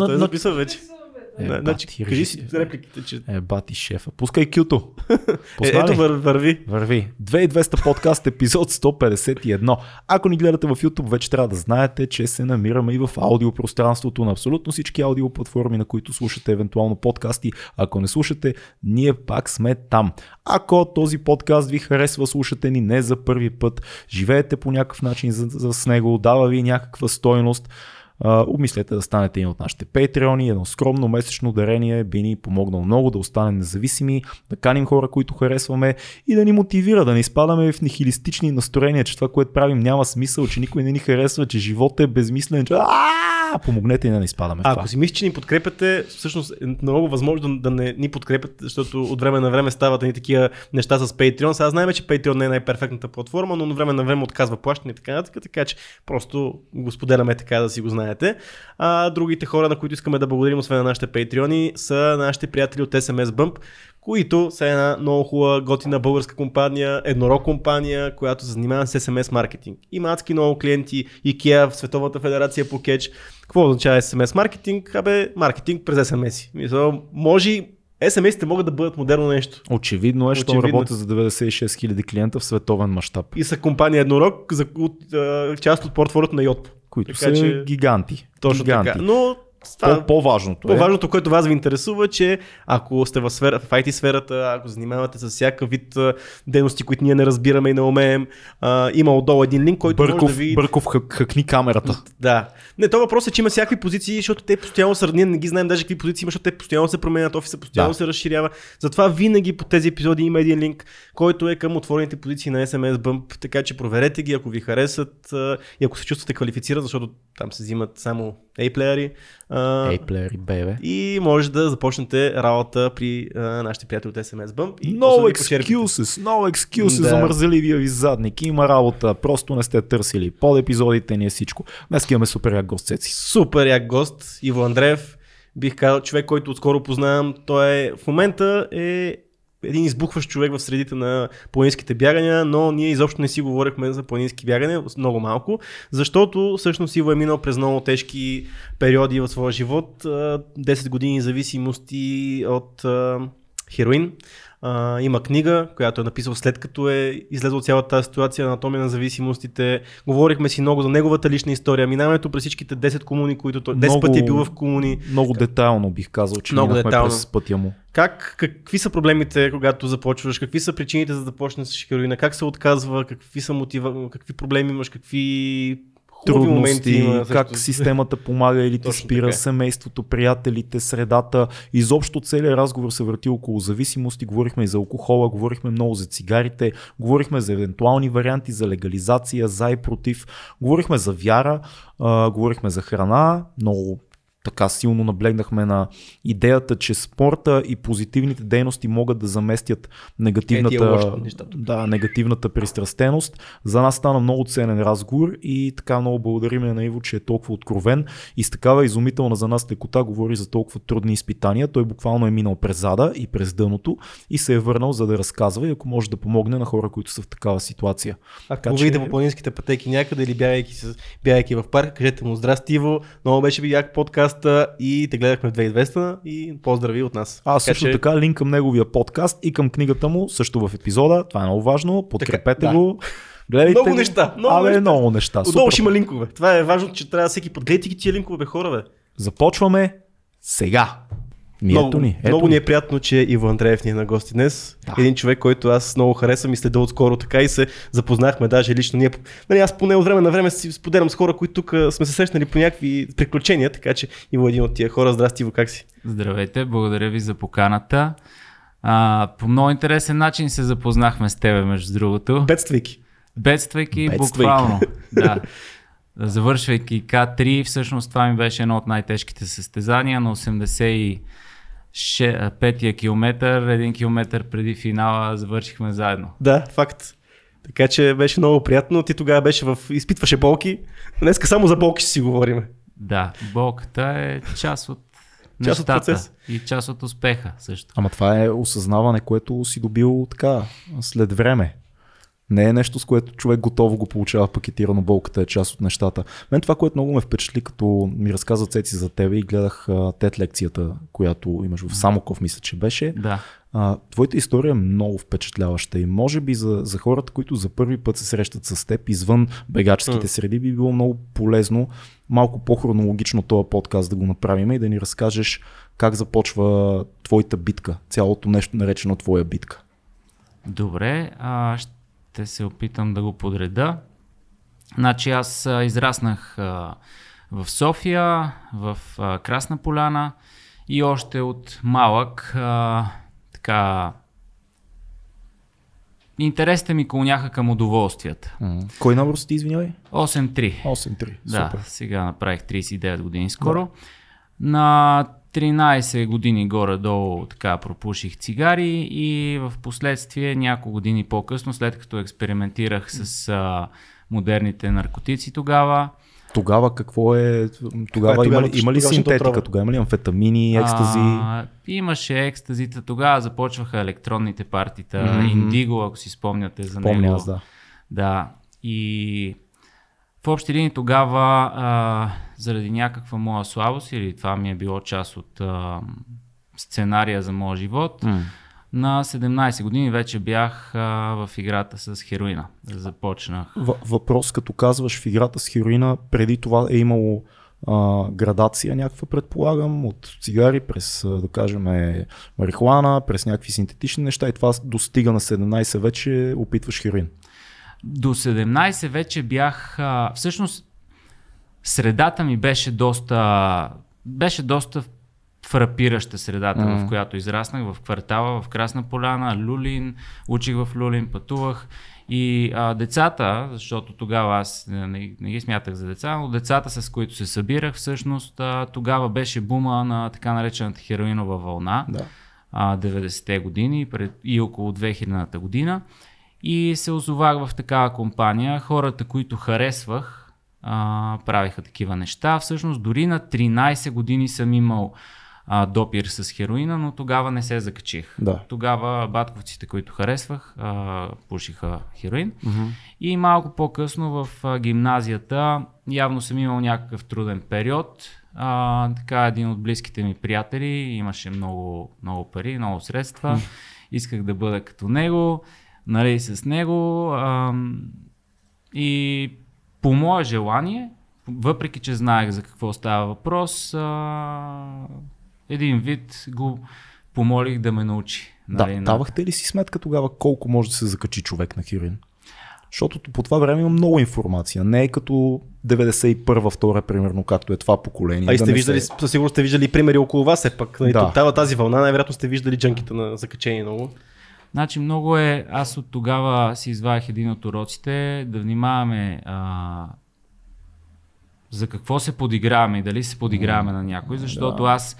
на, той на, записва вече. Е, Да, значи, кажи си репликите, че... Е, бати шефа. Пускай кюто. Е, Пусна ето ли? вър, върви. Върви. 2200 подкаст, епизод 151. Ако ни гледате в YouTube, вече трябва да знаете, че се намираме и в аудиопространството на абсолютно всички аудиоплатформи, на които слушате евентуално подкасти. Ако не слушате, ние пак сме там. Ако този подкаст ви харесва, слушате ни не за първи път, живеете по някакъв начин за с него, дава ви някаква стойност, Uh, обмислете да станете един от нашите патреони, едно скромно месечно дарение би ни помогнало много да останем независими, да каним хора, които харесваме и да ни мотивира, да не изпадаме в нихилистични настроения, че това, което правим няма смисъл, че никой не ни харесва, че живота е безмислен, че «Ааа!» помогнете и да не изпадаме А, ако си мислиш, че ни подкрепяте, всъщност е много възможно да, да не ни подкрепят, защото от време на време стават ни такива неща с Patreon. Сега знаем, че Patreon не е най-перфектната платформа, но от време на време отказва плащане и така нататък, така че просто го споделяме така да си го знаете. А другите хора, на които искаме да благодарим, освен на нашите Patreon, са нашите приятели от SMS Bump, които са една много хубава, готина българска компания, еднорог компания, която се занимава с SMS маркетинг. Има адски много клиенти, IKEA, в Световната федерация по кетч. Какво означава SMS маркетинг? Абе, маркетинг през SMS. Мисля, може SMS-ите могат да бъдат модерно нещо. Очевидно е, що работя за 96 000 клиента в световен мащаб, И са компания Еднорог, за, от, част от портфолиото на Yotpo. които Така са че- гиганти. Точно гиганти. така. Но става, по-важното е, По-важното, което вас ви интересува, че ако сте в, сфера, в IT сферата, ако занимавате с всякакъв вид дейности, които ние не разбираме и не умеем, а, има отдолу един линк, който Бърков, може да ви... Бърков хакни камерата. Да. Не, то въпрос е, че има всякакви позиции, защото те постоянно са, ние не ги знаем даже какви позиции има, защото те постоянно се променят, офиса постоянно Да. се разширява. Затова винаги по тези епизоди има един линк, който е към отворените позиции на SMS Bump, така че проверете ги, ако ви харесат и ако се чувствате квалифициран, защото там се взимат само A-плеери. Ей, плеери, бебе. и може да започнете работа при а, нашите приятели от SMS Bump. И No excuses, no excuses Да. за мързеливия ви задник. Има работа, просто не сте търсили. Под епизодите ни е всичко. Днес имаме супер як гост Цеци. Супер як гост, Иво Андреев. Бих казал, човек, който отскоро познавам. Той е, в момента е един избухващ човек в средите на планинските бягания, но ние изобщо не си говорихме за планински бягане, много малко, защото всъщност Иво е минал през много тежки периоди в своя живот, а, 10 години зависимости от хероин. А, има книга, която е написал след като е излезла цялата тази ситуация, анатомия на зависимостите. Говорихме си много за неговата лична история, минаването през всичките 10 комуни, които той 10 Много- пъти е бил в комуни. Много детайлно бих казал, че Много детайлно. през пътя му. Как, какви са проблемите, когато започваш? Какви са причините за да започнеш с хероина? Как се отказва? Какви са мотива? Какви проблеми имаш? Какви трудности, има? как системата помага или ти спира, така семейството, приятелите, средата. Изобщо целият разговор се върти около зависимости, говорихме и за алкохола, говорихме много за цигарите, говорихме за евентуални варианти за легализация, за и против, говорихме за вяра, а, говорихме за храна, много така силно наблегнахме на идеята, че спорта и позитивните дейности могат да заместят Е, негативната, нещата. да, негативната пристрастеност. За нас стана много ценен разговор и така много благодариме на Иво, че е толкова откровен и с такава изумителна за нас лекота говори за толкова трудни изпитания. Той буквално е минал през зада и през дъното и се е върнал за да разказва и ако може да помогне на хора, които са в такава ситуация. Ако че- видите по планинските пътеки някъде или бягайки, с, бягайки в парк, кажете му здрасти Иво, много беше ви як подкаста и те гледахме в 2200 и поздрави от нас. А също че- така линк към неговия подкаст и към книгата му, също в епизода. Това е много важно. Подкрепете да. го. Гледайте Много го. неща, много Абе, неща. много неща. Отдолу ще има линкове. Това е важно, че трябва всеки път. Гледайте ги тия линкове, бе, хора, бе. Започваме сега. Много, ни. Ето много ни. е приятно, че Иво Андреев ни е на гости днес. Да. Един човек, който аз много харесвам и следа отскоро така и се запознахме даже лично. Ние, нали, аз поне от време на време си споделям с хора, които тук сме се срещнали по някакви приключения, така че Иво е един от тия хора. Здрасти, Иво, как си? Здравейте, благодаря ви за поканата. А, по много интересен начин се запознахме с тебе, между другото. Бедствайки. Бедствайки, Бедствайки. буквално. да. Завършвайки К3, всъщност това ми беше едно от най-тежките състезания на 85-я километър, един километър преди финала завършихме заедно. Да, факт. Така че беше много приятно. Ти тогава беше в... изпитваше болки. Днеска само за болки ще си говорим. Да, болката е част от Част от нещата процеса. и част от успеха също. Ама това е осъзнаване, което си добил така след време. Не е нещо, с което човек готово го получава пакетирано, болката е част от нещата. Мен това, което много ме впечатли, като ми разказа Цеци за тебе и гледах тет лекцията, която имаш в Самоков, мисля, че беше. Да. А, твоята история е много впечатляваща и може би за, за хората, които за първи път се срещат с теб извън бегаческите среди, би било много полезно малко по-хронологично този подкаст да го направим и да ни разкажеш как започва твоята битка, цялото нещо наречено твоя битка. Добре, а, ще се опитам да го подреда. Значи аз израснах в София, в Красна поляна и още от малък така интересите ми клоняха към удоволствията. Mm. Кой номер си ти извинявай? 8-3. 8-3, Да, Супер. сега направих 39 години скоро. Да. На 13 години горе-долу така пропуших цигари и в последствие няколко години по-късно, след като експериментирах с а, модерните наркотици тогава, тогава какво е? Тогава, е, има, ли, има ли синтетика? Тогава има ли амфетамини, екстази? А, имаше екстазита. Тогава започваха електронните партита. Mm-hmm. Индиго, ако си спомняте за Помня него. Да. Да. И в общи линии тогава, а, заради някаква моя слабост, или това ми е било част от а, сценария за моя живот, mm. на 17 години вече бях а, в играта с хероина. Започнах. В- въпрос, като казваш в играта с хероина, преди това е имало а, градация някаква, предполагам, от цигари през, да кажем, марихуана, през някакви синтетични неща и това достига на 17 вече опитваш хероин. До 17 вече бях, а, всъщност средата ми беше доста, беше доста фрапираща средата, mm. в която израснах, в квартала, в Красна поляна, Люлин, учих в Люлин, пътувах и а, децата, защото тогава аз не, не ги смятах за деца, но децата с които се събирах, всъщност а, тогава беше бума на така наречената хероинова вълна, да. а, 90-те години пред, и около 2000-та година. И се озовах в такава компания. Хората, които харесвах, а, правиха такива неща. Всъщност дори на 13 години съм имал а, допир с хероина, но тогава не се закачих. Да. Тогава батковците, които харесвах, а, пушиха хероин. Mm-hmm. И малко по-късно в а, гимназията явно съм имал някакъв труден период. А, така един от близките ми приятели имаше много, много пари, много средства. Исках да бъда като него, нали, с него. А, и по мое желание, въпреки че знаех за какво става въпрос, а, един вид го помолих да ме научи. Нали, да, на... давахте ли си сметка тогава колко може да се закачи човек на хирин? Защото по това време има много информация. Не е като 91-а, втора, примерно, както е това поколение. А и сте да виждали, се... със сигурност сте виждали примери около вас, е пък. Нали, да. Тази, тази вълна, най-вероятно сте виждали джанките на закачение много. Значи много е, аз от тогава си извадих един от уроците, да внимаваме а, за какво се подиграваме и дали се подиграваме mm, на някой, защото да. аз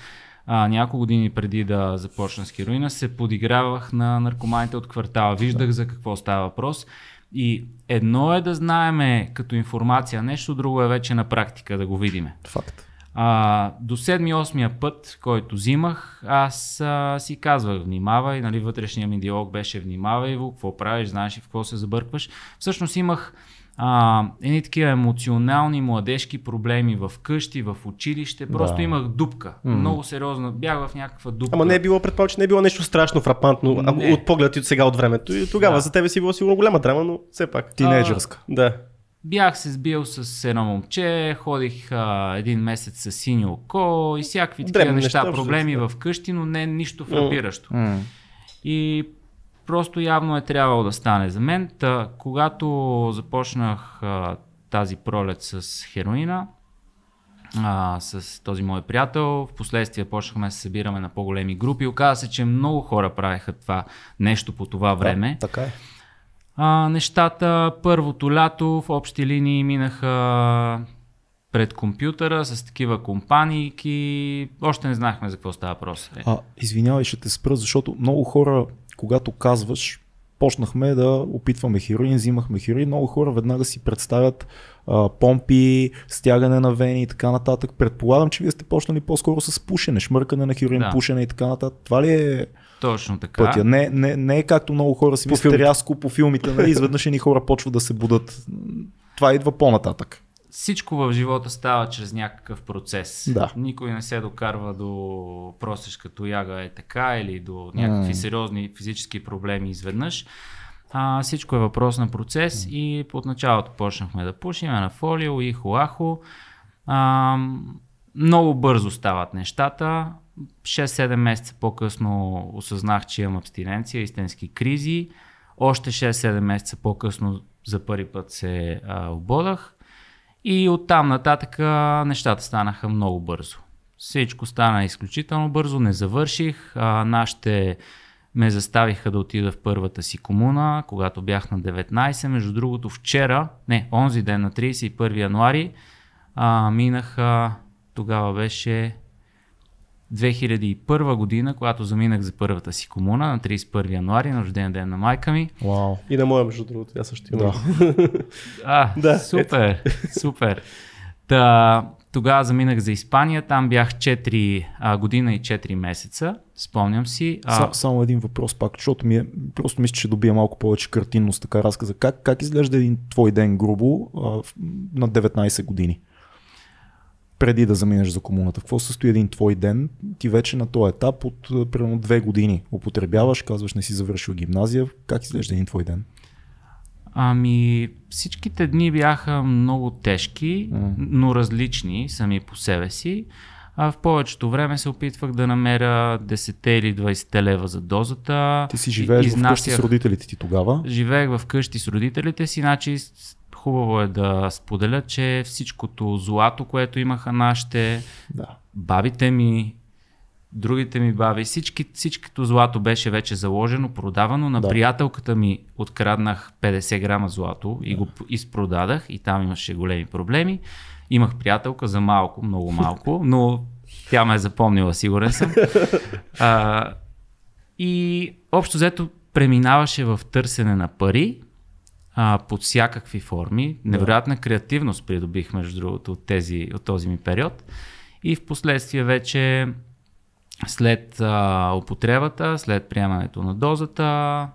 а, няколко години преди да започна с хероина се подигравах на наркоманите от квартала. Виждах да. за какво става въпрос. И едно е да знаеме като информация нещо, друго е вече на практика да го видиме. Факт. А, до 7-8 път, който взимах, аз а, си казвах, внимавай, нали, вътрешния ми диалог беше внимавай, какво правиш, знаеш и в какво се забъркваш. Всъщност имах а, едни такива емоционални, младежки проблеми в къщи, в училище. Просто да. имах дупка. Mm. Много сериозно. Бях в някаква дупка. Ама не е било, предполагам, че не е било нещо страшно, фрапантно, не. от поглед и от сега от времето. И тогава да. за тебе си било сигурно голяма драма, но все пак. Тинейджърска. Да. Бях се сбил с едно момче, ходих а, един месец с синьо око и всякакви такива неща, неща, проблеми в къщи, но не нищо фрапиращо. Mm. И просто явно е трябвало да стане за мен. Та, когато започнах а, тази пролет с хероина, а, с този мой приятел. В последствие почнахме да се събираме на по-големи групи. Оказа се, че много хора правеха това нещо по това време. Да, така е. А, нещата първото лято в общи линии минаха пред компютъра с такива компании. Още не знахме за какво става въпрос. А, извинявай, ще те спра, защото много хора, когато казваш, почнахме да опитваме хероин, взимахме хероин. Много хора веднага си представят а, помпи, стягане на вени и така нататък. Предполагам, че вие сте почнали по-скоро с пушене, шмъркане на хероин, Да. пушене и така нататък. Това ли е Точно така. пътя? Не, не, не е както много хора си мислят рязко по филмите, нали? изведнъж едни хора почват да се будат. Това идва по-нататък. Всичко в живота става чрез някакъв процес. Да. Никой не се докарва до простичка тояга е така или до някакви М. сериозни физически проблеми изведнъж. А, всичко е въпрос на процес и от началото почнахме да пушим на фолио и хуахо. А, много бързо стават нещата. 6-7 месеца по-късно осъзнах, че имам абстиненция, истински кризи. Още 6-7 месеца по-късно за първи път се а, ободах. И оттам нататък нещата станаха много бързо. Всичко стана изключително бързо, не завърших. А, нашите ме заставиха да отида в първата си комуна, когато бях на 19. Между другото, вчера, не, онзи ден на 31 януари, а, минах, а, тогава беше 2001 година, когато заминах за първата си комуна на 31 януари, на рожден ден на майка ми. Вау. И на моя, между другото, аз също имам. Да. А, Да, супер, супер. Та, тогава заминах за Испания, там бях 4 а, година и 4 месеца, спомням си. А, Са, само един въпрос пак, защото ми е, просто мисля, че добия малко повече картинност, така разказа. Как, как изглежда един твой ден грубо а, на 19 години? Преди да заминеш за комуната. Какво състои един твой ден? Ти вече на този етап от а, примерно две години употребяваш, казваш не си завършил гимназия. Как изглежда един твой ден? Ами, всичките дни бяха много тежки, но различни сами по себе си. А в повечето време се опитвах да намеря 10 или 20 лева за дозата. Ти си живееш И- вкъщи с изнасях- родителите ти тогава. Живеех в къщи с родителите си, значи хубаво е да споделя, че всичкото злато, което имаха нашите Да. бабите ми, другите ми баби, всички, всичкото злато беше вече заложено, продавано. На Да. приятелката ми откраднах 50 грама злато и го изпродадах и там имаше големи проблеми. Имах приятелка за малко, много малко, но тя ме е запомнила, сигурен съм. А, и общо взето преминаваше в търсене на пари а, под всякакви форми. Невероятна креативност придобих, между другото, от, тези, от този ми период. И в последствие вече след а, употребата, след приемането на дозата,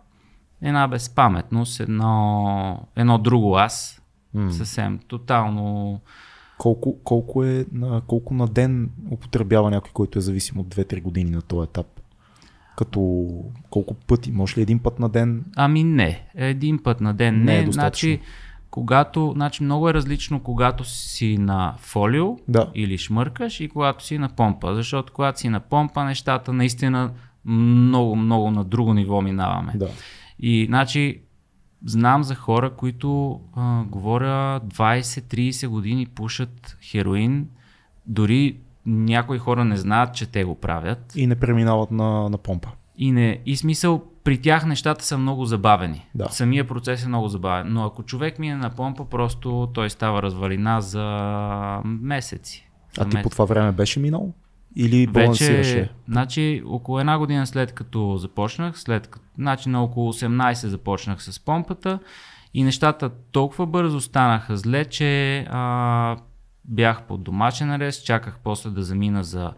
една безпаметност, едно, едно друго аз, М. съвсем тотално Колко, колко, е, на, колко на ден употребява някой, който е зависим от 2-3 години на този етап? Като колко пъти? Може ли един път на ден? Ами не, един път на ден Не не. е достатъчно. значи, когато, значи много е различно, когато си на фолио Да. или шмъркаш и когато си на помпа. Защото когато си на помпа, нещата наистина много, много на друго ниво минаваме. Да. И значи знам за хора, които а, говоря 20-30 години пушат хероин, дори някои хора не знаят, че те го правят. И не преминават на, на помпа. И, не, и смисъл, при тях нещата са много забавени. Да. Самия процес е много забавен. Но ако човек мине на помпа, просто той става развалина за месеци. А За ти по това време беше минал? Или балансираше? вече, значи, около една година след като започнах, след като, значи на около 18 започнах с помпата и нещата толкова бързо станаха зле, че а, бях под домашен арест, чаках после да замина за,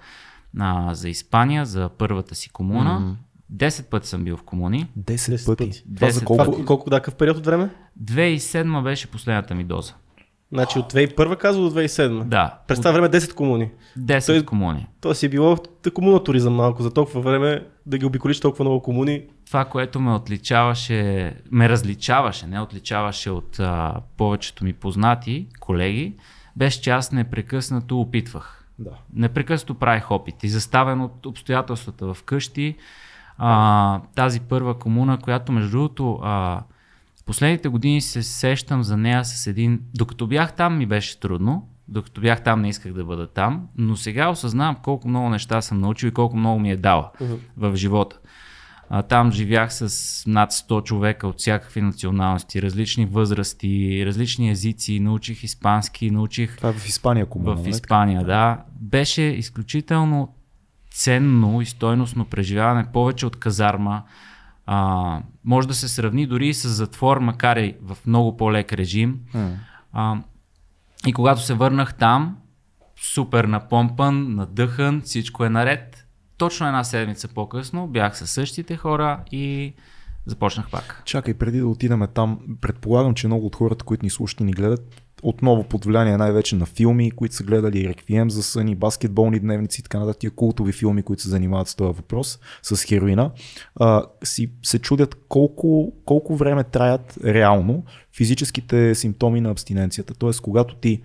а, за Испания, за първата си комуна. Мгм. 10 пъти съм бил в комуни. 10, 10 пъти. пъти. Това за 10 колко? Това, колко, да, какъв период от време? 2007 беше последната ми доза. Значи от 2001 казва до 2007. Да, През това време 10 комуни. 10 Той- комуни. То си е било та комуна туризъм малко за толкова време да ги обиколиш толкова много комуни. това, което ме отличаваше, ме различаваше, не отличаваше от а, повечето ми познати колеги, беше, че аз непрекъснато опитвах. Да. Непрекъснато правих опити, заставен от обстоятелствата в къщи. А, тази първа комуна, която между другото а, последните години се сещам за нея с един... Докато бях там ми беше трудно, докато бях там не исках да бъда там, но сега осъзнавам колко много неща съм научил и колко много ми е дала в живота. А, там живях с над 100 човека от всякакви националности, различни възрасти, различни езици, научих испански, научих Това е в Испания комуна. в нали? Испания, да. Беше изключително ценно и стойностно преживяване, повече от казарма. А, може да се сравни дори и с затвор, макар и в много по-лек режим. А, и когато се върнах там, супер напомпан, надъхан, всичко е наред. Точно една седмица по-късно бях със същите хора и започнах пак. Чакай, преди да отидем там, предполагам, че много от хората, които ни слушат и ни гледат, отново под влияние най-вече на филми, които са гледали Реквием за сън и баскетболни дневници и така нататък, тия култови филми, които се занимават с този въпрос, с хероина, а, си се чудят колко, колко време траят реално физическите симптоми на абстиненцията. Тоест, когато ти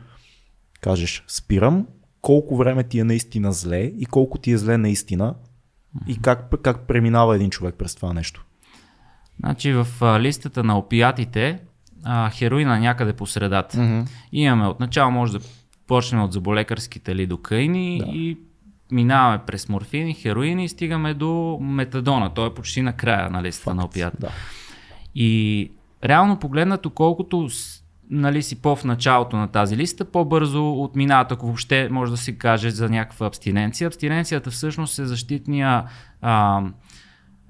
кажеш спирам, колко време ти е наистина зле и колко ти е зле наистина и как, как преминава един човек през това нещо. Значи в а, листата на опиатите а, хероина някъде по средата. Mm-hmm. Имаме отначало може да почнем от заболекарските лидокаини Да. и минаваме през морфини, хероини и стигаме до метадона. Той е почти на края на листата на опиат. Да. И реално погледнато, колкото нали, си по в началото на тази листа, по-бързо отминават, ако въобще може да се каже за някаква абстиненция. Абстиненцията всъщност е защитния а,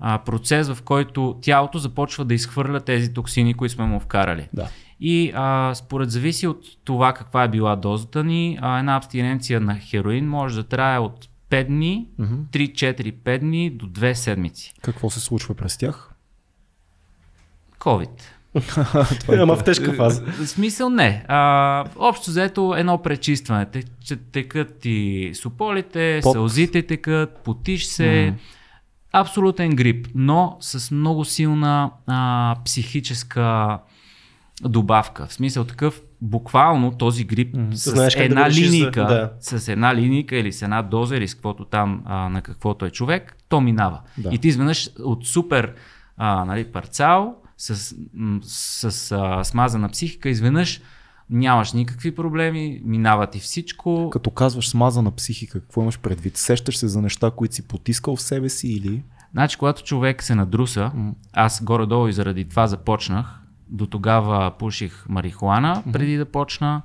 а, процес, в който тялото започва да изхвърля тези токсини, които сме му вкарали. Да. И а, според зависи от това каква е била дозата ни, а, една абстиненция на хероин може да трае от 5 дни, 3-4-5 дни до 2 седмици. Какво се случва през тях? COVID. Това е Ама в тежка фаза. В смисъл не. А, общо взето едно пречистване. Те, че текат и суполите, Пот. сълзите текат, потиш се. Абсолютен грип, но с много силна а, психическа добавка. В смисъл такъв, буквално този грип с Знаеш една линейка, да. с една линейка или с една доза или с каквото там, а, на каквото е човек, то минава. Да. И ти изведнъж от супер а, нали, парцал с, м, с а, смазана психика, изведнъж нямаш никакви проблеми, минава ти всичко. Като казваш смазана психика, какво имаш предвид? Сещаш се за неща, които си потискал в себе си или... Значи, когато човек се надруса, аз горе-долу и заради това започнах. До тогава пуших марихуана преди да почна,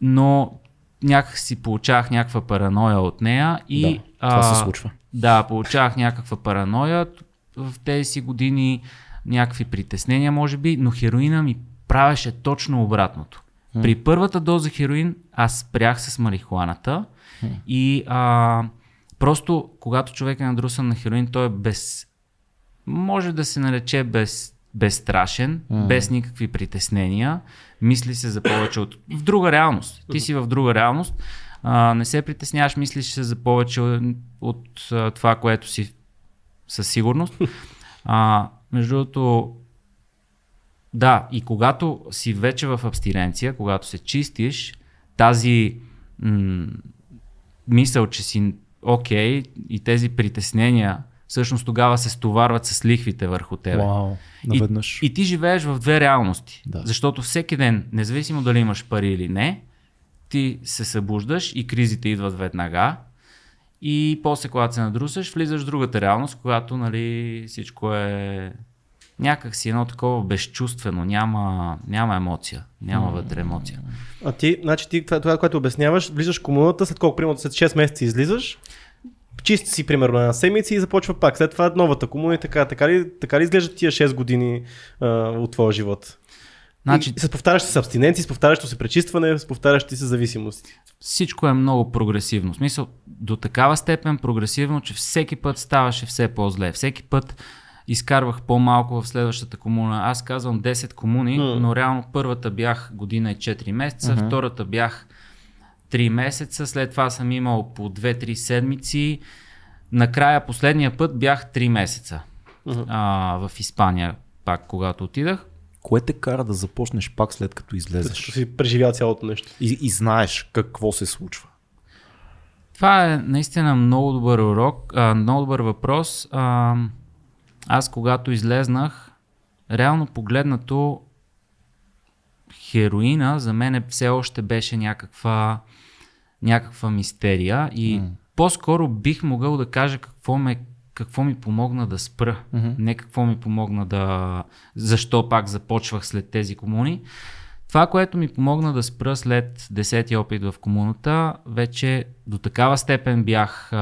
но някак си получавах някаква параноя от нея и... Да, това се случва. Да, получавах някаква параноя в тези си години, някакви притеснения може би, но хероина ми правеше точно обратното. При първата доза хероин аз спрях с марихуаната и а, просто когато човек е надрусан на хероин, той е без... Може да се нарече без, безстрашен, без никакви притеснения, мисли се за повече от... В друга реалност. Ти си в друга реалност. А, не се притесняваш, мислиш се за повече от, от това, което си със сигурност. А, между другото, да, и когато си вече в абстиненция, когато се чистиш, тази м- мисъл, че си окей и тези притеснения всъщност тогава се стоварват с лихвите върху тебе. Вау, наведнъж. И, и ти живееш в две реалности. Да. Защото всеки ден, независимо дали имаш пари или не, ти се събуждаш и кризите идват веднага. И после, когато се надрусаш, влизаш в другата реалност, когато нали, всичко е някак си едно такова безчувствено, няма, няма емоция, няма вътре емоция. А ти, значи ти, това, което обясняваш, влизаш в комуната, след колко, примерно след 6 месеца излизаш, чист си примерно една седмица и започва пак. След това новата комуна и така. Така ли, така ли изглеждат тия 6 години а, от твоя живот? Значи, И с повтарящи се абстиненции, с повтарящо се пречистване, с повтарящи се зависимости. всичко е много прогресивно. В смисъл, до такава степен прогресивно, че всеки път ставаше все по-зле. Всеки път изкарвах по-малко в следващата комуна. Аз казвам 10 комуни, М. но реално първата бях година и 4 месеца, втората бях 3 месеца, след това съм имал по 2-3 седмици. Накрая последния път бях 3 месеца а, в Испания, пак когато отидах. Кое те кара да започнеш пак след като излезеш? като си преживял цялото нещо. И, и знаеш какво се случва. Това е наистина много добър урок, а, много добър въпрос. А, аз когато излезнах, реално погледнато, хероина за мен все още беше някаква, някаква мистерия и по-скоро бих могъл да кажа какво, ме, какво ми помогна да спра, не какво ми помогна да... защо пак започвах след тези комуни. Това, което ми помогна да спра след 10-ти опит в комуната, вече до такава степен бях а,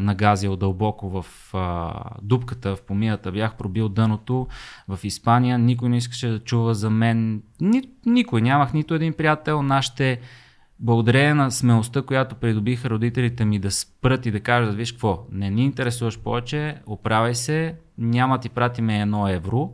нагазил дълбоко в а, дупката, в помията, бях пробил дъното в Испания. Никой не искаше да чува за мен. Ни, никой, нямах нито един приятел. Нашите благодарение на смелостта, която придобиха родителите ми да спрат и да кажат, виж какво, не ни интересуваш повече, оправяй се, няма ти пратиме едно евро.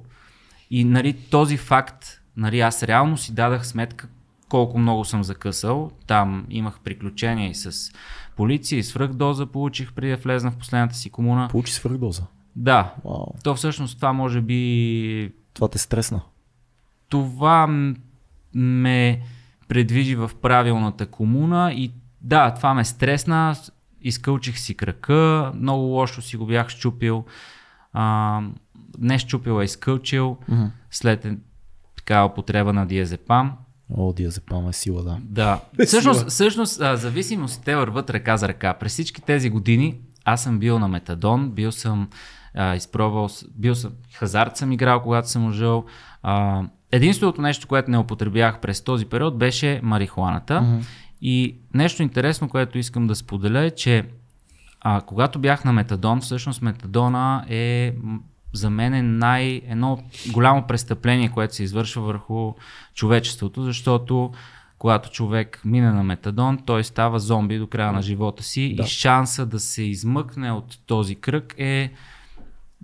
И нали, този факт, нали, аз реално си дадах сметка колко много съм закъсал. Там имах приключения и с полиция и свръхдоза получих преди да влезна в последната си комуна. Получи свръхдоза. Да. Вау. То всъщност това може би... Това те стресна. Това ме предвижи в правилната комуна и да, това ме стресна, изкълчих си крака, много лошо си го бях щупил. А, не щупил, а изкълчил Mm-hmm. след така употреба на диазепам. О, диазепам е сила, да. Да. Всъщност, всъщност зависимостите върват ръка за ръка. През всички тези години аз съм бил на метадон, бил съм а, изпробвал, бил съм, хазарт съм играл, когато съм ожил. А, единственото нещо, което не употребях през този период беше марихуаната. Мгм. И нещо интересно, което искам да споделя е, че а, когато бях на метадон, всъщност метадона е за мен е най- едно голямо престъпление, което се извършва върху човечеството, защото когато човек мине на метадон, той става зомби до края на живота си Да. и шанса да се измъкне от този кръг е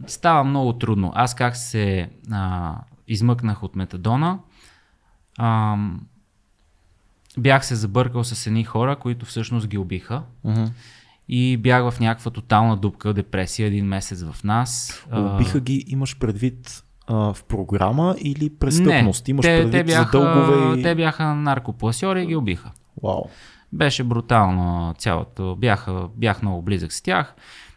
става много трудно. Аз как се а, измъкнах от метадона, ам, бях се забъркал с едни хора, които всъщност ги убиха. Мгм. И бях в някаква тотална дупка, депресия един месец в нас. А, Убиха ги, имаш предвид а, в програма или престъпност? Не, имаш те, предвид те, бяха, за дългове и... те бяха наркопласьори и ги убиха. Вау. Беше брутално цялото. Бях, бях много близък с тях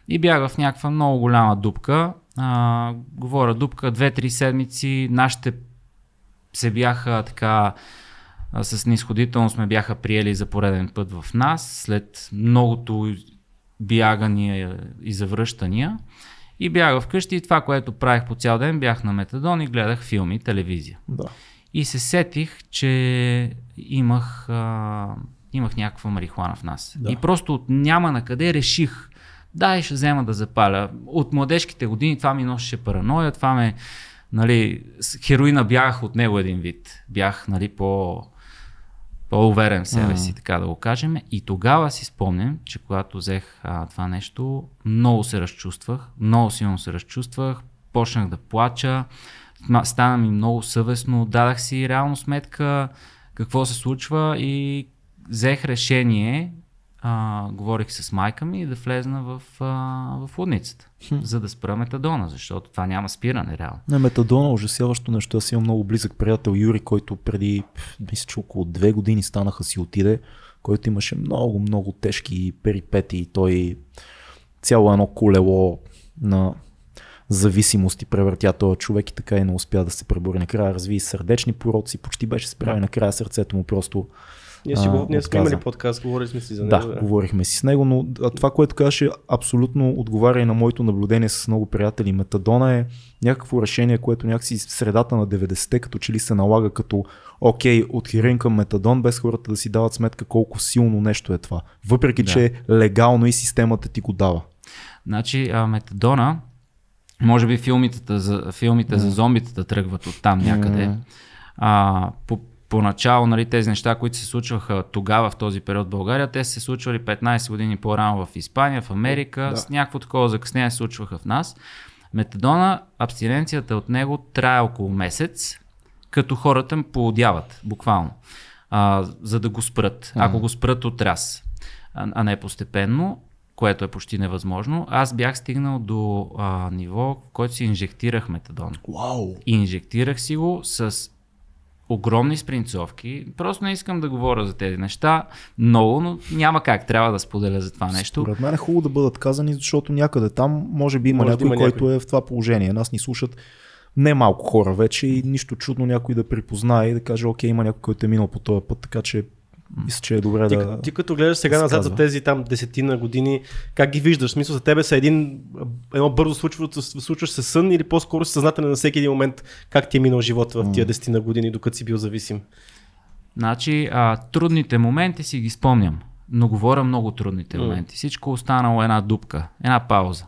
и бях в някаква много голяма дупка. А, говоря дупка, 2-3 седмици. Нашите се бяха така а, с нисходителност ме бяха приели за пореден път в нас, след многото бягания и завръщания. И бях вкъщи и това, което правих по цял ден, бях на метадон и гледах филми, телевизия. Да. И се сетих, че имах, а, имах някаква марихуана в нас. Да. И просто от няма на къде реших, дай ще взема да запаля. От младежките години това ми носеше параноя, това ме, нали, хероина бях от него един вид. Бях, нали, по, по-уверен в себе си, така да го кажем. И тогава си спомням, че когато взех а, това нещо, много се разчувствах, много силно се разчувствах, почнах да плача, стана ми много съвестно, дадах си реално сметка какво се случва и взех решение, а, говорих с майка ми да влезна в, а, в лудницата, за да спра метадона, защото това няма спиране реално. На метадона ужасяващо нещо. Аз имам много близък приятел Юри, който преди, мисля, че около две години станаха си отиде, който имаше много, много тежки перипети. Той цяло едно колело на зависимости превъртя този човек и така и не успя да се пребори. Накрая разви и сърдечни пороци, почти беше справи. Накрая сърцето му просто Ние, си го, ние сме имали подкаст, говорили сме си за Да, него. говорихме си с него, но това, което казваше, абсолютно отговаря и на моето наблюдение с много приятели. Метадона е някакво решение, което някакси в средата на 90-те, като че ли се налага като окей, от хероин към метадон, без хората да си дават сметка колко силно нещо е това. Въпреки, Да. че е легално и системата ти го дава. Значи а, метадона, може би филмите за, филмите за зомбитата тръгват от там някъде. М. А, по, поначало нали, тези неща, които се случваха тогава в този период в България, те са се случвали 15 години по-рано в Испания, в Америка, Да. с някакво такова закъснение се случваха в нас. Метадона, абстиненцията от него трае около месец, като хората м поудяват, буквално, а, за да го спрат. Ако го спрат от раз, а, а не постепенно, което е почти невъзможно, аз бях стигнал до а, ниво, в който си инжектирах метадон. Вау! Инжектирах си го с огромни спринцовки. Просто не искам да говоря за тези неща много, но няма как. Трябва да споделя за това нещо. Според мен е хубаво да бъдат казани, защото някъде там може би има Може някой, има който някой. е в това положение. Нас ни слушат не малко хора вече и нищо чудно някой да припознае и да каже, окей, има някой, който е минал по този път, така че мисля, че е добре Ти, да... ти като гледаш сега да назад за тези там десетина години, как ги виждаш? В смисъл за тебе са един, едно бързо случващо, случващ се сън или по-скоро си съзнателен на всеки един момент как ти е минал живота в тия десетина години, докато си бил зависим? Значи, а, трудните моменти си ги спомням, но говоря много трудните моменти. Всичко останало е една дупка, една пауза,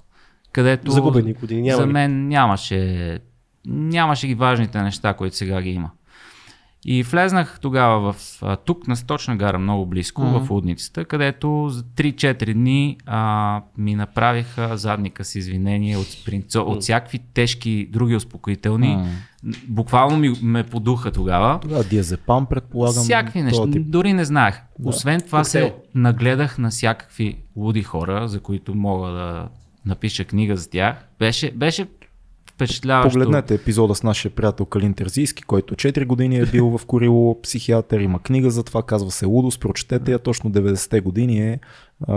където Загубени години. Няма за мен нямаше, нямаше ги важните неща, които сега ги има. И влезнах тогава в тук на Сточна гара, много близко, Мгм. в Удницата, където за 3-4 дни а, ми направиха задника с извинение от, спринцо, от всякакви тежки други успокоителни. М. Буквално ми, ме подуха тогава. Тогава диазепам, предполагам. Всякакви неща. тип. Дори не знаех. Да. Освен това се Коктейл. нагледах на всякакви луди хора, за които мога да напиша книга за тях. Беше, беше впечатляващо. Погледнете епизода с нашия приятел Калин Терзийски, който 4 години е бил в Корило психиатър, има книга за това, казва се Лудост, прочетете я, точно 90-те години е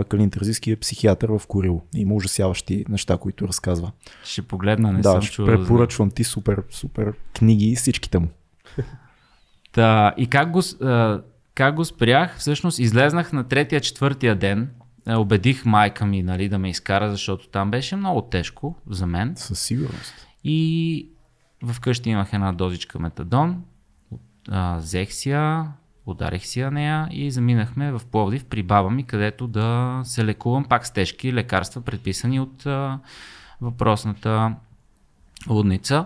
Калин Терзийски е психиатър в Корило. Има ужасяващи неща, които разказва. Ще погледна, не да, съм чувал. препоръчвам ти супер, супер книги, всичките му. Та, и как го, как го спрях? Всъщност излезнах на третия, четвъртия ден. А, Убедих майка ми нали, да ме изкара, защото там беше много тежко за мен. Със сигурност. И вкъщи имах една дозичка метадон, а, взех си я, ударих си я нея и заминахме в Пловдив при баба ми, където да се лекувам пак с тежки лекарства, предписани от а, въпросната лудница.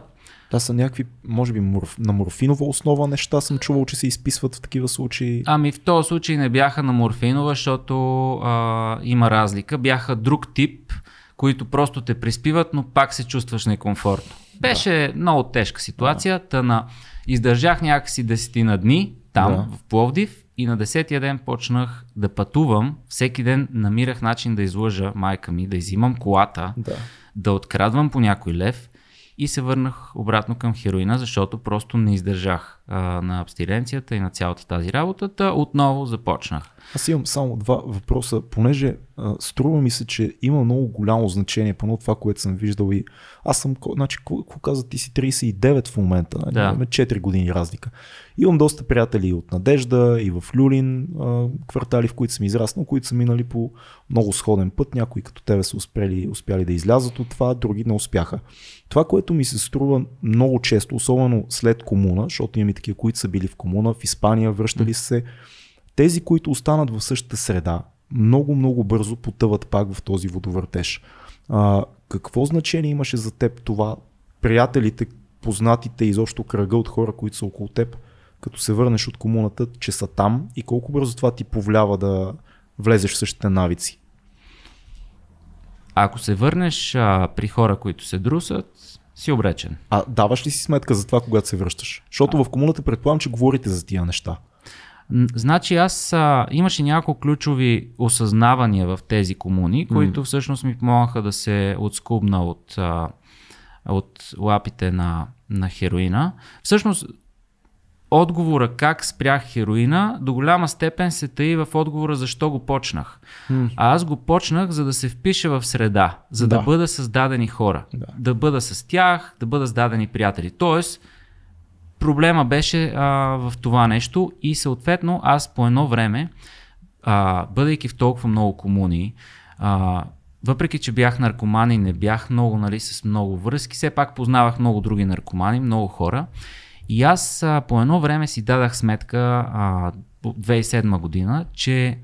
Това са някакви, може би, морф... на морфинова основа неща съм чувал, че се изписват в такива случаи. Ами в този случай не бяха на морфинова, защото а, има разлика. Бяха друг тип, които просто те приспиват, но пак се чувстваш некомфортно. Беше много тежка ситуация. Та на... Издържах някакси десетина дни там, Да. в Пловдив и на десетия ден почнах да пътувам. Всеки ден намирах начин да излъжа майка ми, да изимам колата, Да. да открадвам по някой лев и се върнах обратно към хероина, защото просто не издържах а, на абстиненцията и на цялата тази работа. Та отново започнах. Аз имам само два въпроса, понеже а, струва ми се, че има много голямо значение, поне това, което съм виждал и аз съм, значи, какво каза, ти си 39 в момента, нали? Да. имаме 4 години разлика. Имам доста приятели от Надежда, и в Люлин, а, квартали, в които съм израснал, които са минали по много сходен път. Някои като тебе са успели, успяли да излязат от това, други не успяха. Това, което ми се струва много често, особено след комуна, защото имам и такива, които са били в комуна, в Испания, връщали се, тези, които останат в същата среда, много, много бързо потъват пак в този водовъртеж. А, какво значение имаше за теб това, приятелите, познатите, изобщо кръга от хора, които са около теб, като се върнеш от комуната, че са там и колко бързо това ти повлява да влезеш в същите навици? Ако се върнеш а, при хора, които се друсат, си обречен. А даваш ли си сметка за това, когато се връщаш? Защото в комуната предполагам, че говорите за тия неща. Значи аз а, имаше няколко ключови осъзнавания в тези комуни, които всъщност ми помогнаха да се отскубна от, а, от лапите на, на хероина. Всъщност отговора как спрях хероина до голяма степен се таи в отговора защо го почнах. А аз го почнах за да се впиша в среда, за да, Да. да бъда създадени хора. Да. да бъда с тях, да бъда създадени приятели. Тоест, проблема беше а, в това нещо и съответно аз по едно време, а, бъдейки в толкова много комуни, а, въпреки че бях наркоман и не бях много нали, с много връзки, все пак познавах много други наркомани, много хора. И аз а, по едно време си дадах сметка, а, по 2007 година, че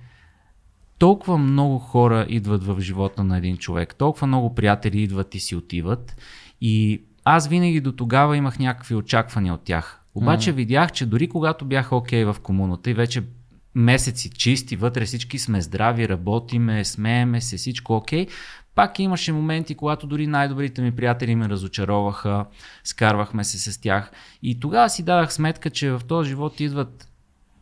толкова много хора идват в живота на един човек, толкова много приятели идват и си отиват. И аз винаги до тогава имах някакви очаквания от тях. Обаче mm. видях, че дори когато бях окей okay в комуната и вече месеци чисти, вътре всички сме здрави, работиме, смееме се, всичко окей, пак имаше моменти, когато дори най-добрите ми приятели ме разочароваха, скарвахме се с тях. И тогава си дадах сметка, че в този живот идват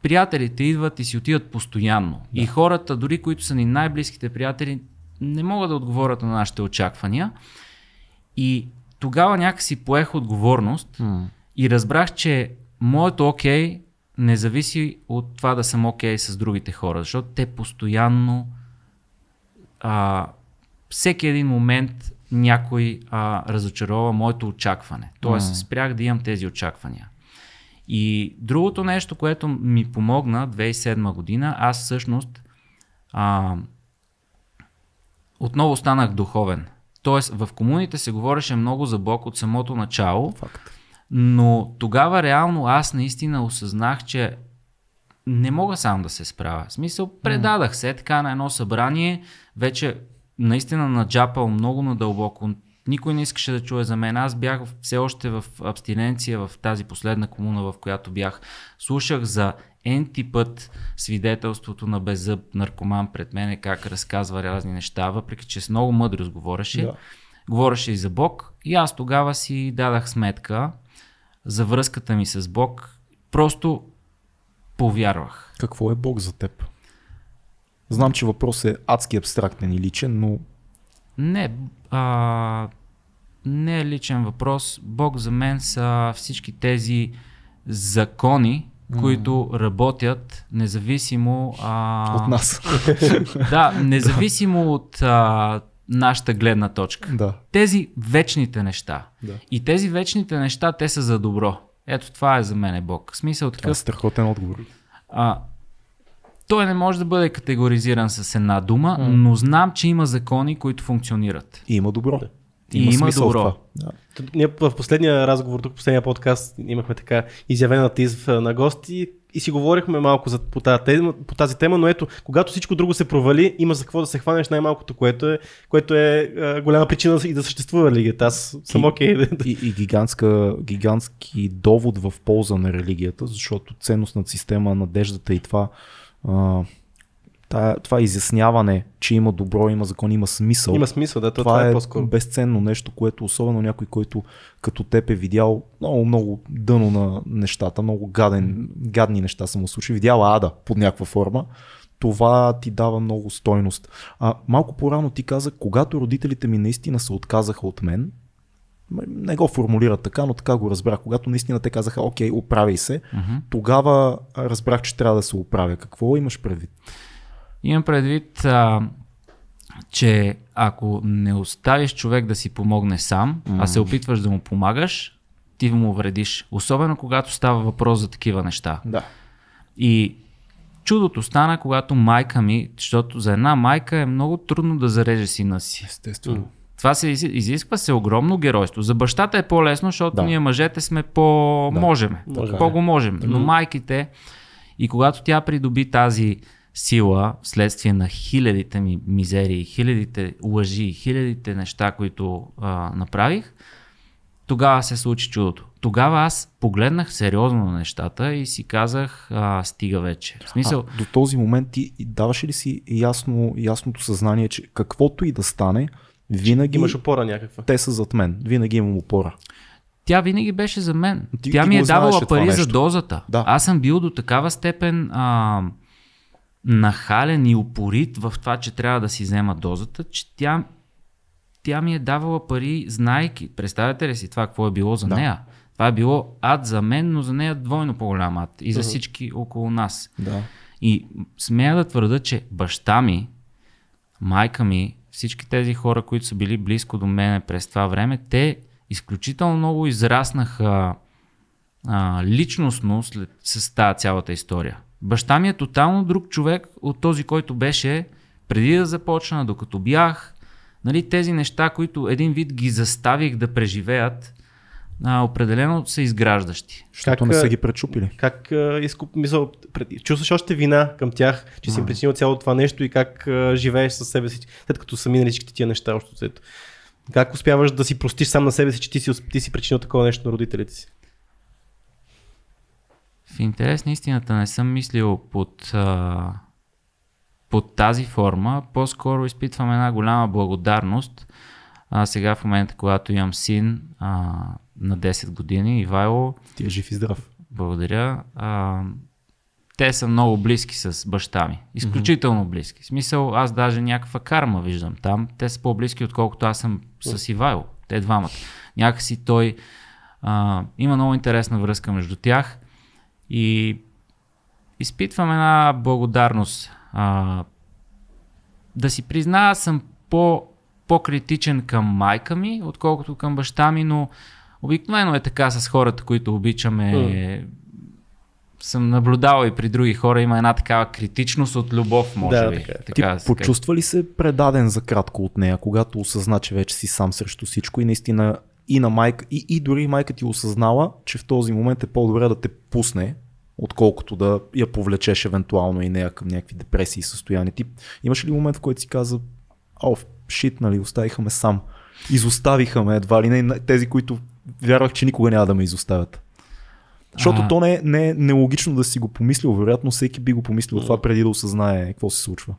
приятелите идват и си отиват постоянно. Да. И хората, дори които са ни най-близките приятели, не могат да отговорят на нашите очаквания. И тогава някакси поех отговорност mm. и разбрах, че моето окей okay не зависи от това да съм окей okay с другите хора, защото те постоянно а, всеки един момент някой а, разочарова моето очакване. Тоест, mm. спрях да имам тези очаквания. И другото нещо, което ми помогна 2007 година, аз всъщност а, отново станах духовен. Тоест в комуните се говореше много за Бог от самото начало, Факт. но тогава реално аз наистина осъзнах, че не мога сам да се справя. В смисъл, предадах се така на едно събрание, вече наистина наджапал много надълбоко. Никой не искаше да чуе за мен. Аз бях все още в абстиненция в тази последна комуна, в която бях. Слушах за енти път свидетелството на беззъб наркоман пред мене, как разказва разни неща, въпреки че с много мъдрост говореше. Да. Говореше и за Бог. И аз тогава си дадах сметка за връзката ми с Бог. Просто повярвах. Какво е Бог за теб? Знам, че въпрос е адски абстрактен и личен, но Не, а, не е личен въпрос. Бог за мен са всички тези закони, които работят независимо а, от нас. Да, независимо от а, нашата гледна точка. да. Тези вечните неща. Да. И тези вечните неща, те са за добро. Ето това е за мен Бог. Смисъл Това е такъв. страхотен отговор. А, той не може да бъде категоризиран с една дума, но знам, че има закони, които функционират. И има добро. И има в добро. това. Да. Ние в последния разговор, тук в последния подкаст, имахме така изявен атизм а, на гости и си говорихме малко за, по, тази тема, по тази тема, но ето, когато всичко друго се провали, има за какво да се хванеш най-малкото, което е, което е а, голяма причина и да съществува лигата. Аз съм И- окей. да- И, и гигантска, гигантски довод в полза на религията, защото ценностната система, надеждата и това, а, тая, това изясняване, че има добро, има закон, има смисъл. Има смисъл, да, това, това, е е по-скоро. безценно нещо, което особено някой, който като теб е видял много, много дъно на нещата, много гаден, гадни неща са му случили, видял ада под някаква форма, това ти дава много стойност. А, малко по-рано ти каза, когато родителите ми наистина се отказаха от мен, не го формулират така, но така го разбрах. Когато наистина те казаха, окей, оправяй се, Мгм. тогава разбрах, че трябва да се оправя. Какво имаш предвид? Имам предвид, а, че ако не оставиш човек да си помогне сам, а се опитваш да му помагаш, ти му вредиш. Особено когато става въпрос за такива неща. Да. И чудото стана, когато майка ми, защото за една майка е много трудно да зареже сина си. Естествено. Това се изи- изисква се огромно геройство. За бащата е по-лесно, защото Да. ние мъжете сме по... Да. Можем. По-го можем. Но майките, и когато тя придоби тази сила, вследствие на хилядите ми мизерии, хилядите лъжи, хилядите неща, които а, направих, тогава се случи чудото. Тогава аз погледнах сериозно на нещата и си казах, а, стига вече. В смисъл, А, до този момент ти даваше ли си ясно, ясното съзнание, че каквото и да стане, винаги Имаш опора някаква. те са зад мен. Винаги имам опора. Тя винаги беше за мен. Ти- Тя ти ми е давала пари за дозата. Да. Аз съм бил до такава степен а, нахален и упорит в това, че трябва да си взема дозата, че тя, тя ми е давала пари, знайки. Представяте ли си това, какво е било за Да. нея? Това е било ад за мен, но за нея двойно по-голям ад. И за всички около нас. Да. И смея да твърда, че баща ми, майка ми, всички тези хора, които са били близко до мене през това време, те изключително много израснаха а, личностно след, с тази цялата история. Баща ми е тотално друг човек от този, който беше преди да започна, докато бях. Нали, тези неща, които един вид ги заставих да преживеят, а, определено са изграждащи. Защото не са ги пречупили. Как а, изкуп, мисъл, чувстваш още вина към тях, че си причинил цялото това нещо и как а, живееш със себе си, след като са минали всичките тия неща още взето. Как успяваш да си простиш сам на себе си, че ти си, ти си причинил такова нещо на родителите си? В интерес на истината не съм мислил под, а, под тази форма. По-скоро изпитвам една голяма благодарност. А, сега в момента, когато имам син а, на 10 години, Ивайло, Ти е жив и здрав. благодаря. А, те са много близки с баща ми. Изключително близки. В смисъл, аз даже някаква карма виждам там. Те са по-близки, отколкото аз съм с Ивайло. Те двамата. Някакси той а, има много интересна връзка между тях и изпитвам една благодарност. А, да си призная, съм по, по-критичен към майка ми, отколкото към баща ми, но обикновено е така с хората, които обичаме. Съм наблюдавал и при други хора има една такава критичност от любов, може Да, би. така е. Ти Така почувства ли се предаден за кратко от нея, когато осъзна, че вече си сам срещу всичко и наистина и на майка, и, и дори майка ти осъзнала, че в този момент е по-добре да те пусне отколкото да я повлечеш евентуално и нея към някакви депресии и състояния. Ти имаш ли момент, в който си каза, о, шит, нали, оставиха ме сам. Изоставиха ме едва ли не тези, които вярвах, че никога няма да ме изоставят. Защото А. то не е, не е нелогично да си го помислил. Вероятно всеки би го помислил това преди да осъзнае какво се случва.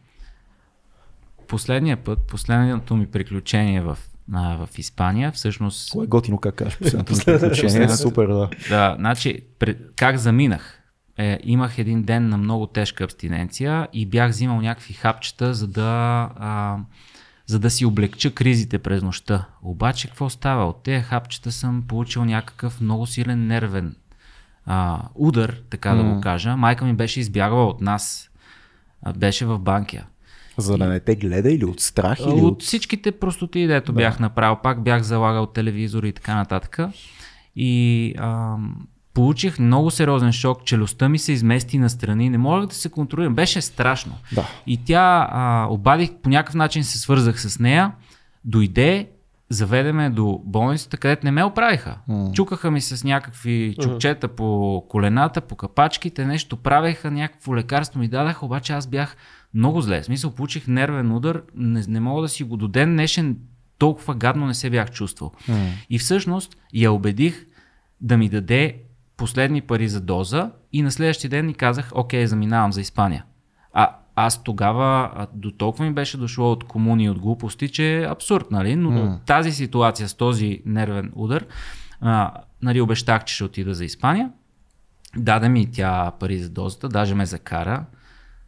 Последния път, последното ми приключение в, а, в Испания, всъщност Кое е готино как кажеш последното ми приключение. Супер, да. Да, значи, пред, как заминах? Е, имах един ден на много тежка абстиненция и бях взимал някакви хапчета, за да, а, за да си облегча кризите през нощта. Обаче, какво става? От тези хапчета съм получил някакъв много силен нервен а, удар, така да го кажа. Майка ми беше избягала от нас. А, беше в Банкия. За да не те гледа или от страх или От от... всичките простоти, дето бях направил, пак бях залагал телевизори и така нататък. И ам, получих много сериозен шок, челюстта ми се измести настрани, не можех да се контролирам, беше страшно. Да. И тя а, обадих, по някакъв начин се свързах с нея, дойде, заведеме до болницата, където не ме оправиха. М. Чукаха ми с някакви чукчета по колената, по капачките, нещо правеха, някакво лекарство ми дадаха, обаче аз бях много зле. В смисъл, получих нервен удар, не, не мога да си го до ден днешен толкова гадно не се бях чувствал. М. И всъщност я убедих да ми даде последни пари за доза и на следващия ден ни казах, окей, заминавам за Испания. А аз тогава до толкова ми беше дошло от комуни и от глупости, че е абсурд, нали? Но М. тази ситуация с този нервен удар, а, нали, обещах, че ще отида за Испания. Даде ми тя пари за дозата, даже ме закара.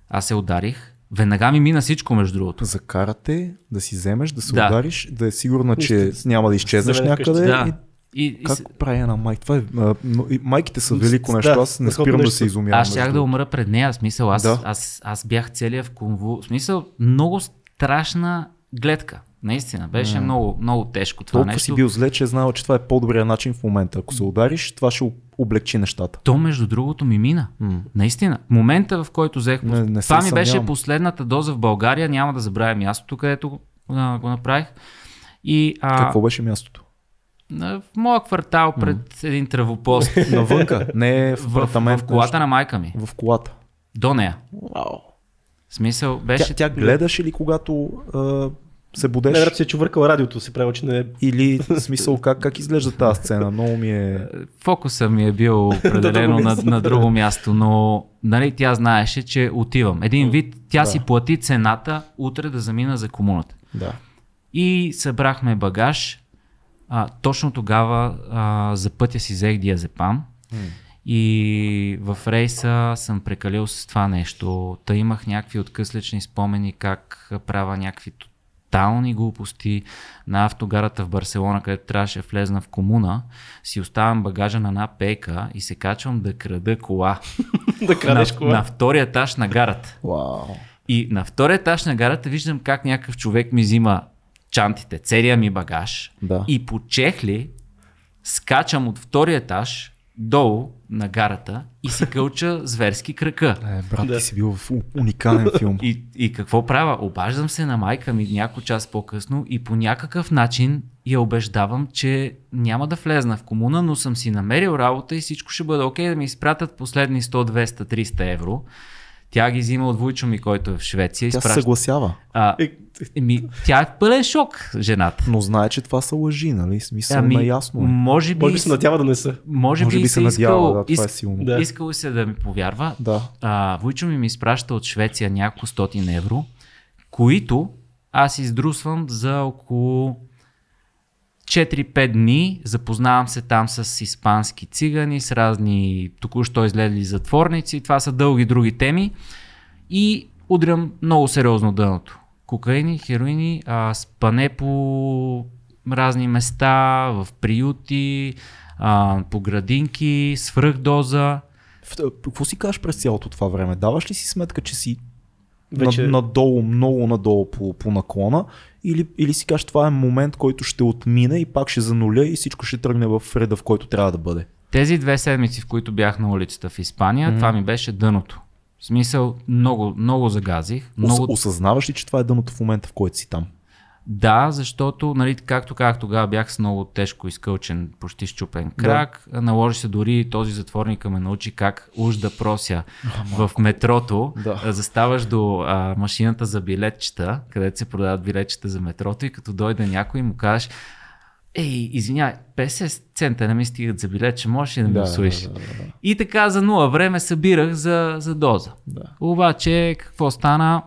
Аз се ударих. Веднага ми мина всичко, между другото. Закарате да си вземеш, да се Да. удариш, да е сигурна, че няма да изчезнеш някъде. Да. И И, и, как го прави една майка? Това е, а, и майките са велико Да, нещо. Аз не спирам да се изумявам. Аз щях да умра пред нея. Смисъл, аз, Да. аз, аз бях целия в конву. Смисъл, много страшна гледка. Наистина, беше много, много тежко това Толкова нещо. си бил зле, че е знал, че това е по-добрият начин в момента. Ако се удариш, това ще облегчи нещата. То, между другото, ми мина. М. Наистина. Момента, в който взех. Не- не това ми беше съмнявам. последната доза в България. Няма да забравя мястото, където го, а, го направих. И а, Какво беше мястото? А, в моя квартал пред един травопост. Навънка, не е в в, апартамент. в колата на майка ми. В колата. До нея. Вау. В смисъл, Тя, беше. тя гледаш ли когато а, се будеш? Най-вероятно си е чувъркал радиото, си правил, че не е Или в смисъл как, как изглежда тази сцена? Много ми е... Фокуса ми е бил определено на, на друго място, но нали, тя знаеше, че отивам. Един вид, тя Да. си плати цената утре да замина за комуната. Да. И събрахме багаж. А, точно тогава а, за пътя си взех диазепам. И в рейса съм прекалил с това нещо. Та имах някакви откъслични спомени как правя някакви тотални глупости на автогарата в Барселона, където трябваше да влезна в комуна. Си оставям багажа на една пейка и се качвам да крада кола. да крадеш на, кола. на втория етаж на гарата. Вау. И на втория етаж на гарата виждам как някакъв човек ми взима чантите, целият ми багаж Да. и по чехли скачам от втория етаж долу на гарата и си кълча зверски кръка. Е, брат, Да. ти си бил в уникален филм. И, и какво правя? Обаждам се на майка ми някой час по-късно и по някакъв начин я убеждавам, че няма да влезна в комуна, но съм си намерил работа и всичко ще бъде окей да ми изпратят последни 100, 200, 300 евро. Тя ги взима от войчо ми, който е в Швеция. Тя се изпраща- съгласява. А, Е, еми, тя е пълен шок, жената. Но знае, че това са лъжи, нали? Смисъл Ами, наясно е. може би, Може би се надява да не са. може Може би, би се надява, искал, да, това е силно. Да. искал се да ми повярва. Да. А, Войчо ми ми изпраща от Швеция няколко стотин евро, които аз издрусвам за около 4-5 дни. Запознавам се там с испански цигани, с разни току-що излезли затворници. Това са дълги други теми. И удрям много сериозно дъното. Кокаини, хероини, а, спане по разни места, в приюти, а, по градинки, свръхдоза. Какво си кажеш през цялото това време? Даваш ли си сметка, че си Вече- над, надолу, много надолу по, по наклона? Или, или си кажеш, това е момент, който ще отмине и пак ще зануля и всичко ще тръгне в реда, в който трябва да бъде? Тези две седмици, в които бях на улицата в Испания, mm. това ми беше дъното. В смисъл, много, много загазих. Много... Много, Осъзнаваш ли, че това е дъното в момента, в който си там? Да, защото, нали, както казах, тогава бях с много тежко изкълчен, почти щупен крак. Да. Наложи се дори този затворник ме научи как уж да прося в метрото. Да. Заставаш до а, машината за билетчета, където се продават билетчета за метрото и като дойде някой му кажеш Ей, извинявай, 50 цента не ми стигат за билет, че можеш ли да ми Да, освоиш? да, да, да. И така за нула време събирах за, за доза. Да. Обаче, какво стана?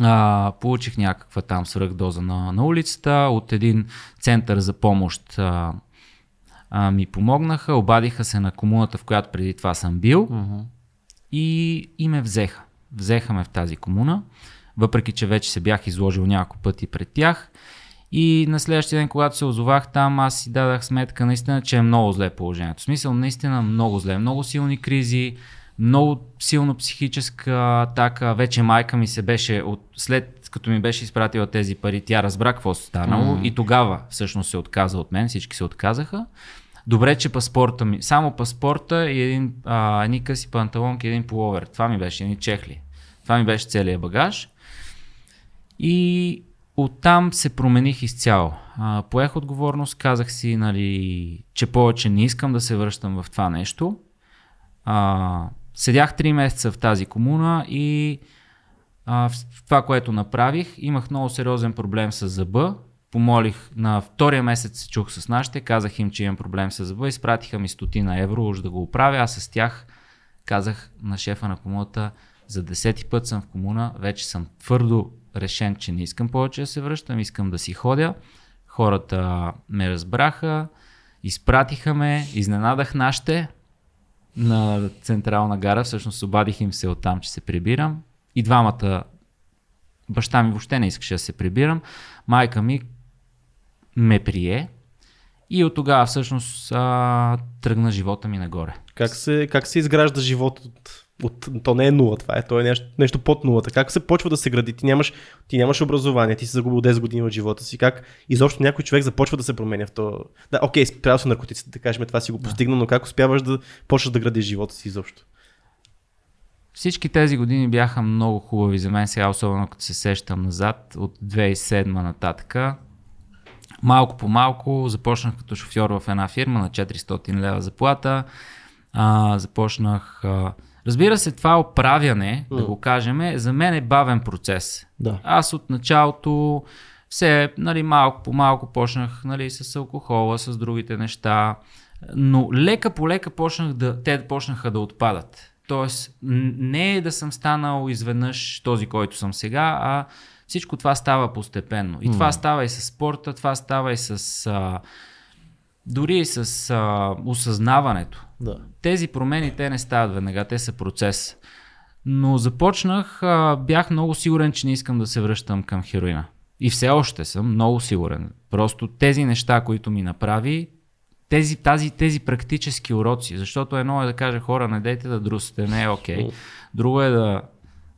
А, получих някаква там свръхдоза на, на улицата. От един център за помощ а, а, ми помогнаха. Обадиха се на комуната, в която преди това съм бил. И, и ме взеха. Взеха ме в тази комуна. Въпреки, че вече се бях изложил няколко пъти пред тях. И на следващия ден, когато се озовах там, аз си дадах сметка наистина, че е много зле положението. В смисъл, наистина много зле. Много силни кризи, много силно психическа атака. Вече майка ми се беше, от, след като ми беше изпратила тези пари, тя разбра какво се станало Мгм. и тогава всъщност се отказа от мен, всички се отказаха. Добре, че паспорта ми, само паспорта и един, а, едни къси панталонки, един пуловер. Това ми беше, едни чехли. Това ми беше целият багаж. И оттам се промених изцяло. А, поех отговорност, казах си, нали, че повече не искам да се връщам в това нещо. А, седях 3 месеца в тази комуна и а, това, което направих, имах много сериозен проблем с зъба. Помолих на втория месец се чух с нашите, казах им, че имам проблем с зъба, изпратиха ми стотина евро, уж да го оправя. Аз с тях казах на шефа на комуната, за десети път съм в комуна, вече съм твърдо решен, че не искам повече да се връщам, искам да си ходя. Хората ме разбраха, изпратиха ме, изненадах нашите на Централна гара, всъщност обадих им се оттам, че се прибирам. И двамата, баща ми въобще не искаше да се прибирам, майка ми ме прие и от тогава всъщност а, тръгна живота ми нагоре. Как се, как се изгражда живот от, от, то не е нула, това е, то е нещо, нещо под нулата. Как се почва да се гради? Ти нямаш, ти нямаш образование, ти си загубил 10 години от живота си. Как изобщо някой човек започва да се променя в то? Да, окей, спрял са наркотиците, да кажем, това си го постигнал, но как успяваш да почнеш да градиш живота си изобщо? Всички тези години бяха много хубави за мен, сега особено като се сещам назад, от 2007 нататък. Малко по малко започнах като шофьор в една фирма на 400 лева заплата. А, започнах... А... Разбира се, това оправяне, да го кажем, е, за мен е бавен процес. Да. Аз от началото все нали, малко по малко почнах нали, с алкохола, с другите неща, но лека по лека почнах да, те почнаха да отпадат. Тоест, не е да съм станал изведнъж този, който съм сега, а всичко това става постепенно. И това става и с спорта, това става и с... А, дори и с а, осъзнаването. Да. Тези промени те не стават веднага, те са процес. Но започнах, бях много сигурен, че не искам да се връщам към хероина. И все още съм много сигурен. Просто тези неща, които ми направи, тези, тази, тези практически уроци, защото едно е да кажа хора, не дейте да друсите, не е окей. Okay. Друго е да,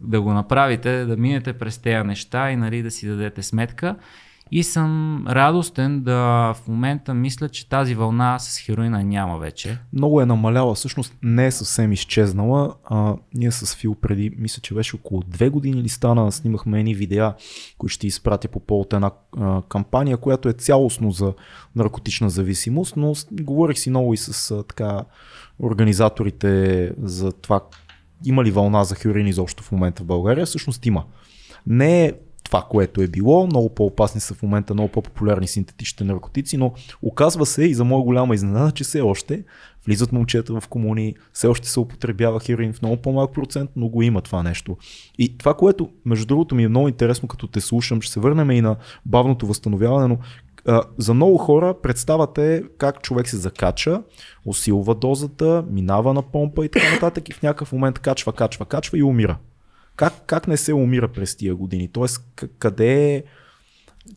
да го направите, да минете през тези неща и нали, да си дадете сметка. И съм радостен да в момента мисля, че тази вълна с хероина няма вече. Много е намаляла, всъщност не е съвсем изчезнала. А, ние с Фил преди, мисля, че беше около две години ли стана, снимахме едни видеа, които ще изпратя по повод една а, кампания, която е цялостно за наркотична зависимост, но говорих си много и с а, така организаторите за това има ли вълна за хероин изобщо в момента в България. Всъщност има. Не е това, което е било. Много по-опасни са в момента, много по-популярни синтетичните наркотици, но оказва се и за моя голяма изненада, че все още влизат момчета в комуни, все още се употребява хероин в много по-малък процент, но го има това нещо. И това, което между другото ми е много интересно, като те слушам, ще се върнем и на бавното възстановяване, но за много хора представата е как човек се закача, усилва дозата, минава на помпа и така нататък и в някакъв момент качва, качва, качва и умира. Как, как не се умира през тия години? Тоест, къде е,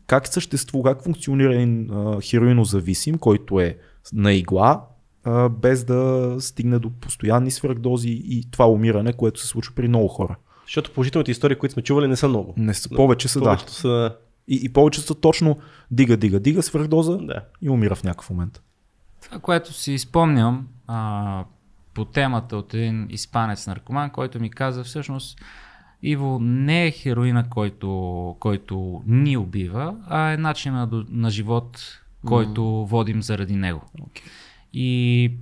как съществува, как функционира един а, хероинозависим, който е на игла, а, без да стигне до постоянни свръхдози и това умиране, което се случва при много хора. Защото положителните истории, които сме чували, не са много. Не са, повече са, да. Повечето са... И, и повече са точно дига, дига, дига, свръхдоза Да. и умира в някакъв момент. Това, което си спомням а, по темата от един испанец наркоман, който ми каза всъщност, Иво не е хероина, който, който ни убива, а е начин на, живот, който mm. водим заради него. Okay. И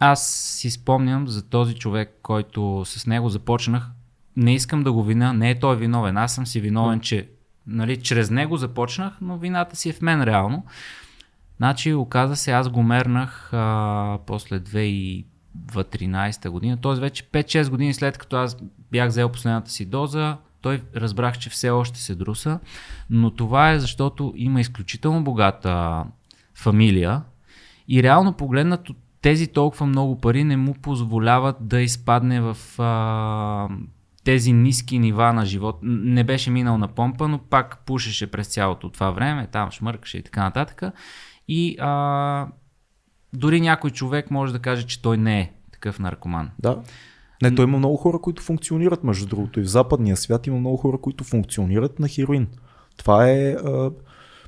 аз си спомням за този човек, който с него започнах. Не искам да го вина, не е той виновен. Аз съм си виновен, mm. че нали, чрез него започнах, но вината си е в мен реално. Значи, оказа се, аз го мернах а, после 2013 година, т.е. вече 5-6 години след като аз бях взел последната си доза, той разбрах, че все още се друса, но това е защото има изключително богата фамилия и реално погледнато тези толкова много пари не му позволяват да изпадне в а, тези ниски нива на живот. Не беше минал на помпа, но пак пушеше през цялото това време, там шмъркаше и така нататък. И а, дори някой човек може да каже, че той не е такъв наркоман. Да. Не, той има много хора, които функционират, между другото. И в западния свят има много хора, които функционират на хероин. Това е. А,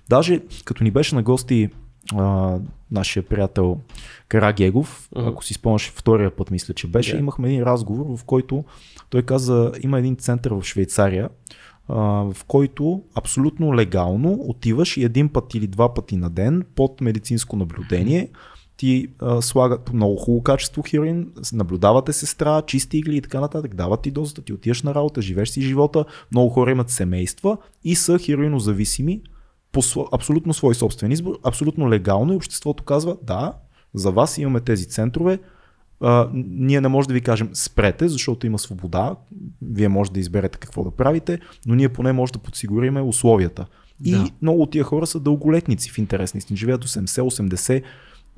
даже като ни беше на гости а, нашия приятел Карагегов, uh-huh. ако си спомняш втория път, мисля, че беше, yeah. имахме един разговор, в който той каза, има един център в Швейцария, в който абсолютно легално отиваш и един път или два пъти на ден под медицинско наблюдение, ти а, слагат много хубаво качество хероин, наблюдавате сестра, чисти игли и така нататък, дават ти дозата, ти отиваш на работа, живееш си живота, много хора имат семейства и са хероинозависими по абсолютно свой собствен избор, абсолютно легално и обществото казва, да, за вас имаме тези центрове, а, ние не можем да ви кажем спрете, защото има свобода, вие може да изберете какво да правите, но ние поне може да подсигуриме условията. И да. много от тия хора са дълголетници в интерес ни. Живеят 80-80,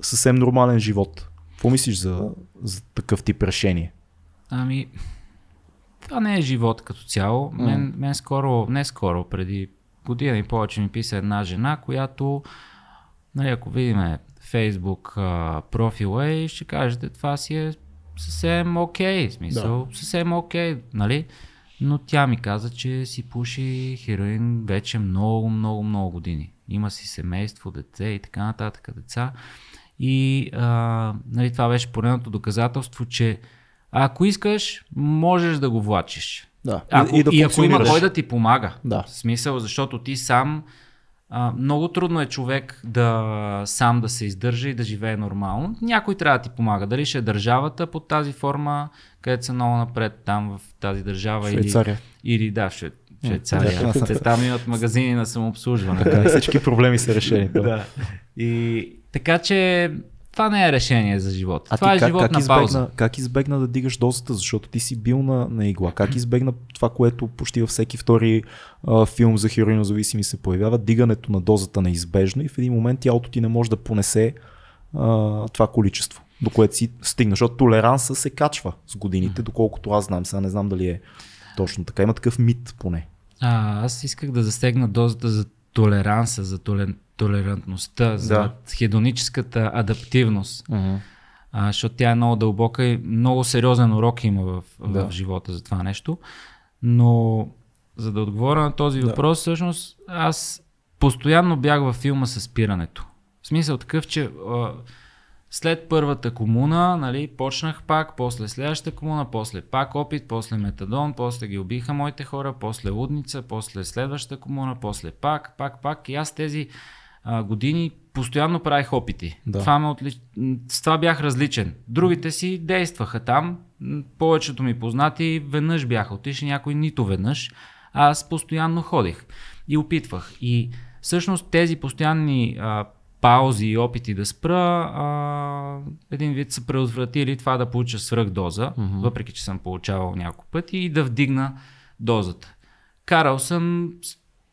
съвсем нормален живот. Какво мислиш за, за такъв тип решение? Ами, това не е живот като цяло. Мен, мен скоро, не скоро, преди година и повече ми писа една жена, която, нали, ако видиме Фейсбук профила и ще кажете това си е съвсем окей, okay, смисъл, да. съвсем окей, okay, нали? Но тя ми каза, че си пуши хероин вече много, много, много години. Има си семейство, дете и така нататък, деца. И а, нали, това беше поредното доказателство, че ако искаш, можеш да го влачиш. Да. Ако, и, и, да и ако има кой да ти помага. Да. В смисъл, защото ти сам а, много трудно е човек да сам да се издържа и да живее нормално. Някой трябва да ти помага. Дали ще е държавата под тази форма, където са много напред там в тази държава. Швейцария. Или, или да, ще, Швейцария. Те там имат магазини на самообслужване. Така, всички проблеми са решени. да. И така че това не е решение за живота. А това е как, живот как на избегна, пауза. Как избегна да дигаш дозата, защото ти си бил на, на игла? Как избегна това, което почти във всеки втори а, филм за хероинозависими се появява, дигането на дозата неизбежно и в един момент тялото ти не може да понесе а, това количество, до което си стигна, защото толеранса се качва с годините, доколкото аз знам, сега не знам дали е точно така, има такъв мит поне. А, аз исках да засегна дозата за толеранса, за толер толерантността, да. за хедоническата адаптивност. Uh-huh. А, защото тя е много дълбока и много сериозен урок има в, да. в живота за това нещо. Но за да отговоря на този да. въпрос, всъщност аз постоянно бях във филма с спирането. В смисъл такъв, че а, след първата комуна, нали, почнах пак, после следващата комуна, после пак опит, после метадон, после ги убиха моите хора, после лудница, после следващата комуна, после пак, пак, пак. И аз тези а, години постоянно правих опити. Да. Това, ме отли... С това бях различен. Другите си действаха там. Повечето ми познати веднъж бяха отишли, някой нито веднъж. Аз постоянно ходих и опитвах. И всъщност тези постоянни а, паузи и опити да спра, а, един вид са преотвратили това да получа свръхдоза, mm-hmm. въпреки че съм получавал няколко пъти и да вдигна дозата. Карал съм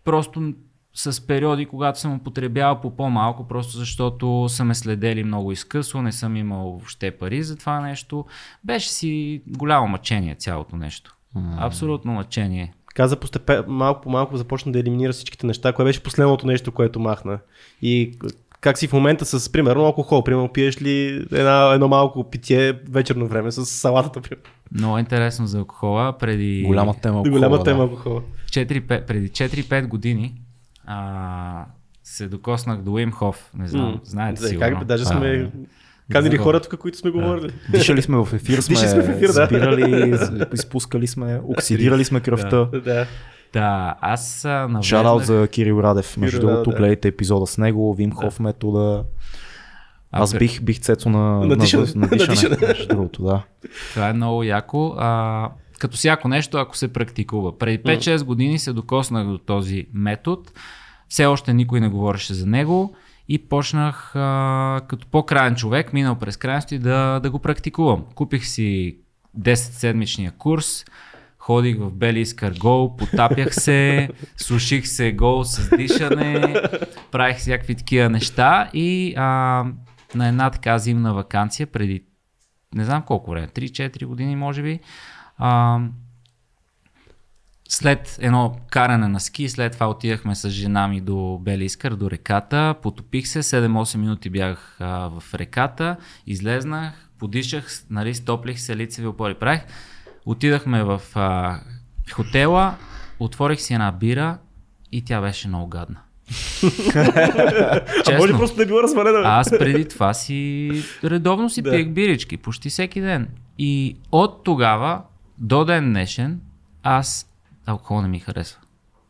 просто с периоди, когато съм употребявал по по-малко, просто защото са ме следели много изкъсно, не съм имал въобще пари за това нещо. Беше си голямо мъчение цялото нещо. Mm. Абсолютно мъчение. Каза постепенно, малко по малко започна да елиминира всичките неща. Кое беше последното нещо, което махна? И как си в момента с, примерно, алкохол? Примерно, пиеш ли една, едно малко питие вечерно време с салатата? Примерно? Много интересно за алкохола. Преди... Голяма тема алкохола. Голяма тема алкохола. 4, преди 4-5 години а, се докоснах до Уим Хоф. Не знам, mm. знаете си. Как, даже сме... Канили хора тук, които сме говорили. Дишали сме в ефир, сме, сме в ефир, да. спирали, изпускали сме, оксидирали сме кръвта. Да. Да, аз а, навлезнах... Шараут за Кирил Радев. Между другото, да. гледайте епизода с него, Вим Хоф метода. Аз А, бих, бих цецо на, На дишане. на, на На дишане. Между другото, да. Това е много яко. А, като всяко нещо, ако се практикува. Преди 5-6 години се докоснах до този метод. Все още никой не говореше за него и почнах а, като по-крайен човек, минал през крайности, да, да го практикувам. Купих си 10-седмичния курс, ходих в Бели Искър гол, потапях се, суших се гол с дишане, правих всякакви такива неща и а, на една така зимна вакансия преди не знам колко време, 3-4 години може би. А, след едно каране на ски, след това отидахме с жена ми до Бели Искър, до реката, потопих се, 7-8 минути бях а, в реката, излезнах, подишах, нали, стоплих се, лицеви опори правих. Отидахме в а, хотела, отворих си една бира и тя беше много гадна. А може просто да е било развалено. А Аз преди това си редовно си Да. пиех бирички, почти всеки ден. И от тогава до ден днешен аз алкохол не ми харесва.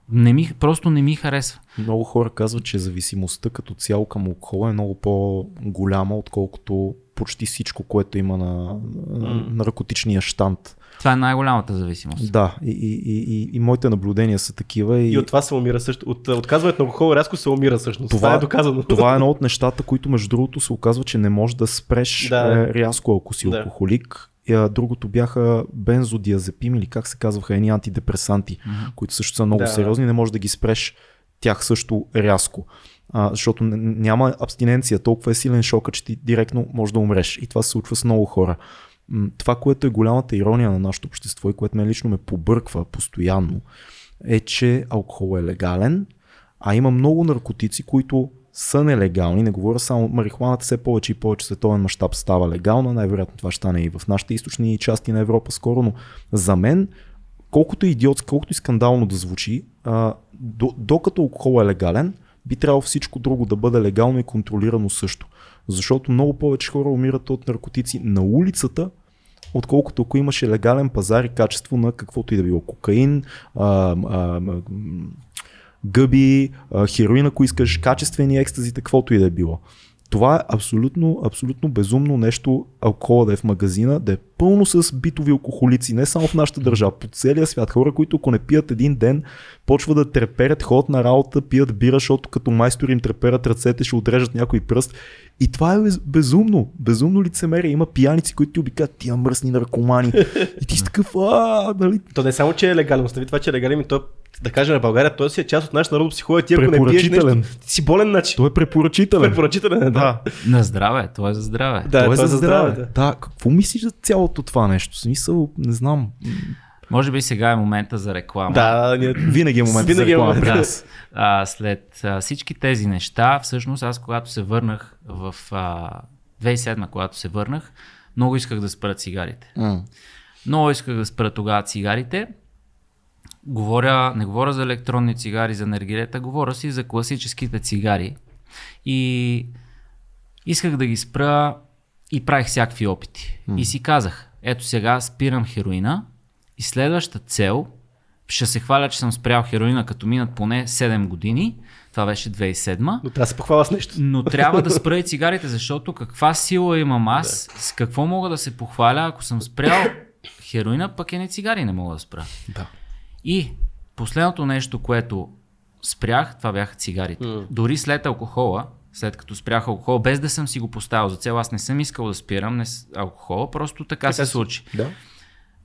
Не ми, просто не ми харесва. Много хора казват, че зависимостта като цяло към алкохола е много по-голяма, отколкото почти всичко, което има на, на наркотичния штант. Това е най-голямата зависимост. Да, и, и, и, и, моите наблюдения са такива. И, И от това се умира също. От отказването на алкохол рязко се умира всъщност. Това, Това- е доказано. Това е едно от нещата, които между другото се оказва, че не можеш да спреш Да. да. рязко, ако си Да. алкохолик. Другото бяха бензодиазепим или как се казваха, едни антидепресанти, Мгм. които също са много Да. сериозни, не можеш да ги спреш тях също рязко. А, защото няма абстиненция, толкова е силен шока, че ти директно можеш да умреш. И това се случва с много хора. Това, което е голямата ирония на нашето общество и което мен лично ме побърква постоянно, е, че алкохол е легален, а има много наркотици, които са нелегални. Не говоря само марихуаната, все повече и повече световен мащаб става легална. Най-вероятно това ще стане и в нашите източни части на Европа скоро, но за мен, колкото идиотски, колкото и скандално да звучи, а, до, докато алкохол е легален, би трябвало всичко друго да бъде легално и контролирано също. Защото много повече хора умират от наркотици на улицата, отколкото ако имаше легален пазар и качество на каквото и да било. Кокаин, а, а, гъби, хероин, ако искаш, качествени екстази, каквото и да е било. Това е абсолютно, абсолютно безумно нещо, алкохола да е в магазина, да е пълно с битови алкохолици, не само в нашата държава, по целия свят. Хора, които ако не пият един ден, почва да треперят, ходят на работа, пият бира, защото като майстори им треперят ръцете, ще отрежат някой пръст. И това е без- безумно, безумно лицемерие. Има пияници, които ти обикат, тия мръсни наркомани. И ти си такъв, а, нали, То не е само, че е легално. Остави това, че е легален, то, да кажем на България, той си е част от нашата народопсихология. Ти ако не пиеш нещо, ти си болен начин. той е препоръчителен. Препоръчителен е, да. Да, На здраве, то е за здраве. Да, той е той за здраве. да. Да, какво мислиш за цялото това нещо? Смисъл, не знам. Може би сега е момента за реклама. Да. Винаги е момент Винаги за е реклама момент. при Да. А, след а, всички тези неща, всъщност аз когато се върнах в а, 2007, когато се върнах, много исках да спра цигарите. Много исках да спра тогава цигарите. Говоря, не говоря за електронни цигари, за енергията, говоря си за класическите цигари. И исках да ги спра и правих всякакви опити. И си казах, ето сега спирам хероина и следващата цел, ще се хваля, че съм спрял хероина, като минат поне 7 години, това беше 2007 Но трябва да се похваля с нещо. но трябва да спра и цигарите, защото каква сила имам аз, с какво мога да се похваля, ако съм спрял хероина, пък е не цигари не мога да спра. Да. И последното нещо, което спрях, това бяха цигарите. М. Дори след алкохола, след като спрях алкохол, без да съм си го поставил за цел, аз не съм искал да спирам не с алкохола, просто така, се се- случи. Да.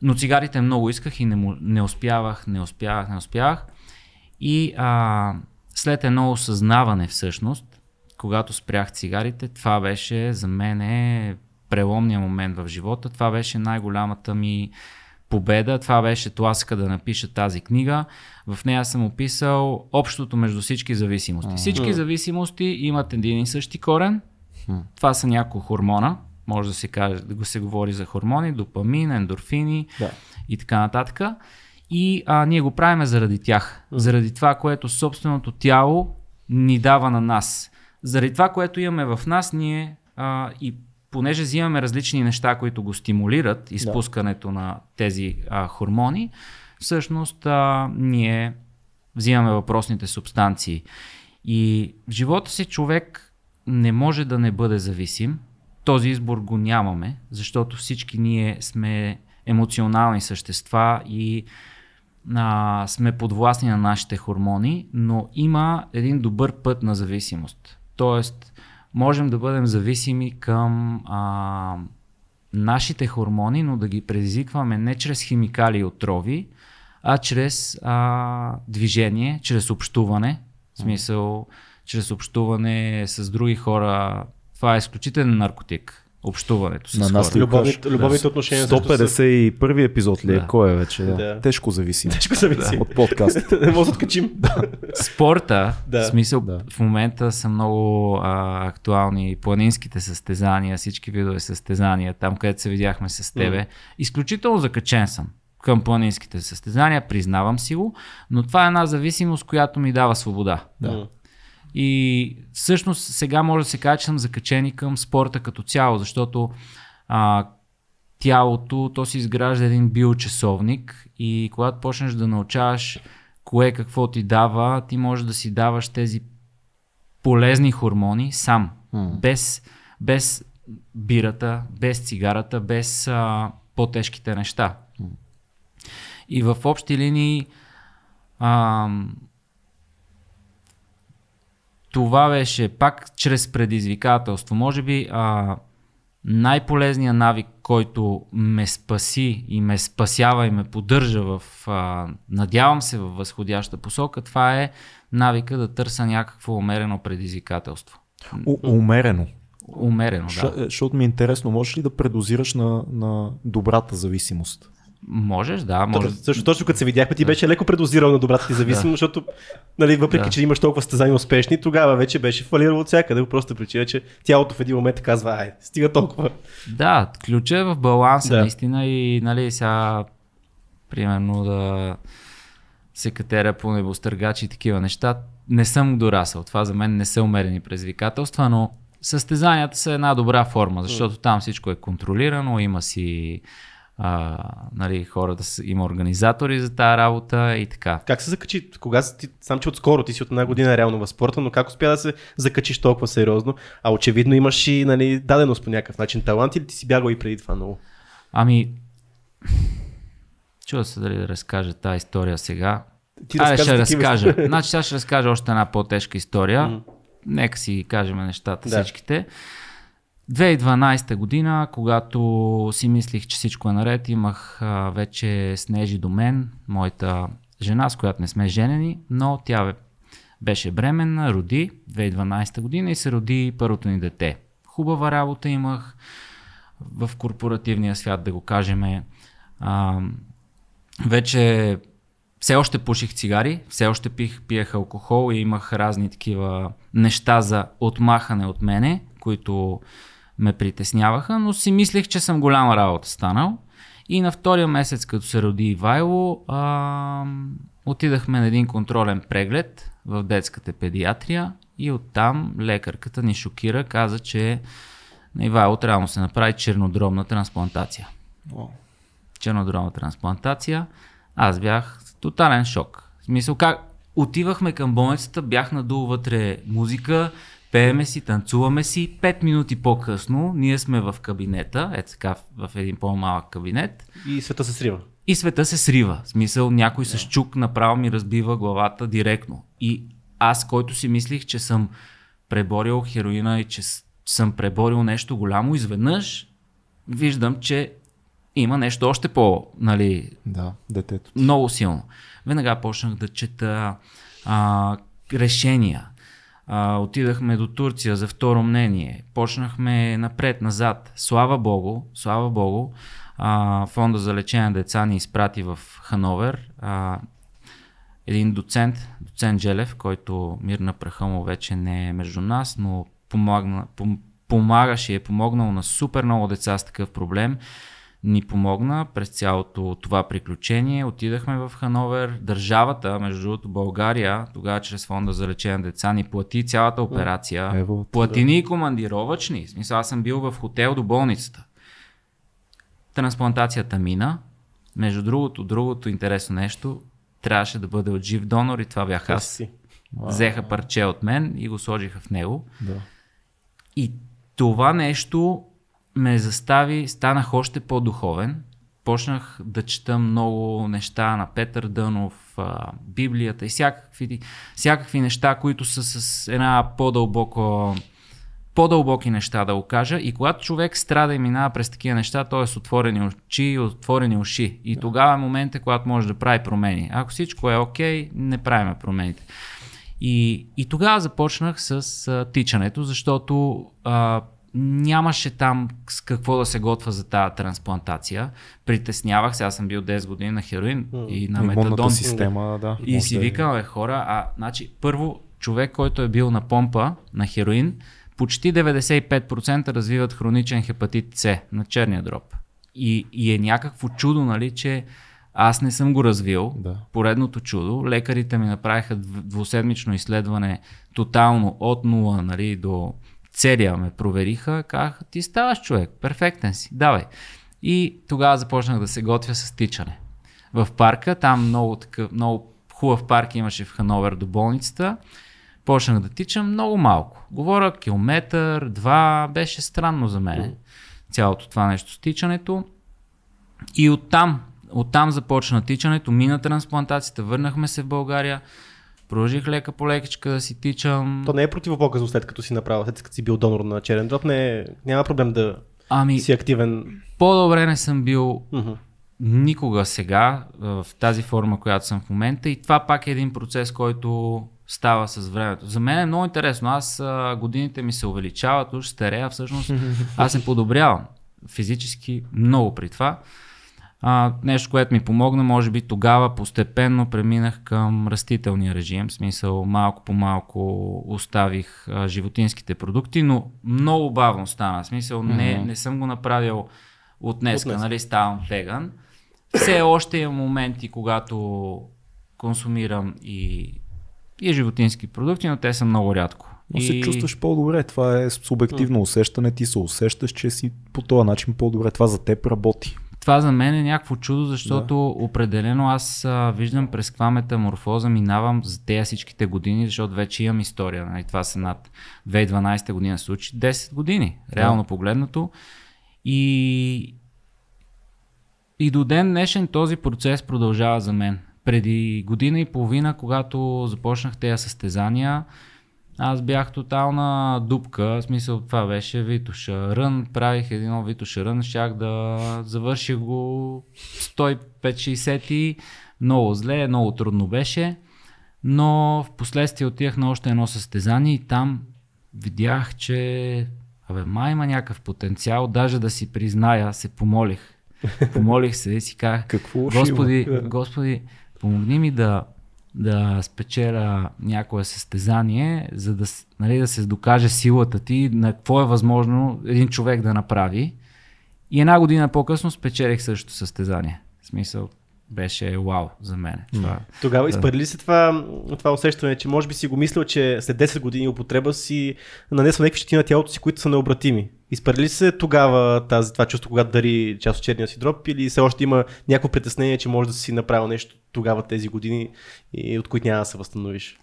Но цигарите много исках и не, не успявах, не успявах, не успявах. И а, след едно осъзнаване всъщност, когато спрях цигарите, това беше за мен преломния момент в живота. Това беше най-голямата ми победа. Това беше тласка да напиша тази книга. В нея съм описал общото между всички зависимости. Всички зависимости имат един и същи корен. Това са няколко хормона. Може да се, каже, да го се говори за хормони, допамин, ендорфини Да. и така нататък. И а, ние го правиме заради тях. Заради това, което собственото тяло ни дава на нас. Заради това, което имаме в нас, ние а, и понеже взимаме различни неща, които го стимулират, изпускането да. на тези а, хормони, всъщност а, ние взимаме въпросните субстанции. И в живота си човек не може да не бъде зависим. Този избор го нямаме, защото всички ние сме емоционални същества и а, сме подвластни на нашите хормони, но има един добър път на зависимост. Тоест, можем да бъдем зависими към а, нашите хормони, но да ги предизвикваме не чрез химикали и отрови, а чрез а, движение, чрез общуване, в смисъл, чрез общуване с други хора. Това е изключителен наркотик общуването с на нас хора. Любовните, любовните отношения. също са- 151 епизод ли е? Да. Кой е вече? Да. Да. Тежко зависим. Тежко зависим. От подкаст. Не може да откачим. Спорта, Да. в смисъл Да. в момента са много а, актуални планинските състезания, всички видове състезания, там където се видяхме с тебе. Изключително закачен съм към планинските състезания, признавам си го, но това е една зависимост, която ми дава свобода. Да. И всъщност сега може да се каже, че съм закачен към спорта като цяло, защото а, тялото, то си изгражда един биочасовник и когато почнеш да научаваш кое какво ти дава, ти можеш да си даваш тези полезни хормони сам, М. без, без бирата, без цигарата, без а, по-тежките неща. И в общи линии а, това беше пак чрез предизвикателство. Може би а, най-полезният навик, който ме спаси и ме спасява и ме поддържа в, а, надявам се, в възходяща посока, това е навика да търся някакво умерено предизвикателство. У- умерено. Умерено, да. Ша- Защото ми е интересно, можеш ли да предозираш на, на добрата зависимост? Можеш, да. Може... Точно, също точно като се видяхме, ти беше леко предозирал на добрата ти зависимост, защото нали, въпреки, Да. че имаш толкова състезания успешни, тогава вече беше фалирал от всякъде. Просто причина, че тялото в един момент казва, ай, стига толкова. Да, ключа е в баланса Да. да. наистина и нали сега примерно да се катеря по небостъргачи и такива неща. Не съм дорасъл. Това за мен не са умерени предизвикателства, но състезанията са една добра форма, защото там всичко е контролирано, има си а, нали, хората, с- има организатори за тази работа и така. Как се закачи? Кога си, ти, сам че отскоро, ти си от една година реално в спорта, но как успя да се закачиш толкова сериозно? А очевидно имаш и нали, даденост по някакъв начин талант или ти си бягал и преди това много? Ами, чува се дали да разкажа тази история сега. Ти Айде ще разкажа. значи сега ще разкажа още една по-тежка история. Нека си кажем нещата Да. всичките. 2012 година, когато си мислих, че всичко е наред, имах а, вече Снежи до мен, моята жена, с която не сме женени, но тя бе- беше бременна, роди 2012 година и се роди първото ни дете. Хубава работа имах в корпоративния свят, да го кажем. А, вече все още пуших цигари, все още пих, пиех алкохол и имах разни такива неща за отмахане от мене, които ме притесняваха, но си мислех, че съм голяма работа станал. И на втория месец, като се роди Ивайло, а, отидахме на един контролен преглед в детската педиатрия и оттам лекарката ни шокира, каза, че на Ивайло трябва да се направи чернодробна трансплантация чернодробна трансплантация, аз бях тотален шок. В смисъл как отивахме към болницата, бях надул вътре музика, пееме си, танцуваме си. Пет минути по-късно ние сме в кабинета, е така в един по-малък кабинет И света се срива. и света се срива. В смисъл някой с чук направо ми разбива главата директно. И аз, който си мислих, че съм преборил хероина и че съм преборил нещо голямо, изведнъж виждам, че има нещо още по, нали, Да, детето. много силно. Веднага почнах да чета а, решения. А, отидахме до Турция за второ мнение. Почнахме напред-назад. Слава Богу, слава Богу, а, фонда за лечение на деца ни изпрати в Хановер. А, един доцент, доцент Джелев, който мир на праха му вече не е между нас, но помогна, пом, помагаше и е помогнал на супер много деца с такъв проблем. Ни помогна през цялото това приключение. Отидахме в Хановер. Държавата, между другото България, тогава чрез фонда за лечение на деца, ни плати цялата операция. Ево, плати ни и командировачни. В смисъл, аз съм бил в хотел до болницата. Трансплантацията мина. Между другото, другото интересно нещо, трябваше да бъде от жив донор и това бях аз. Взеха парче от мен и го сложиха в него. Да. И това нещо ме застави, станах още по-духовен. Почнах да чета много неща на Петър Дънов, Библията и всякакви, всякакви неща, които са с една по-дълбоко по-дълбоки неща да го кажа. И когато човек страда и минава през такива неща, е с отворени очи и отворени уши. И тогава е момента, когато може да прави промени. Ако всичко е окей, okay, не правиме промените. И, и тогава започнах с а, тичането, защото а, нямаше там с какво да се готва за тази трансплантация. Притеснявах се, аз съм бил 10 години на хероин mm. и на метадон. система, да. И си да е- викам, бе, хора, а, значи, първо, човек, който е бил на помпа на хероин, почти 95% развиват хроничен хепатит С на черния дроб. И, и е някакво чудо, нали, че аз не съм го развил. Да. Поредното чудо. Лекарите ми направиха дв- двуседмично изследване тотално от нула нали, до целия ме провериха. Казаха, ти ставаш човек, перфектен си, давай. И тогава започнах да се готвя с тичане. В парка, там много, такъв, много хубав парк имаше в Хановер до болницата. Почнах да тичам много малко. Говоря километър, два, беше странно за мен. Цялото това нещо с тичането. И оттам, оттам започна тичането, мина трансплантацията, върнахме се в България, продължих лека по лекичка да си тичам. То не е противопоказно след като си направил, след като си бил донор на черен дроб, не е, няма проблем да Ами, си активен. по-добре не съм бил Мгм. никога сега в тази форма, която съм в момента и това пак е един процес, който става с времето. За мен е много интересно. Аз а, годините ми се увеличават, уж старея, всъщност аз се подобрявам физически много при това. А, нещо, което ми помогна, може би тогава постепенно преминах към растителния режим, в смисъл малко по малко оставих а, животинските продукти, но много бавно стана, в смисъл не, не съм го направил от днес, От днес. нали ставам веган. Все още има моменти, когато консумирам и, и животински продукти, но те са много рядко. Но се и... чувстваш по-добре. Това е субективно усещане. Ти се усещаш, че си по този начин по-добре. Това за теб работи. Това за мен е някакво чудо, защото да. определено аз а, виждам през каква метаморфоза минавам за тези всичките години, защото вече имам история. Нали? Това са над 2012 година се случи 10 години, реално Да. погледнато. И, и до ден днешен този процес продължава за мен. Преди година и половина, когато започнах тези състезания, аз бях тотална дупка, в смисъл това беше Витоша Рън, правих един Витоша Рън, щях да завърших го 105-60 и много зле, много трудно беше, но в последствие отивах на още едно състезание и там видях, че абе, май има някакъв потенциал, даже да си призная, се помолих. Помолих се и си казах, Какво Господи, има? Господи, помогни ми да, да спечеля някое състезание, за да, нали, да се докаже силата ти, на какво е възможно един човек да направи. И една година по-късно спечелих същото състезание. В смисъл, беше вау за мен. Това. Тогава Да. изпари ли се това, това усещане, че може би си го мислил, че след 10 години употреба си нанесва някакви щети на тялото си, които са необратими? Изпари ли се тогава тази, това чувство, когато дари част от черния си дроб или все още има някакво притеснение, че може да си направил нещо тогава тези години и от които няма да се възстановиш?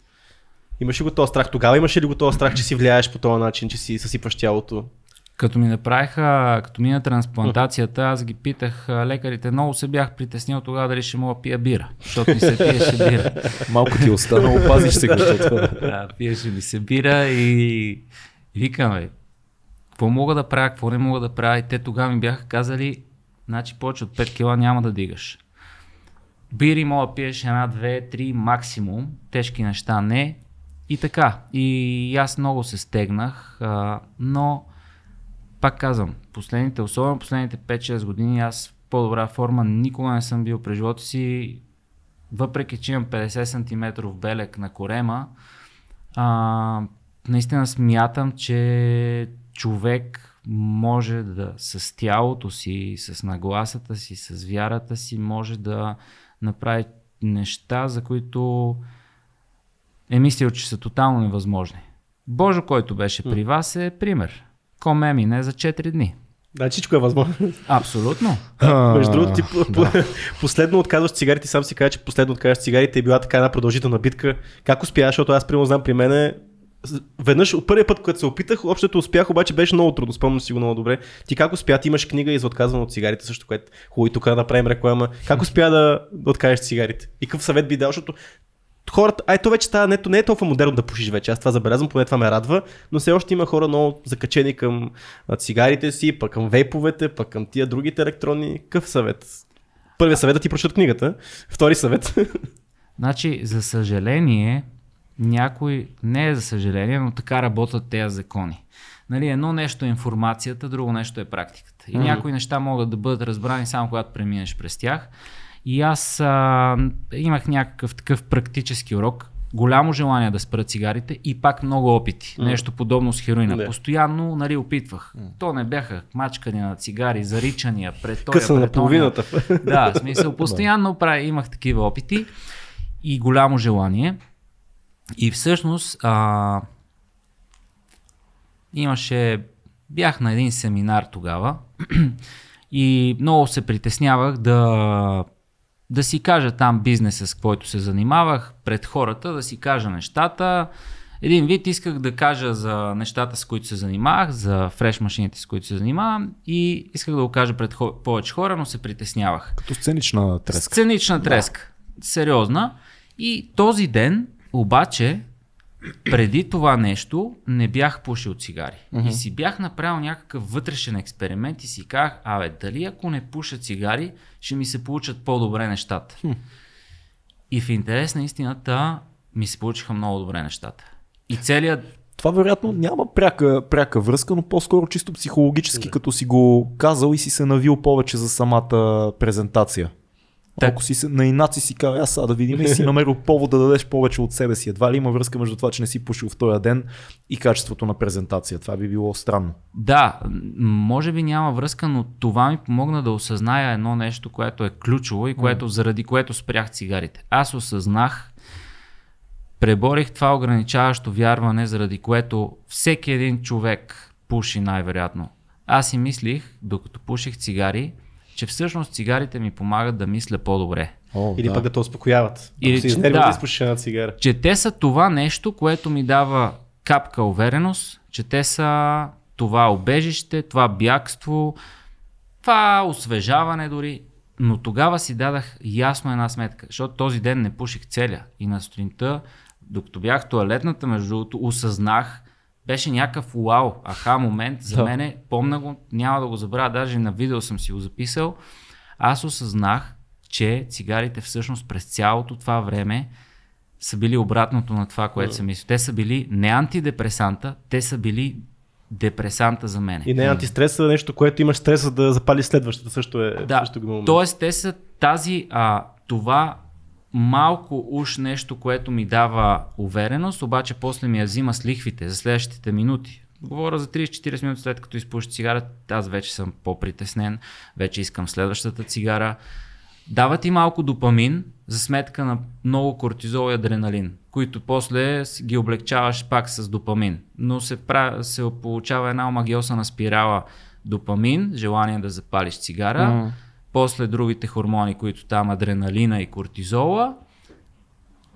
Имаш ли го този страх тогава? Имаше ли го този страх, че си влияеш по този начин, че си съсипваш тялото? Като ми направиха, като мина трансплантацията, аз ги питах лекарите, много се бях притеснил тогава дали ще мога да пия бира, защото ми се пиеше бира. Малко ти е останало, пазиш се го това. Да, пиеше ми се бира и и викам, бе, какво мога да правя, какво не мога да правя. И те тогава ми бяха казали, значи повече от 5 кила няма да дигаш. Бири мога да пиеш една, две, три максимум, тежки неща не. И така. И аз много се стегнах, а, но пак казвам, последните, особено последните 5-6 години, аз в по-добра форма никога не съм бил през живота си, въпреки че имам 50 см белек на корема, а, наистина смятам, че човек може да с тялото си, с нагласата си, с вярата си, може да направи неща, за които е мислил, че са тотално невъзможни. Божо, който беше при вас е пример. Коме мине за 4 дни. Да, всичко е възможно. Абсолютно. Между другото, ти да. последно отказваш цигарите, сам си кажа, че последно отказваш цигарите е била така една продължителна битка. Как успяваш, защото аз примерно знам при мен веднъж от първия път, когато се опитах, общото успях, обаче беше много трудно, спомням си го много добре. Ти как успя, ти имаш книга и за отказване от цигарите, също което хубаво и тук да направим реклама. Как успя да, да откажеш цигарите? И какъв съвет би дал, защото хората, ай то вече става, не, не е толкова модерно да пушиш вече, аз това забелязвам, поне това ме радва, но все още има хора много закачени към цигарите си, пък към вейповете, пък към тия другите електронни. Какъв съвет? Първият съвет е да ти прочитат книгата, втори съвет. Значи, за съжаление, някой, не е за съжаление, но така работят тези закони. Нали, едно нещо е информацията, друго нещо е практиката. И mm-hmm. някои неща могат да бъдат разбрани само когато преминеш през тях. И аз а, имах някакъв такъв практически урок. Голямо желание да спра цигарите и пак много опити. Mm. Нещо подобно с хероина. Не. Постоянно нали, опитвах. Mm. То не бяха мачкани на цигари, заричания, пред Къса на половината. Да, в смисъл. Постоянно прави, имах такива опити и голямо желание. И всъщност а, имаше, бях на един семинар тогава и много се притеснявах да да си кажа там бизнеса, с който се занимавах, пред хората, да си кажа нещата. Един вид исках да кажа за нещата, с които се занимавах, за фреш машините, с които се занимавам и исках да го кажа пред хо- повече хора, но се притеснявах. Като сценична треска. Сценична треска. Да. Сериозна. И този ден обаче преди това нещо не бях пушил цигари. Mm-hmm. И си бях направил някакъв вътрешен експеримент и си казах, абе, дали ако не пуша цигари, ще ми се получат по-добре нещата. И в интерес на истината ми се получиха много добре нещата. И целият това вероятно няма пряка, пряка връзка, но по-скоро чисто психологически, като си го казал и си се навил повече за самата презентация. Так. Ако си на инаци си казва, аз да видим и си намерил повод да дадеш повече от себе си. Едва ли има връзка между това, че не си пушил в този ден и качеството на презентация. Това би било странно. Да, може би няма връзка, но това ми помогна да осъзная едно нещо, което е ключово и което, заради което спрях цигарите. Аз осъзнах, преборих това ограничаващо вярване, заради което всеки един човек пуши най-вероятно. Аз си мислих, докато пуших цигари, че всъщност цигарите ми помагат да мисля по-добре. О, Или да. пък да те успокояват. Или, си че, да, да изпушиш една цигара. Че те са това нещо, което ми дава капка увереност, че те са това обежище, това бягство, това освежаване дори. Но тогава си дадах ясно една сметка, защото този ден не пуших целя. И на сутринта, докато бях в туалетната, между другото, осъзнах, беше някакъв вау, аха момент за да. мене, помна го, няма да го забравя, даже на видео съм си го записал. Аз осъзнах, че цигарите всъщност през цялото това време са били обратното на това, което съм мислил. Те са били не антидепресанта, те са били депресанта за мен. И не антистреса, нещо, което имаш стреса да запали следващата, също е да, също го Тоест, те са тази, а, това малко уж нещо, което ми дава увереност, обаче после ми я взима с лихвите за следващите минути. Говоря за 30-40 минути след като изпуша цигара, аз вече съм по-притеснен, вече искам следващата цигара. Дава ти малко допамин за сметка на много кортизол и адреналин, които после ги облегчаваш пак с допамин. Но се, прави, се получава една омагиосана спирала допамин, желание да запалиш цигара. Mm после другите хормони, които там адреналина и кортизола.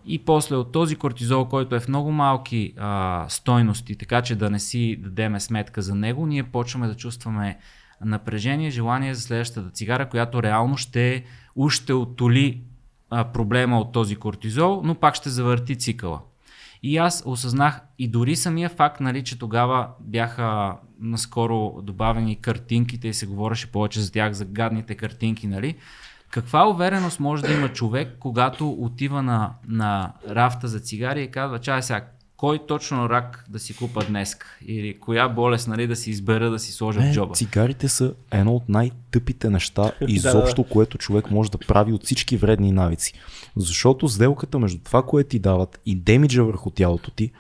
И после от този кортизол, който е в много малки а, стойности, така че да не си дадеме сметка за него, ние почваме да чувстваме напрежение, желание за следващата цигара, която реално ще, уж ще отоли а, проблема от този кортизол, но пак ще завърти цикъла. И аз осъзнах и дори самия факт, нали, че тогава бяха наскоро добавени картинките и се говореше повече за тях, за гадните картинки, нали? Каква увереност може да има човек, когато отива на, на рафта за цигари и казва, чай сега, кой точно рак да си купа днес или коя болест нали, да си избера да си сложа в джоба. Цигарите са едно от най-тъпите неща изобщо, което човек може да прави от всички вредни навици. Защото сделката между това, което ти дават и демиджа върху тялото ти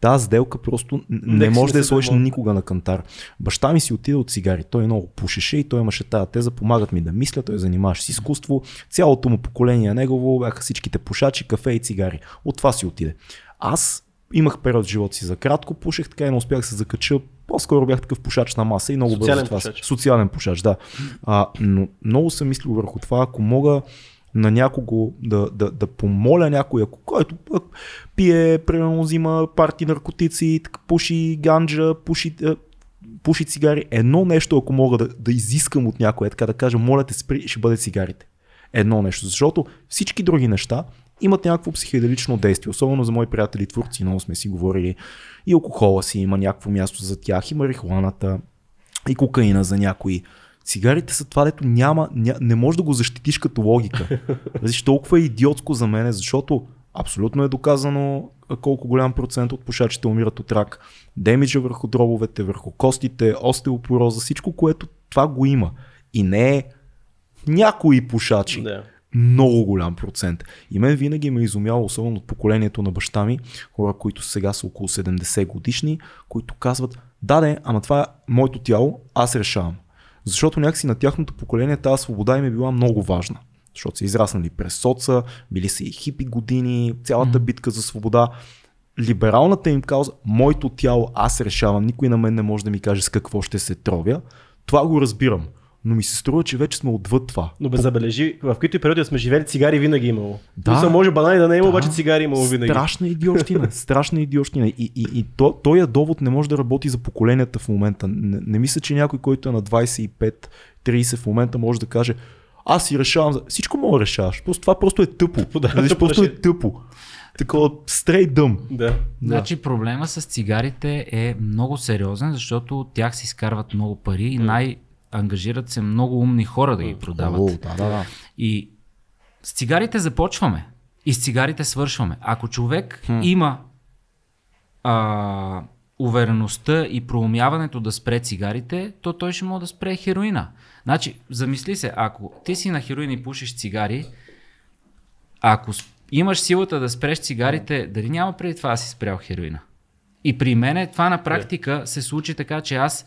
Тази сделка просто не си може да я сложиш никога на кантар. Баща ми си отиде от цигари. Той много пушеше и той имаше тази теза, помагат ми да мисля, той занимаваше с изкуство. Цялото му поколение негово бяха всичките пушачи, кафе и цигари. От това си отиде. Аз имах период в живота си за кратко, пушех така и не успях да се закача. По-скоро бях такъв пушач на маса и много Социален бързо това. пушач. Социален пушач, да. А, но много съм мислил върху това, ако мога на някого да, да, да помоля някой, ако, който пие, примерно взима парти наркотици, така, пуши ганджа, пуши, пуши цигари. Едно нещо, ако мога да, да изискам от някой, е така да кажа, моля те спри, ще бъде цигарите. Едно нещо, защото всички други неща имат някакво психоделично действие, особено за мои приятели творци, много сме си говорили. И алкохола си има някакво място за тях, и марихуаната, и кокаина за някои. Цигарите са това, дето няма, ня, не можеш да го защитиш като логика. Значи толкова е идиотско за мен, защото абсолютно е доказано колко голям процент от пушачите умират от рак. Демиджа върху дробовете, върху костите, остеопороза, всичко, което това го има. И не е някои пушачи Да. Много голям процент. И мен винаги ме е изумяло, особено от поколението на баща ми, хора, които сега са около 70 годишни, които казват, да, де, ама това е моето тяло, аз решавам. Защото някакси на тяхното поколение тази свобода им е била много важна. Защото са израснали през соца, били са и хипи години, цялата битка за свобода. Либералната им кауза, моето тяло, аз решавам, никой на мен не може да ми каже с какво ще се тровя. Това го разбирам. Но ми се струва, че вече сме отвъд това. Но бе забележи, в които и периоди сме живели, цигари винаги е имало. Да. Мисля, може банани да не е имало, Да. обаче цигари е имало винаги. Страшна идиощина, страшна идиощина. И, и, и то, този довод не може да работи за поколенията в момента. Не, не мисля, че някой, който е на 25-30 в момента може да каже аз си решавам, за- всичко мога да решаваш. Просто това просто е тъпо. Да, Разбираш, тъпо просто е тъпо. Такова straight дъм. Да. Значи проблема с цигарите е много сериозен, защото от тях си изкарват много пари и най-ангажират се много умни хора да ги продават. О, да, да, да. И с цигарите започваме и с цигарите свършваме. Ако човек има а, увереността и проумяването да спре цигарите, то той ще може да спре хероина. Значи, замисли се, ако ти си на хероин и пушиш цигари, ако имаш силата да спреш цигарите, дали няма преди това да си спрял хероина? И при мене това на практика се случи така, че аз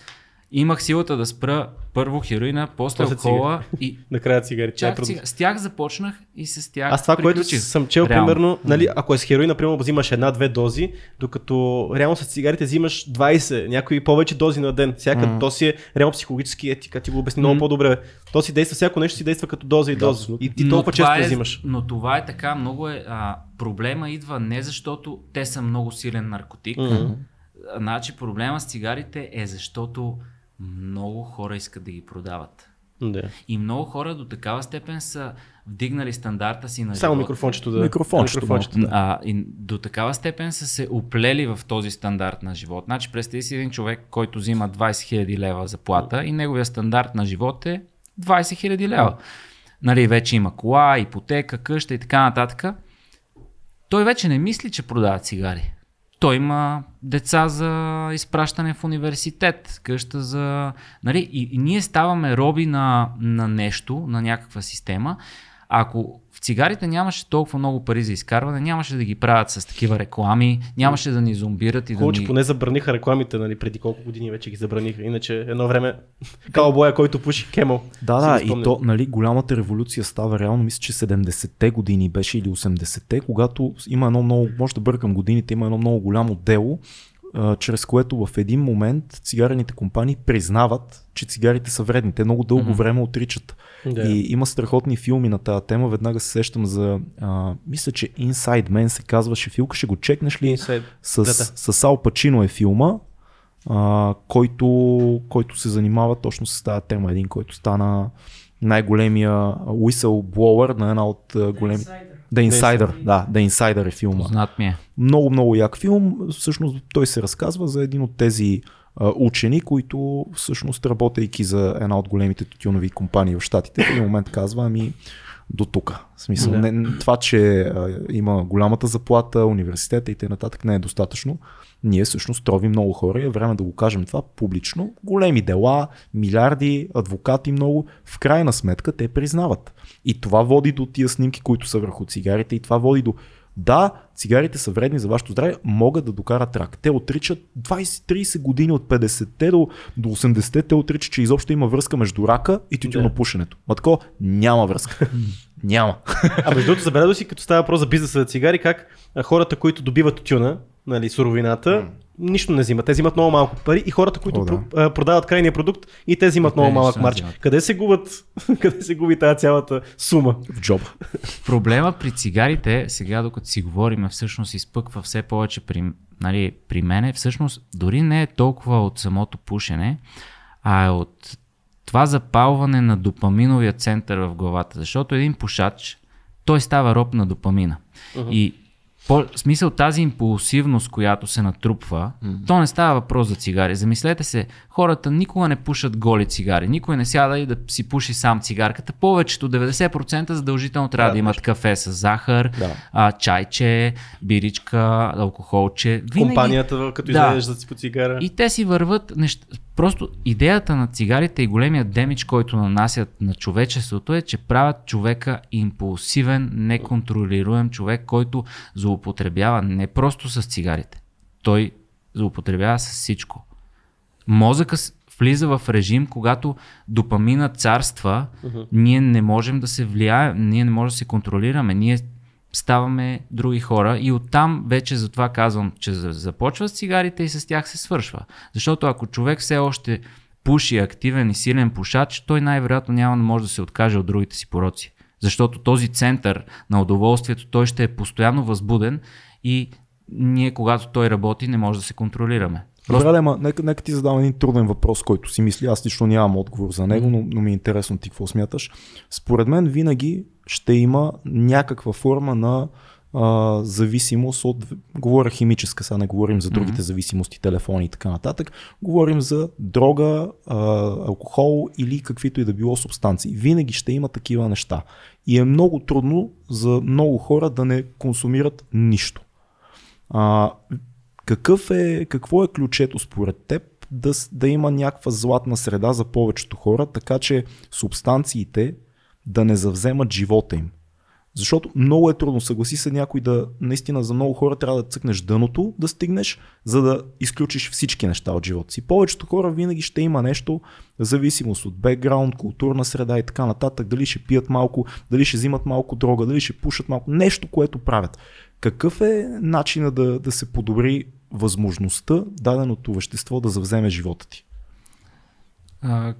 имах силата да спра първо хероина, после После алкохола и Накрая цигари. чак, цига... с тях започнах и с тях Аз това, което приключих. съм чел, Реално. примерно, нали, ако е с хероина, примерно взимаш една-две дози, докато реално с цигарите взимаш 20, някои повече дози на ден. Всяка mm. то си е реално психологически етика, ти го обясни много по-добре. То си действа, всяко нещо си действа като доза и доза. и ти толкова често е, взимаш. Но това е така, много е. А, проблема идва не защото те са много силен наркотик. Значи проблема с цигарите е защото много хора искат да ги продават. Да. И много хора до такава степен са вдигнали стандарта си на Само живот. микрофончето да. Микрофончето микрофончето. малко, А, и до такава степен са се оплели в този стандарт на живот. Значи представи си един човек, който взима 20 000 лева заплата и неговия стандарт на живот е 20 000 лева. Нали, вече има кола, ипотека, къща и така нататък. Той вече не мисли, че продава цигари. Той има деца за изпращане в университет, къща за... Нали, и, и ние ставаме роби на, на нещо, на някаква система. Ако в цигарите нямаше толкова много пари за изкарване, нямаше да ги правят с такива реклами, нямаше да ни зомбират и Хубаво, да че ни... поне забраниха рекламите, нали, преди колко години вече ги забраниха. Иначе едно време каубоя, който пуши кемъл. Да, да, и то, нали, голямата революция става реално, мисля, че 70-те години беше или 80-те, когато има едно много, може да бъркам годините, има едно много голямо дело, а, чрез което в един момент цигарените компании признават, че цигарите са вредни. Те много дълго Мгм. време отричат. Да. И има страхотни филми на тази тема. Веднага се сещам за, а, мисля, че Inside Man се казваше филка. Ще го чекнеш ли? Inside. С, Да, да. с Ал Пачино е филма, а, който, който се занимава точно с тази тема. Един, който стана най-големия whistleblower на една от а, големи... The Insider, да, The Insider е филма. Познат ми е. Много, много як филм. Всъщност той се разказва за един от тези а, учени, които всъщност работейки за една от големите тютюнови компании в Штатите, в един момент казва, ами до тук. Смисъл, Да. не, това, че а, има голямата заплата, университета и т.н. не е достатъчно. Ние всъщност тровим много хора и е време да го кажем това публично. Големи дела, милиарди, адвокати много. В крайна сметка те признават. И това води до тия снимки, които са върху цигарите и това води до Да, цигарите са вредни за вашето здраве, могат да докарат рак. Те отричат 20-30 години от 50-те до, до 80-те, те отричат, че изобщо има връзка между рака и тютюнопушенето. Ма тако няма връзка. няма. А между другото, забелязал си, като става въпрос за бизнеса за цигари, как хората, които добиват тютюна, нали, суровината, нищо не взимат. Те взимат много малко пари и хората, които О, да. про- продават крайния продукт и те взимат те много малък взимат. Къде се губят? къде се губи тази цялата сума? В джоба. Проблема при цигарите, сега докато си говорим, всъщност изпъква все повече при, нали, при мене. Всъщност дори не е толкова от самото пушене, а е от това запалване на допаминовия център в главата. Защото един пушач, той става роб на допамина. И по, смисъл тази импулсивност, която се натрупва, mm-hmm. то не става въпрос за цигари. Замислете се, хората никога не пушат голи цигари. Никой не сяда и да си пуши сам цигарката. Повечето, 90% задължително трябва да, да имат кафе с захар, Да. а, чайче, биричка, алкохолче. Винаги... Компанията, като Да. излезеш си по цигара. И те си върват неща. Просто идеята на цигарите и големият демидж, който нанасят на човечеството е, че правят човека импулсивен, неконтролируем човек, който злоупотребява не просто с цигарите. Той злоупотребява с всичко. Мозъка влиза в режим, когато допамина царства, ние не можем да се влияем, ние не можем да се контролираме, ние ставаме други хора и оттам вече затова казвам, че за- започва с цигарите и с тях се свършва. Защото ако човек все още пуши активен и силен пушач, той най-вероятно няма да може да се откаже от другите си пороци. Защото този център на удоволствието, той ще е постоянно възбуден и ние, когато той работи, не може да се контролираме. Добре, да, нека, нека ти задам един труден въпрос, който си мисли. Аз лично нямам отговор за него, но, но ми е интересно ти какво смяташ. Според мен винаги ще има някаква форма на а, зависимост от, говоря химическа, сега не говорим за другите mm-hmm. зависимости, телефони и така нататък, говорим за дрога, а, алкохол или каквито и да било субстанции. Винаги ще има такива неща. И е много трудно за много хора да не консумират нищо. А, какъв е, какво е ключето според теб да, да има някаква златна среда за повечето хора, така че субстанциите да не завземат живота им? Защото много е трудно, съгласи се някой да, наистина за много хора трябва да цъкнеш дъното, да стигнеш, за да изключиш всички неща от живота си. Повечето хора винаги ще има нещо, зависимост от бекграунд, културна среда и така нататък, дали ще пият малко, дали ще взимат малко дрога, дали ще пушат малко, нещо, което правят. Какъв е начина да, да се подобри възможността даденото вещество да завземе живота ти? А,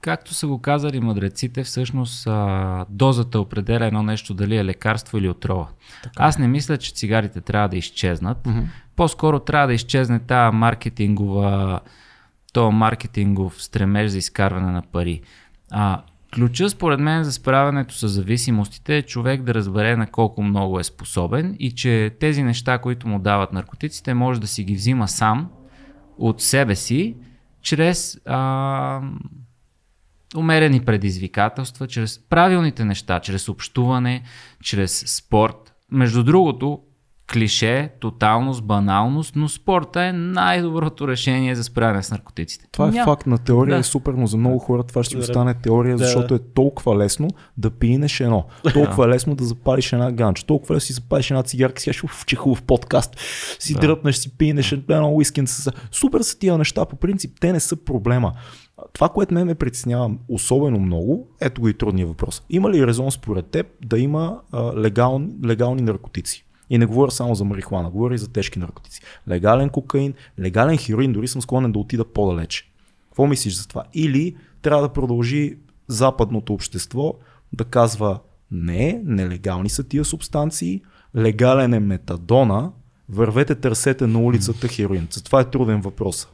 както са го казали мъдреците, всъщност а, дозата определя едно нещо дали е лекарство или отрова. Аз не мисля, че цигарите трябва да изчезнат. Mm-hmm. По-скоро трябва да изчезне тази маркетингова, то маркетингов стремеж за изкарване на пари. А, ключа според мен за справянето с зависимостите е човек да разбере на колко много е способен и че тези неща, които му дават наркотиците, може да си ги взима сам от себе си, чрез а, умерени предизвикателства, чрез правилните неща, чрез общуване, чрез спорт. Между другото, клише, тоталност, баналност, но спорта е най-доброто решение за справяне с наркотиците. Това е Няма. факт на теория Да. е супер, но за много хора това ще Да. остане теория, Да. защото е толкова лесно да пинеш едно, толкова е лесно да запалиш една ганча, толкова лесно да си запалиш една цигарка, си в че хубав подкаст, си Да. дръпнеш, си пинеш едно уискин. С... Супер са тия неща, по принцип те не са проблема. Това, което ме ме притеснява особено много, ето го и трудния въпрос. Има ли резон според теб да има а, легални, легални наркотици? И не говоря само за марихуана, говоря и за тежки наркотици. Легален кокаин, легален хероин, дори съм склонен да отида по-далече. Какво мислиш за това? Или трябва да продължи западното общество да казва не, нелегални са тия субстанции, легален е метадона, вървете търсете на улицата хероин. Това е труден въпрос.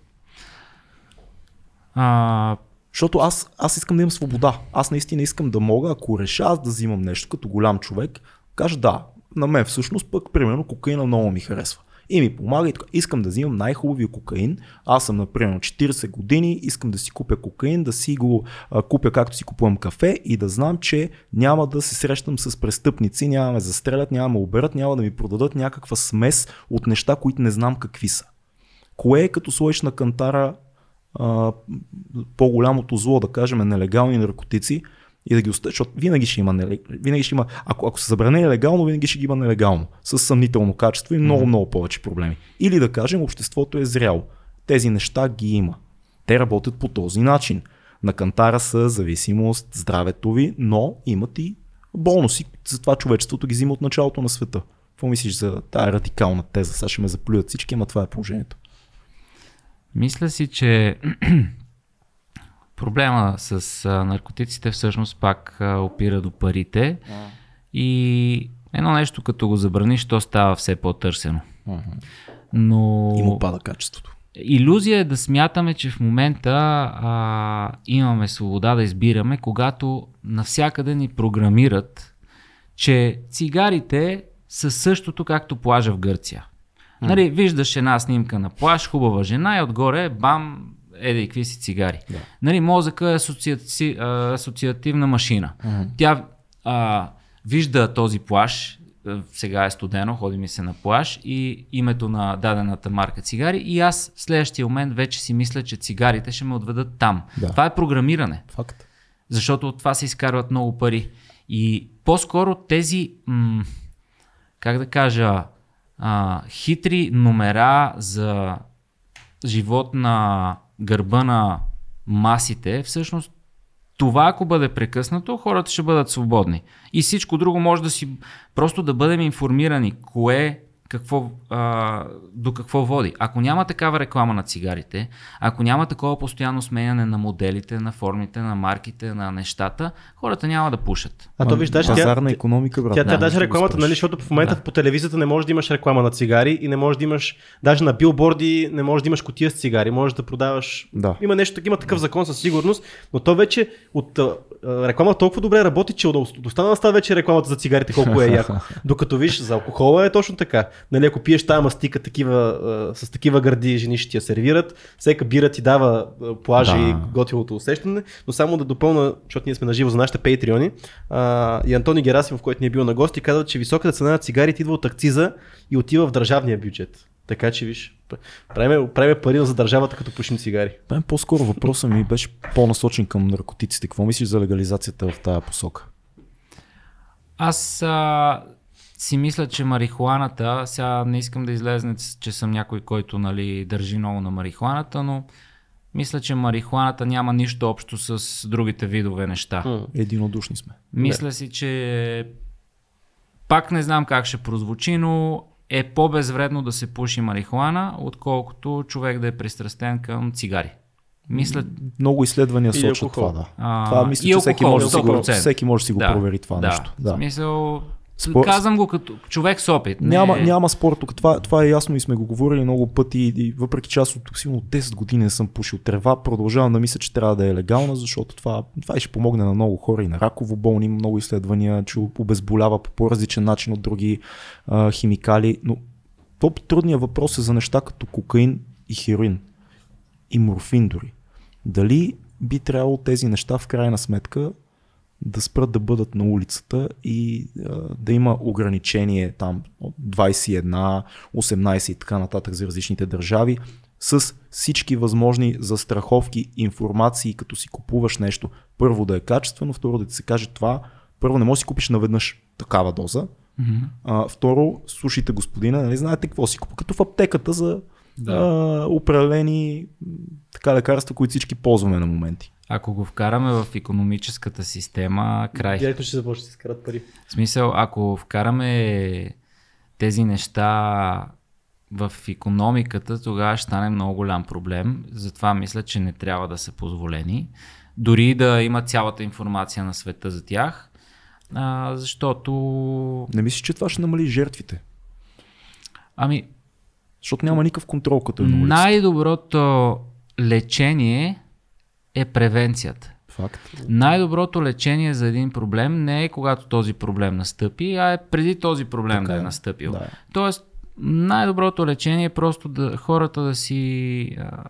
А, Защото аз, аз искам да имам свобода. Аз наистина искам да мога, ако реша аз да взимам нещо като голям човек, кажа да, на мен всъщност пък, примерно, кокаина много ми харесва. И ми помага и така. Искам да взимам най-хубавия кокаин. Аз съм, например, 40 години, искам да си купя кокаин, да си го а, купя както си купувам кафе и да знам, че няма да се срещам с престъпници, няма да ме застрелят, няма да ме оберат, няма да ми продадат някаква смес от неща, които не знам какви са. Кое е като сложиш на кантара а, по-голямото зло, да кажем, нелегални наркотици, и да ги оставят, защото винаги ще има, нелег... винаги ще има ако, ако се забране легално, винаги ще ги има нелегално, с съмнително качество и много, mm-hmm. много повече проблеми. Или да кажем, обществото е зряло. Тези неща ги има. Те работят по този начин. На кантара са зависимост, здравето ви, но имат и бонуси. Затова човечеството ги взима от началото на света. Какво мислиш за тази радикална теза? Сега ще ме заплюят всички, ама това е положението. Мисля си, че проблема с наркотиците всъщност пак опира до парите. И едно нещо, като го забраниш, то става все по-търсено. Но... И му пада качеството. Иллюзия е да смятаме, че в момента а, имаме свобода да избираме, когато навсякъде ни програмират, че цигарите са същото както плажа в Гърция. Нали, виждаш една снимка на плаж, хубава жена и отгоре бам, еде какви си цигари. Да. Нали, мозъка е асоциати, асоциативна машина. Mm-hmm. Тя а, вижда този плаж, сега е студено, ходи ми се на плаж и името на дадената марка цигари и аз в следващия момент вече си мисля, че цигарите ще ме отведат там. Да. Това е програмиране. Факт. Защото от това се изкарват много пари. И по-скоро тези, м- как да кажа, а, хитри номера за живот на гърба на масите, всъщност това ако бъде прекъснато, хората ще бъдат свободни. И всичко друго може да си просто да бъдем информирани кое какво, а, до какво води. Ако няма такава реклама на цигарите, ако няма такова постоянно сменяне на моделите, на формите, на марките, на нещата, хората няма да пушат. А то виждаш, пазарна економика, брат. Тя, тя да, даже рекламата, нали, защото в момента да. по телевизията не можеш да имаш реклама на цигари и не можеш да имаш, даже на билборди не можеш да имаш котия с цигари, можеш да продаваш. Да. Има нещо, има такъв закон със сигурност, но то вече от реклама толкова добре работи, че от останала става вече рекламата за цигарите колко е яко. Докато виж за алкохола е точно така. Нали, ако пиеш тази мастика такива, с такива гърди, жени ще ти я сервират, всека бира ти дава плажа да. и готилото усещане, но само да допълна, защото ние сме наживо за нашите патреони, и Антони Герасимов, който ни е бил на гости, казва, че високата цена на цигарите идва от акциза и отива в държавния бюджет. Така че виж, правим, пари за държавата, като пушим цигари. Мен по-скоро въпросът ми беше по-насочен към наркотиците. Какво мислиш за легализацията в тази посока? Аз а, си мисля, че марихуаната, сега не искам да излезне, че съм някой, който нали, държи много на марихуаната, но мисля, че марихуаната няма нищо общо с другите видове неща. Единодушни сме. Мисля не. си, че пак не знам как ще прозвучи, но е по-безвредно да се пуши марихуана, отколкото човек да е пристрастен към цигари. Мисля... Много изследвания сочат това, да. А, това мисля, че всеки може, да си го, всеки може да си го да, провери това да. нещо. Да. В смисъл, Спор... Казвам го като човек с опит. Не... Няма, няма спор тук. Това, това е ясно и сме го говорили много пъти. И въпреки че аз от силно 10 години не съм пушил трева, продължавам да мисля, че трябва да е легална, защото това, това ще помогне на много хора и на раково болни. Има много изследвания, че обезболява по по-различен начин от други а, химикали. Но по-трудният въпрос е за неща като кокаин и хероин. И морфин дори. Дали би трябвало тези неща в крайна сметка да спрат да бъдат на улицата и а, да има ограничение там 21, 18 и така нататък за различните държави с всички възможни застраховки, информации, като си купуваш нещо. Първо да е качествено, второ да ти се каже това. Първо не можеш да си купиш наведнъж такава доза. Mm-hmm. А, второ, слушайте господина, нали знаете какво си купува, като в аптеката за да. а, определени така лекарства, които всички ползваме на моменти. Ако го вкараме в економическата система, край. Директно ще започне да се изкарат пари. В смисъл, ако вкараме тези неща в економиката, тогава ще стане много голям проблем. Затова мисля, че не трябва да са позволени. Дори да има цялата информация на света за тях, а, защото... Не мислиш, че това ще намали жертвите? Ами... Защото няма никакъв контрол като е на Най-доброто лечение е превенцията. Факт. Най-доброто лечение за един проблем не е когато този проблем настъпи, а е преди този проблем така да е, е настъпил. Да. Тоест, най-доброто лечение е просто да хората да си а,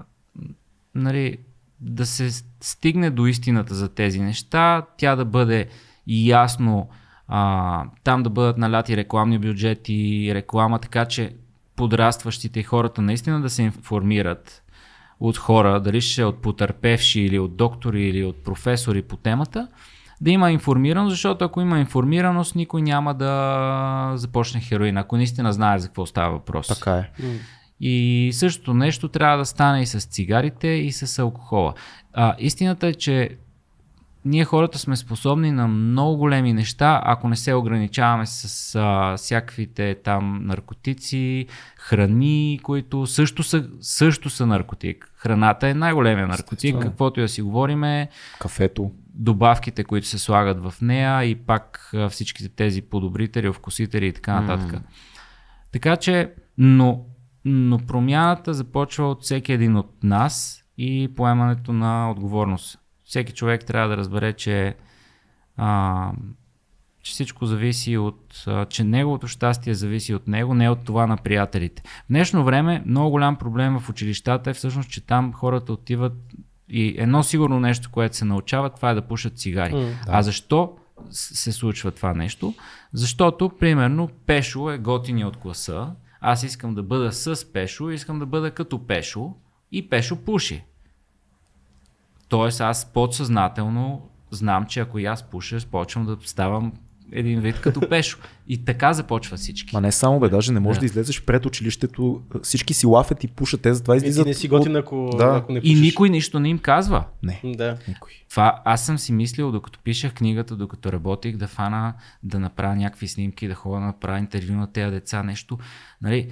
нали, да се стигне до истината за тези неща, тя да бъде ясно, а, там да бъдат наляти рекламни бюджети, реклама, така че подрастващите хората наистина да се информират от хора, дали ще е от потърпевши или от доктори или от професори по темата, да има информираност, защото ако има информираност, никой няма да започне хероин, ако наистина знае за какво става въпрос. Така е. И същото нещо трябва да стане и с цигарите, и с алкохола. А, истината е, че ние хората сме способни на много големи неща, ако не се ограничаваме с а, всякаквите там наркотици, храни, които също са, също са наркотик. Храната е най-големия наркотик, каквото и да си говориме, Кафето. добавките, които се слагат в нея и пак а, всичките тези подобрители, вкусители и така нататък. Така че, но, но промяната започва от всеки един от нас и поемането на отговорност. Всеки човек трябва да разбере, че, а, че всичко зависи от, а, че неговото щастие зависи от него, не от това на приятелите. В днешно време много голям проблем в училищата е всъщност, че там хората отиват и едно сигурно нещо, което се научават, това е да пушат цигари. М. А защо се случва това нещо? Защото, примерно, Пешо е готиния от класа, аз искам да бъда с Пешо, искам да бъда като Пешо и Пешо пуши. Тоест аз подсъзнателно знам, че ако и аз пуша, почвам да ставам един вид като Пешо. И така започва всички. Ма не само бе, даже не можеш Да. да, излезеш пред училището, всички си лафят и пушат, те затова И излизат. не си готин, ако, Да. ако не И пушиш. никой нищо не им казва. Не, Да. никой. Това аз съм си мислил, докато пишех книгата, докато работих, да фана, да направя някакви снимки, да ходя да направя интервю на тези деца, нещо. Нали,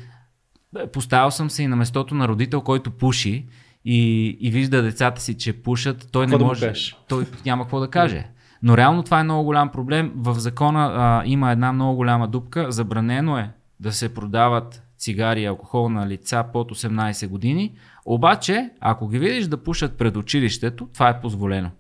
поставил съм се и на местото на родител, който пуши и, и вижда децата си, че пушат, той Какво не да може, той няма какво да каже. Но реално това е много голям проблем. В закона а, има една много голяма дупка. Забранено е да се продават цигари и алкохол на лица под 18 години. Обаче, ако ги видиш да пушат пред училището, това е позволено.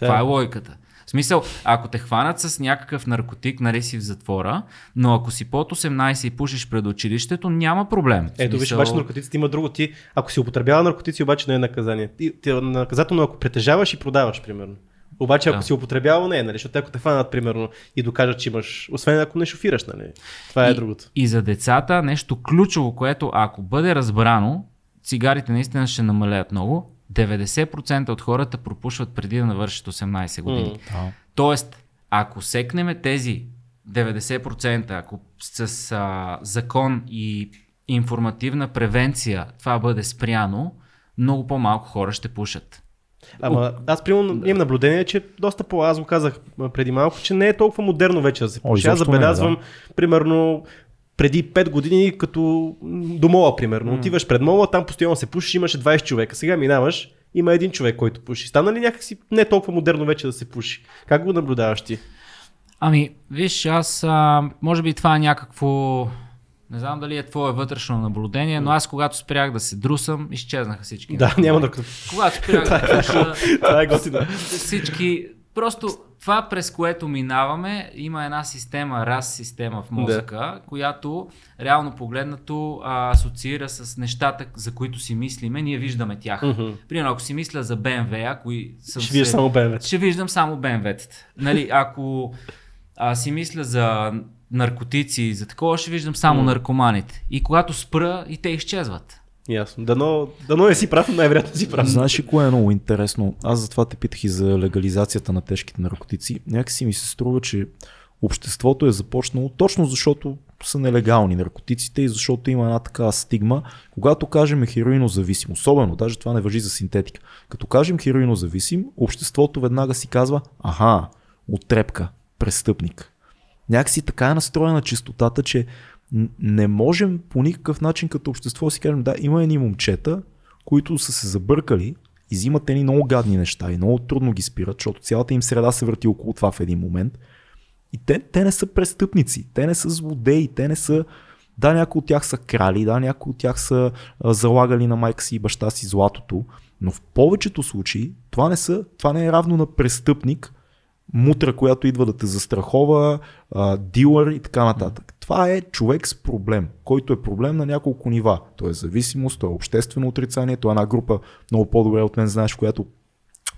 Да. Това е логиката. Смисъл, ако те хванат с някакъв наркотик, нали си в затвора, но ако си под 18 и пушиш пред училището, няма проблем. Ето, виж, смисъл- обаче наркотиците има друго. Ти, ако си употребява наркотици, обаче не е наказание. Ти, ти наказателно, ако притежаваш и продаваш, примерно. Обаче, ако Да. си употребявал, не е, нали? Защото ако те хванат, примерно, и докажат, че имаш, освен ако не шофираш, нали? Това е и, другото. И за децата нещо ключово, което ако бъде разбрано, цигарите наистина ще намалеят много. 90% от хората пропушват преди да навършат 18 години. Да. Тоест, ако секнеме тези 90%, ако с а, закон и информативна превенция това бъде спряно, много по-малко хора ще пушат. Ама аз примерно имам наблюдение, че доста по, аз го казах преди малко, че не е толкова модерно вече да се пуши. Аз изобщо не забелязвам, примерно, преди 5 години, като до мола, примерно. Отиваш пред мола, там постоянно се пушиш, имаше 20 човека. Сега минаваш, има един човек, който пуши. Стана ли някакси не толкова модерно вече да се пуши? Как го наблюдаваш ти? Ами, виж, аз, а, може би това е някакво, не знам дали е твое вътрешно наблюдение, но аз когато спрях да се друсам, изчезнаха всички. Да, няма да... Когато спрях да пуша, Това е готино. всички, просто това през което минаваме, има една система, раз система в мозъка, да. която реално погледнато а, асоциира с нещата, за които си мислиме, ние виждаме тях. Мгм. Примерно, ако си мисля за BMW, ако съм Ще видиш само BMW. ще виждам само БМВ-тата. Нали, ако а, си мисля за наркотици и за такова, ще виждам само М. наркоманите. И когато спра, и те изчезват. Ясно. Дано, дано не си прав, но най-вероятно си прав. Знаеш ли кое е много интересно? Аз затова те питах и за легализацията на тежките наркотици. Някакси ми се струва, че обществото е започнало точно защото са нелегални наркотиците и защото има една такава стигма. Когато кажем хероинозависим, особено, даже това не въжи за синтетика, като кажем хероинозависим, обществото веднага си казва, аха, отрепка, престъпник. Някакси така е настроена чистотата, че не можем по никакъв начин като общество си кажем, да, има едни момчета, които са се забъркали и взимат едни много гадни неща и много трудно ги спират, защото цялата им среда се върти около това в един момент. И те, те не са престъпници, те не са злодеи, те не са... Да, някои от тях са крали, да, някои от тях са а, залагали на майка си и баща си златото, но в повечето случаи това не, са, това не е равно на престъпник, мутра, която идва да те застрахова, а, дилър и така нататък. Това е човек с проблем, който е проблем на няколко нива. Той е зависимост, той е обществено отрицание, той е една група много по-добре от мен, знаеш, в която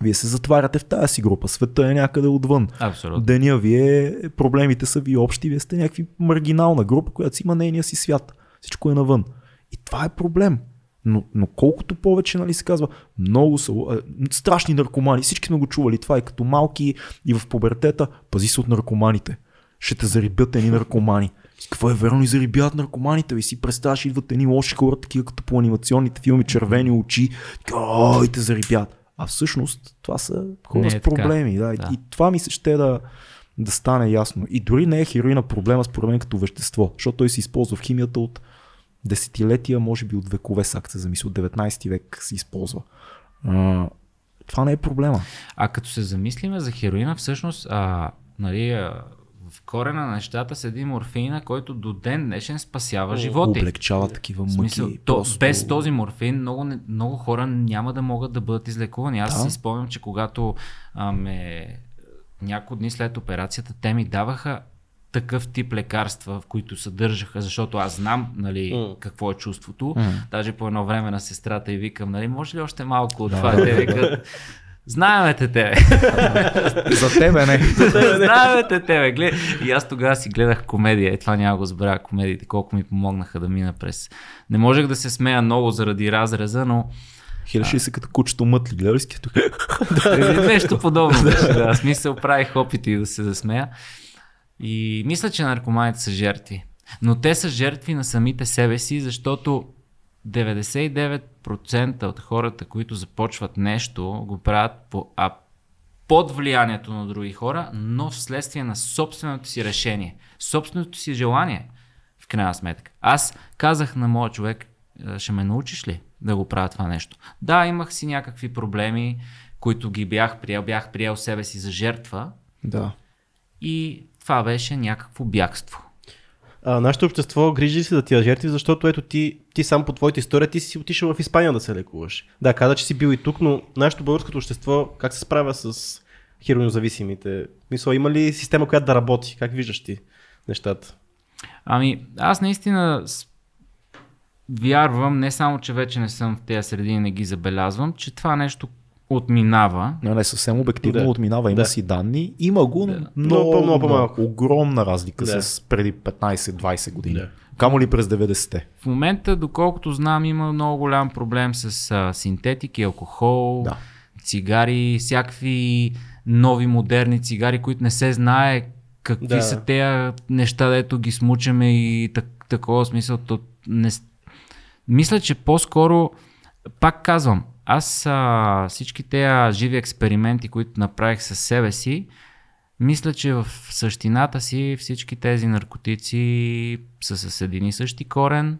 вие се затваряте в тази си група, света е някъде отвън. Абсолютно. Деня вие, проблемите са ви общи, вие сте някакви маргинална група, която си има нейния си свят. Всичко е навън. И това е проблем. Но, но колкото повече, нали, се казва, много са а, страшни наркомани. Всички сме го чували. Това е като малки и в пубертета. Пази се от наркоманите. Ще те зарибят едни наркомани. Какво е верно и зарибят наркоманите? Ви си представяш, идват едни лоши хора, такива като по анимационните филми, червени очи. Ой, те зарибят. А всъщност това са хора Не е с така. проблеми. Да. Да. И това ми се ще да, да стане ясно. И дори не е хероина проблема според мен като вещество, защото той се използва в химията от десетилетия, може би от векове, сак се замисли, от 19 век се използва. А, това не е проблема. А като се замислиме за хероина, всъщност, а, нали, а, корена на нещата седи морфина, който до ден днешен спасява животи. Облегчава такива мъки. смисъл, то, просто- Без този морфин много, много хора няма да могат да бъдат излекувани. Аз Да. си спомням, че когато а, ме, няколко дни след операцията, те ми даваха такъв тип лекарства, в които съдържаха, защото аз знам нали, М. какво е чувството. М. Даже по едно време на сестрата и викам, нали, може ли още малко от това? Те викат, Знаеме те тебе. За тебе не. Знаеме те тебе. Глед... И аз тогава си гледах комедия. Е, това няма го забравя комедиите, колко ми помогнаха да мина през. Не можех да се смея много заради разреза, но Хилеше се като кучето мътли. Гледали си като... нещо подобно беше. Да. Смисъл правих опити да се засмея. И мисля, че наркоманите са жертви. Но те са жертви на самите себе си, защото 99% от хората, които започват нещо, го правят по, а, под влиянието на други хора, но вследствие на собственото си решение, собственото си желание, в крайна сметка. Аз казах на моя човек, «Е, ще ме научиш ли да го правя това нещо? Да, имах си някакви проблеми, които ги бях приел, бях приел себе си за жертва Да. и това беше някакво бягство. А, нашето общество грижи се за тия жертви, защото ето ти, ти сам по твоята история ти си отишъл в Испания да се лекуваш. Да, каза, че си бил и тук, но нашето българското общество как се справя с хероинозависимите? Мисля, има ли система, която да работи? Как виждаш ти нещата? Ами, аз наистина вярвам, не само, че вече не съм в тези среди и не ги забелязвам, че това нещо отминава. Не, не съвсем обективно Да. отминава. Има Да. си данни. Има го, но Да. много, по- много много, по-малко. огромна разлика Да. с преди 15-20 години. Да. Камо ли през 90-те? В момента, доколкото знам, има много голям проблем с а, синтетики, алкохол, Да. цигари, всякакви нови модерни цигари, които не се знае какви Да. са тези неща, дето ги смучаме и так, такова смисъл. То не... Мисля, че по-скоро, пак казвам, аз а, всички тези живи експерименти, които направих със себе си, мисля, че в същината си всички тези наркотици са с един и същи корен,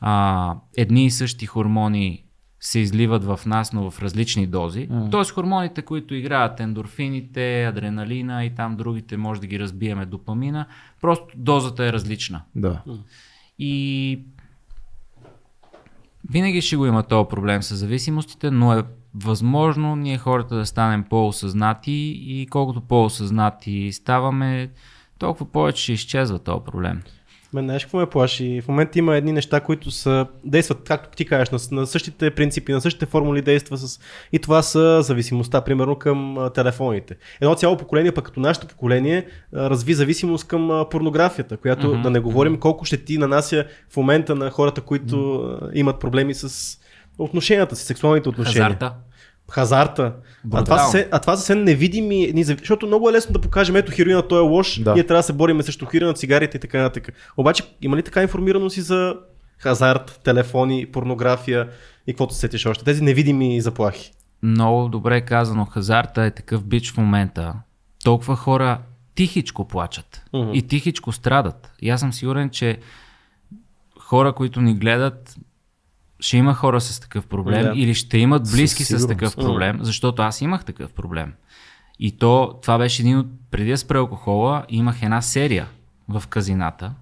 а, едни и същи хормони се изливат в нас, но в различни дози. М. Тоест хормоните, които играят, ендорфините, адреналина и там другите, може да ги разбиеме допамина, просто дозата е различна. Да. И винаги ще го има този проблем с зависимостите, но е възможно ние хората да станем по-осъзнати и колкото по-осъзнати ставаме, толкова повече ще изчезва този проблем. Мен знаеш какво ме плаши? В момента има едни неща, които са, действат, както ти кажеш, на, на същите принципи, на същите формули действа с... И това са зависимостта, примерно към а, телефоните. Едно цяло поколение, пък като нашето поколение, а, разви зависимост към а, порнографията, която Мгм. да не говорим колко ще ти нанася в момента на хората, които а, имат проблеми с отношенията си, сексуалните отношения. Хазарта. Хазарта. А това, са, се- а това са все невидими, защото много е лесно да покажем, ето хероина, той е лош, Да. ние трябва да се бориме срещу хероина, цигарите и така нататък. Обаче има ли така информираност и за хазарт, телефони, порнография и каквото се сетиш още? Тези невидими заплахи. Много добре казано, хазарта е такъв бич в момента. Толкова хора тихичко плачат Мгм. и тихичко страдат. И аз съм сигурен, че хора, които ни гледат, ще има хора с такъв проблем Да. или ще имат близки Със с такъв проблем, защото аз имах такъв проблем. И то, това беше един от, преди да спре алкохола, имах една серия в казината.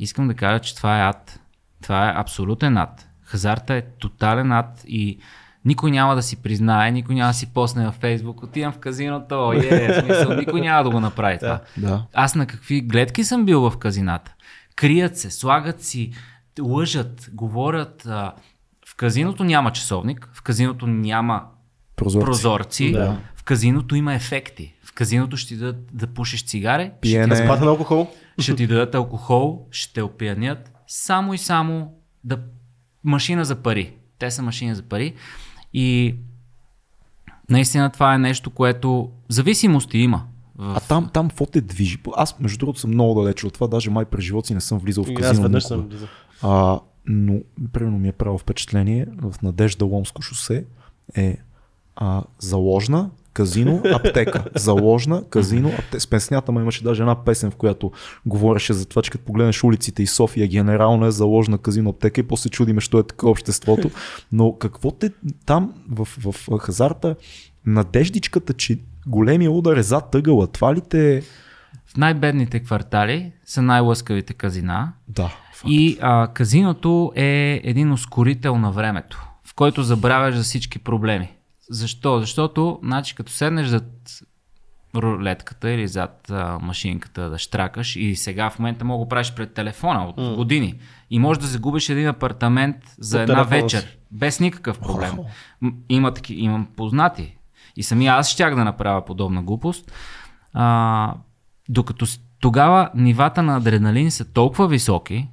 Искам да кажа, че това е ад. Това е абсолютен ад. Хазарта е тотален ад и никой няма да си признае, никой няма да си посне във Фейсбук, отивам в казиното, е, в смисъл, никой няма да го направи това. Да. Аз на какви гледки съм бил в казината. Крият се, слагат си, лъжат, говорят. А, в казиното няма часовник, в казиното няма Прозорци. прозорци, Да. в казиното има ефекти. В казиното ще ти дадат да пушиш цигаре, ще Пиене. ти, Спата на алкохол? ще ти дадат алкохол, ще те опиянят, само и само да машина за пари. те са машини за пари. И наистина това е нещо, което зависимости има. В... А там, там какво те движи? Аз, между другото, съм много далече от това, даже май през живота си не съм влизал в казино. Аз веднъж съм влизал. А, но, примерно ми е правило впечатление, в Надежда Ломско шосе е а, заложна, казино, аптека. Заложна, казино, аптека. С песнята му имаше даже една песен, в която говореше за това, че като погледнеш улиците и София генерално е заложна казино, аптека и после чудиме, що е така обществото. Но какво те там в, в, хазарта, надеждичката, че големия удар е зад тъгъла, това ли те... В най-бедните квартали са най-лъскавите казина. Да. факт. И а, казиното е един ускорител на времето, в който забравяш за всички проблеми. Защо? Защото, значи, като седнеш зад рулетката или зад а, машинката да штракаш и сега в момента мога да правиш пред телефона от mm. години и можеш да загубиш един апартамент за От една вечер, си. без никакъв проблем. Има таки, имам познати. И самия аз щях да направя подобна глупост. А, докато тогава нивата на адреналин са толкова високи,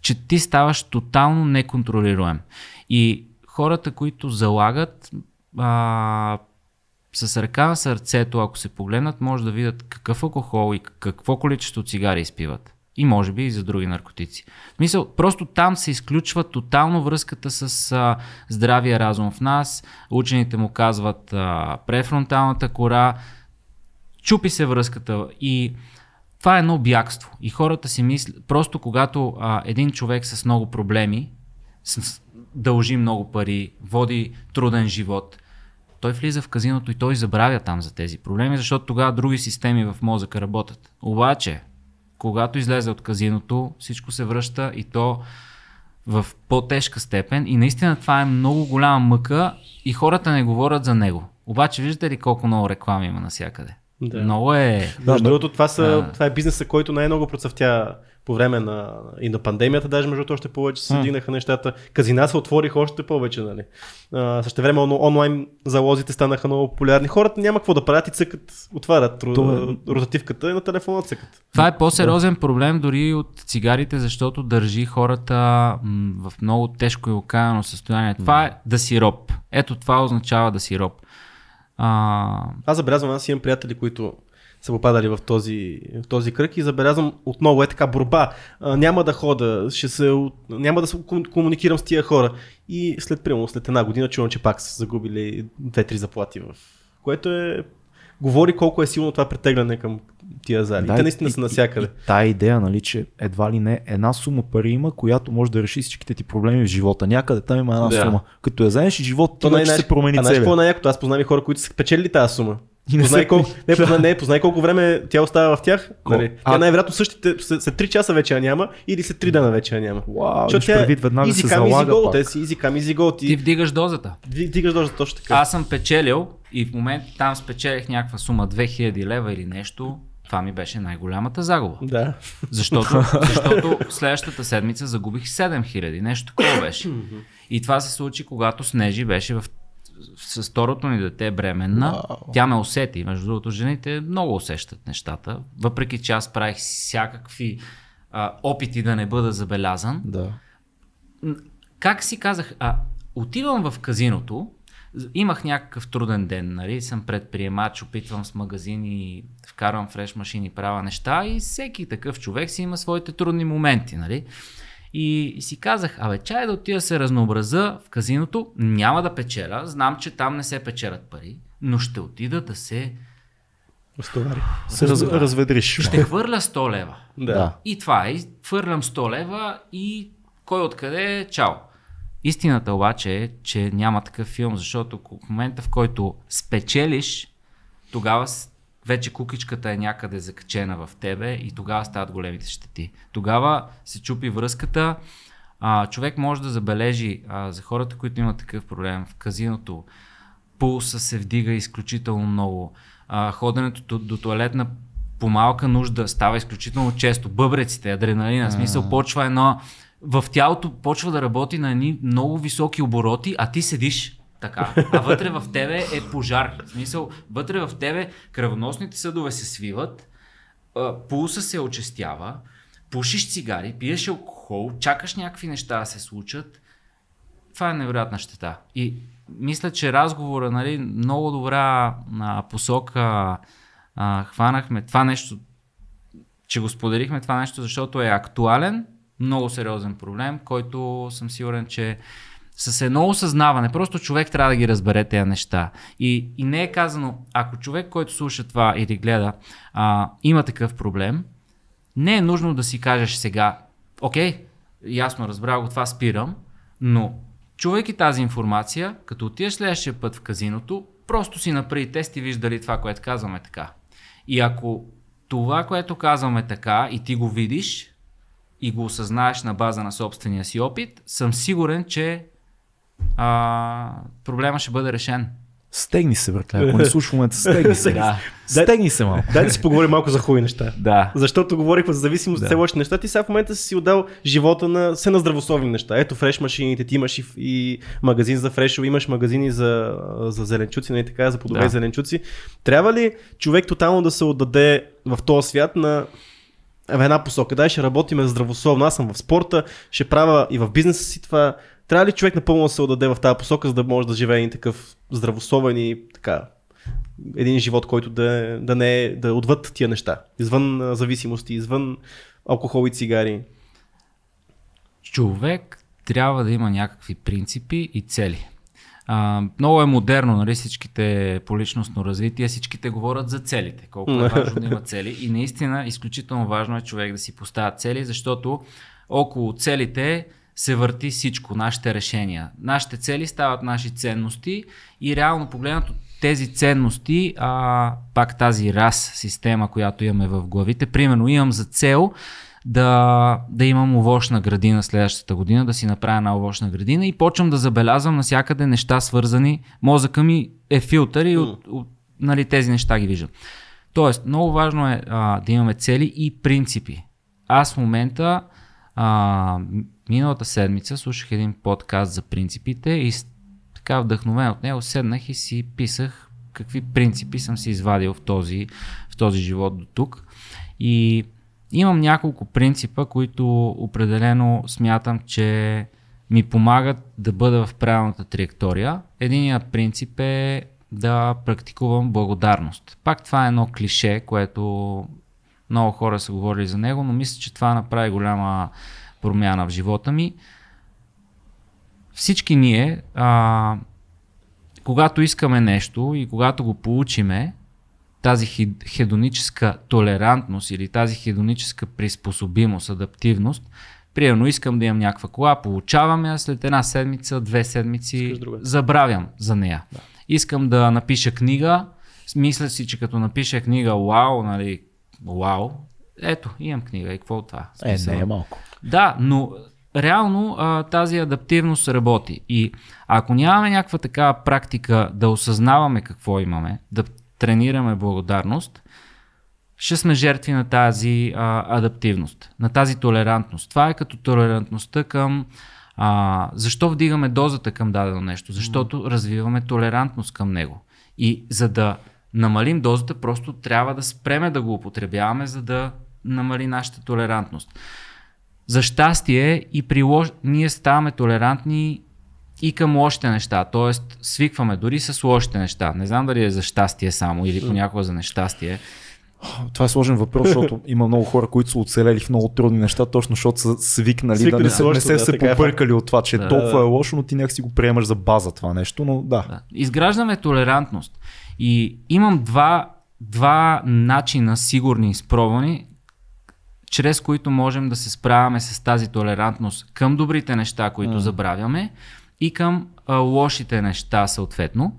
че ти ставаш тотално неконтролируем. И хората, които залагат, а, с ръка на сърцето, ако се погледнат, може да видят какъв алкохол и какво количество цигари изпиват. И може би и за други наркотици. В смисъл, просто там се изключва тотално връзката с а, здравия разум в нас. Учените му казват а, префронталната кора. Чупи се връзката и това е едно бягство. И хората си мислят, просто когато а, един човек с много проблеми, с, дължи много пари, води труден живот, той влиза в казиното и той забравя там за тези проблеми, защото тогава други системи в мозъка работят. Обаче, когато излезе от казиното, всичко се връща и то в по-тежка степен и наистина това е много голяма мъка и хората не говорят за него. Обаче виждате ли колко много реклами има навсякъде? Да. Много е... Да, между другото, това, са, Да. това е бизнеса, който най-много процъфтя по време на, и на пандемията, даже между другото още повече се дигнаха нещата. Казина се отвориха още повече, нали. А, също време онлайн залозите станаха много популярни. Хората няма какво да правят и цъкат, отварят То е- ро- ротативката и на телефона цъкат. Това е по-сериозен проблем дори от цигарите, защото държи хората в много тежко и окаяно състояние. Това е да си роб. Ето това означава да си роб. А, Аз забелязвам, аз имам приятели, които са попадали в този, в този кръг и забелязвам отново е така борба. А, няма да хода, ще се, няма да се ком- комуникирам с тия хора. И след примерно, след една година чувам, че пак са загубили две-три заплати. В... Което е говори колко е силно това притегляне към тия зали. Да, Те наистина и- са навсякъде. Тая идея, нали, че едва ли не една сума пари има, която може да реши всичките ти проблеми в живота. Някъде там има една Да. сума. Като я вземеш и живота ти То най- се промени а знаеш какво е най-якото? Аз познавам хора, които са печели тази сума. И не Познай се- колко, не, познай, не, познай колко време тя остава в тях. Нали? А- най-вероятно същите, след, след 3 часа вече я няма или след 3 дена вече я няма. Защото имаш тя е предвид, веднага easy се залага те си easy come, easy go. ти Ти вдигаш дозата. Ди- дигаш доза точно така. Аз съм печелил и в момента там спечелих някаква сума 2000 лева или нещо. Това ми беше най-голямата загуба. Да. Защото, защото следващата седмица загубих 7000, нещо такова беше. И това се случи, когато Снежи беше в с второто ни дете бременна. Тя ме усети. Между другото, жените много усещат нещата. Въпреки че аз правих всякакви а, опити да не бъда забелязан. Да. Как си казах, а, отивам в казиното, имах някакъв труден ден, нали, съм предприемач, опитвам с магазини, вкарвам фреш машини, правя неща и всеки такъв човек си има своите трудни моменти, нали. И, и си казах, абе, чай да отида се разнообраза в казиното, няма да печеля, знам, че там не се печелят пари, но ще отида да се... Разтовари. Се раз, разведриш. Ще хвърля 100 лева. Да. И това е. Хвърлям 100 лева и кой откъде е, чао. Истината обаче е, че няма такъв филм, защото в момента в който спечелиш, тогава вече кукичката е някъде закачена в тебе и тогава стават големите щети. Тогава се чупи връзката. А, човек може да забележи а, за хората, които имат такъв проблем в казиното, пулса се вдига изключително много. А, ходенето до, до туалетна по малка нужда става изключително често. Бъбреците, адреналина, в смисъл почва едно... В тялото почва да работи на едни много високи обороти, а ти седиш така. А вътре в тебе е пожар. В смисъл, вътре в тебе кръвоносните съдове се свиват, пулса се очистява, пушиш цигари, пиеш алкохол, чакаш някакви неща да се случат, това е невероятна щета. И мисля, че разговора, нали, много добра а, посока а, хванахме това нещо, че го споделихме това нещо, защото е актуален, много сериозен проблем, който съм сигурен, че с едно осъзнаване, просто човек трябва да ги разбере тези неща. И, и не е казано, ако човек, който слуша това или гледа, а, има такъв проблем, не е нужно да си кажеш сега, окей, ясно, разбрал го, това спирам, но чувайки тази информация, като отидеш следващия път в казиното, просто си направи тест и виж дали това, което казваме е така. И ако това, което казваме е така и ти го видиш и го осъзнаеш на база на собствения си опит, съм сигурен, че а, проблема ще бъде решен. Стегни се, братле, ако не слушаш в момента, стегни се. Да. Стегни се малко. Дай да си поговорим малко за хубави неща. Да. Защото говорихме за зависимост от Да. все лоши неща. Ти сега в момента си отдал живота на все на здравословни неща. Ето фреш машините, ти имаш и, и магазин за фрешо, имаш магазини за, за зеленчуци, не така, за плодове Да. зеленчуци. Трябва ли човек тотално да се отдаде в този свят на в една посока? Дай ще работиме здравословно. Аз съм в спорта, ще правя и в бизнеса си това. Трябва ли човек напълно да се отдаде в тази посока, за да може да живее един такъв здравословен и така един живот, който да, да не е, да е отвъд тия неща. Извън зависимости, извън алкохол и цигари. човек трябва да има някакви принципи и цели. А, много е модерно, нали, всичките по личностно развитие, всичките говорят за целите, колко е важно да има цели. И наистина изключително важно е човек да си поставя цели, защото около целите се върти всичко, нашите решения. Нашите цели стават наши ценности и реално погледнато тези ценности, а, пак тази раз система, която имаме в главите, примерно имам за цел да, да имам овощна градина следващата година, да си направя една овощна градина и почвам да забелязвам навсякъде неща свързани. Мозъка ми е филтър и от, от, нали, тези неща ги виждам. Тоест, много важно е а, да имаме цели и принципи. Аз в момента, а, миналата седмица, слушах един подкаст за принципите и така вдъхновен от него седнах и си писах какви принципи съм си извадил в този, в този живот до тук. И имам няколко принципа, които определено смятам, че ми помагат да бъда в правилната траектория. Единият принцип е да практикувам благодарност. Пак това е едно клише, което много хора са говорили за него, но мисля, че това направи голяма промяна в живота ми. Всички ние, а, когато искаме нещо и когато го получиме, тази хедоническа толерантност или тази хедоническа приспособимост, адаптивност, примерно искам да имам някаква кола, получавам я, след една седмица, две седмици, забравям за нея. Да. Искам да напиша книга, мисля си, че като напиша книга, вау, нали, вау, ето, имам книга и какво от това? Е, Смисъл. не е малко. Да, но реално а, тази адаптивност работи. И ако нямаме някаква такава практика да осъзнаваме какво имаме, да тренираме благодарност, ще сме жертви на тази а, адаптивност, на тази толерантност. Това е като толерантността към а, защо вдигаме дозата към дадено нещо? Защото развиваме толерантност към него. И за да намалим дозата, просто трябва да спреме да го употребяваме, за да намали нашата толерантност. За щастие и при лош... ние ставаме толерантни и към лошите неща, т.е. свикваме дори с лошите неща. Не знам дали е за щастие само или понякога за нещастие. Това е сложен въпрос, защото има много хора, които са оцелели в много трудни неща, точно защото са свикнали, Свикнали да не се, не се, да, се така е побъркали от това, че Да. толкова е лошо, но ти някак си го приемаш за база това нещо, но да. Да. Изграждаме толерантност. И имам два, два начина сигурни, изпробвани, чрез които можем да се справяме с тази толерантност към добрите неща, които забравяме и към а, лошите неща съответно.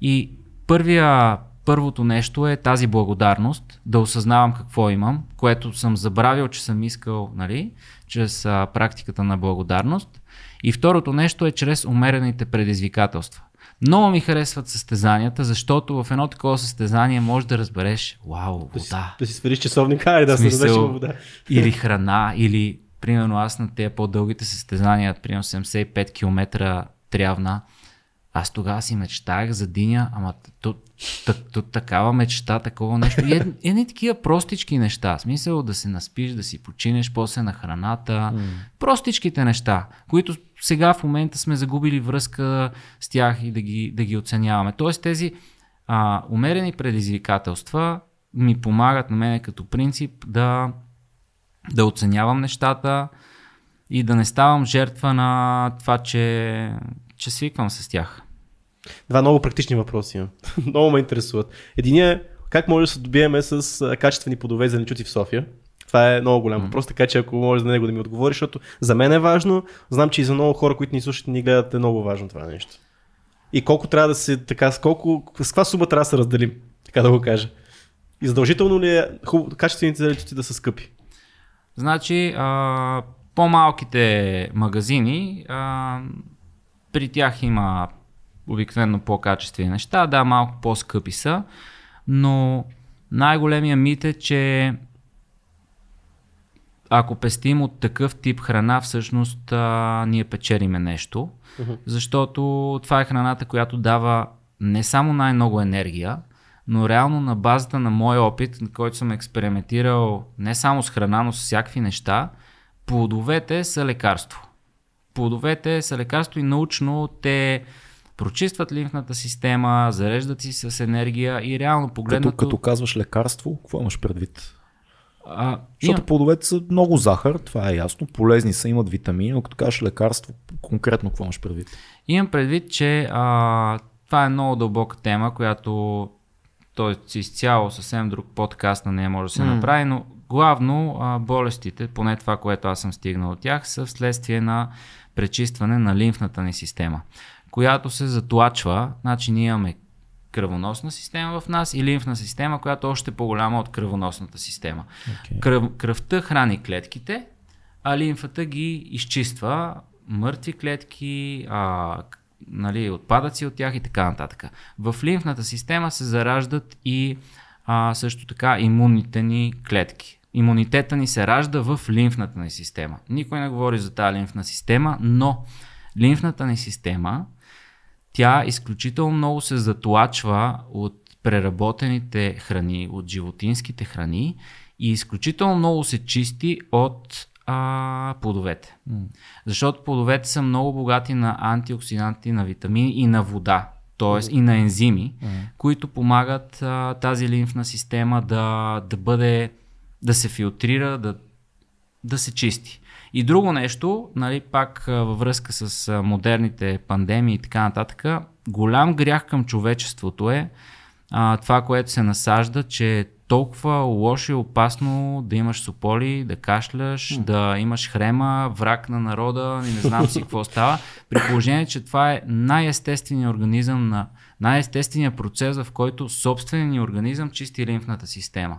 И първия, първото нещо е тази благодарност, да осъзнавам какво имам, което съм забравил, че съм искал, нали, чрез а, практиката на благодарност. И второто нещо е чрез умерените предизвикателства. Много ми харесват състезанията, защото в едно такова състезание можеш да разбереш, вау, Да си, вода. да си свериш часовника, айде да се Смисъл- дадеш във вода. Или храна, или примерно аз на тези по-дългите състезания, примерно 75 км трявна, Аз тогава си мечтаях за диня, ама то, то, то, такава мечта, такова нещо. И ед- едни такива простички неща. Смисъл да се наспиш, да си починеш, после на храната. Mm. Простичките неща, които сега в момента сме загубили връзка с тях и да ги, да ги оценяваме. Тоест тези а, умерени предизвикателства ми помагат на мен като принцип да, да оценявам нещата и да не ставам жертва на това, че, че свиквам с тях. Два много практични въпроси имам. много ме интересуват. Единият е как може да се добиеме с качествени плодове за зеленчуци в София? Това е много голям въпрос, така че ако може за него да ми отговориш, защото за мен е важно, знам, че и за много хора, които ни слушат и ни гледат, е много важно това нещо. И колко трябва да се, така, с колко, с каква сума трябва да се разделим, така да го кажа. И задължително ли е хубаво, качествените зеленчуци да са скъпи? Значи, а, по-малките магазини, а, при тях има обикновено по-качествени неща, да, малко по-скъпи са, но най-големия мит е, че ако пестим от такъв тип храна, всъщност а, ние печелиме нещо, Мгм. защото това е храната, която дава не само най-много енергия, но реално на базата на мой опит, на който съм експериментирал не само с храна, но с всякакви неща, плодовете са лекарство. Плодовете са лекарство и научно те прочистват лимфната система, зареждат си с енергия и реално Като, погледнато... като казваш лекарство, какво имаш предвид? а, Защото имам- плодовете са много захар, това е ясно, полезни са, имат витамини, но като кажеш лекарство, конкретно какво имаш предвид? Имам предвид, че а, това е много дълбока тема, която той си изцяло съвсем друг подкаст на нея може да се М. направи, но главно а, болестите, поне това, което аз съм стигнал от тях, са вследствие на пречистване на лимфната ни система, която се затлачва, значи ние имаме кръвоносна система в нас и лимфна система, която е още по-голяма от кръвоносната система. Okay. Кръв, кръвта храни клетките, а лимфата ги изчиства мъртви клетки, а, нали, отпадъци от тях и така нататък. В лимфната система се зараждат и а, също така имунните ни клетки. Имунитета ни се ражда в лимфната ни система. Никой не говори за тази лимфна система, но лимфната ни система тя изключително много се затлачва от преработените храни, от животинските храни и изключително много се чисти от а, плодовете. М. Защото плодовете са много богати на антиоксиданти, на витамини и на вода, т.е. и на ензими, които помагат а, тази лимфна система да, да бъде, да се филтрира, да, да се чисти. И друго нещо, нали, пак във връзка с модерните пандемии и така нататък, голям грях към човечеството е а, това, което се насажда, че толкова лошо и опасно да имаш сополи, да кашляш, да имаш хрема, враг на народа, и не знам си какво става, при положение, че това е най-естественият организъм на най-естественият процес, в който собственият ни организъм чисти лимфната система.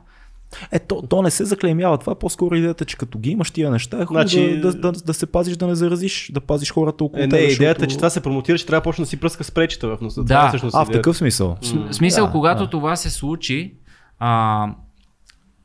Е, то, то не се заклеймява. Това е по-скоро идеята, че като ги имаш тия неща, е хубаво Значи- да, да, да, да, се пазиш, да не заразиш, да пазиш хората около Е, не, тебе. идеята е, защото- че това се промотира, че трябва да почне да си пръска с пречета в носа. Да. Това е всъщност А, в такъв смисъл. В смисъл, Да, когато да. това се случи, а,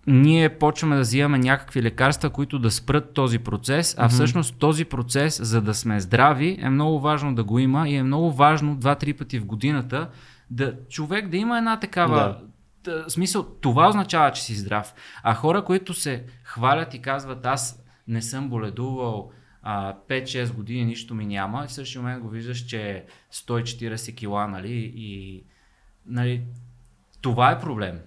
ние почваме да взимаме някакви лекарства, които да спрат този процес, а всъщност този процес, за да сме здрави, е много важно да го има и е много важно два-три пъти в годината да човек да има една такава. Да. Смисъл, това означава, че си здрав. А хора, които се хвалят и казват, аз не съм боледувал а, 5-6 години, нищо ми няма, и в същия момент го виждаш, че е 140 кила, нали, и нали, това е проблем.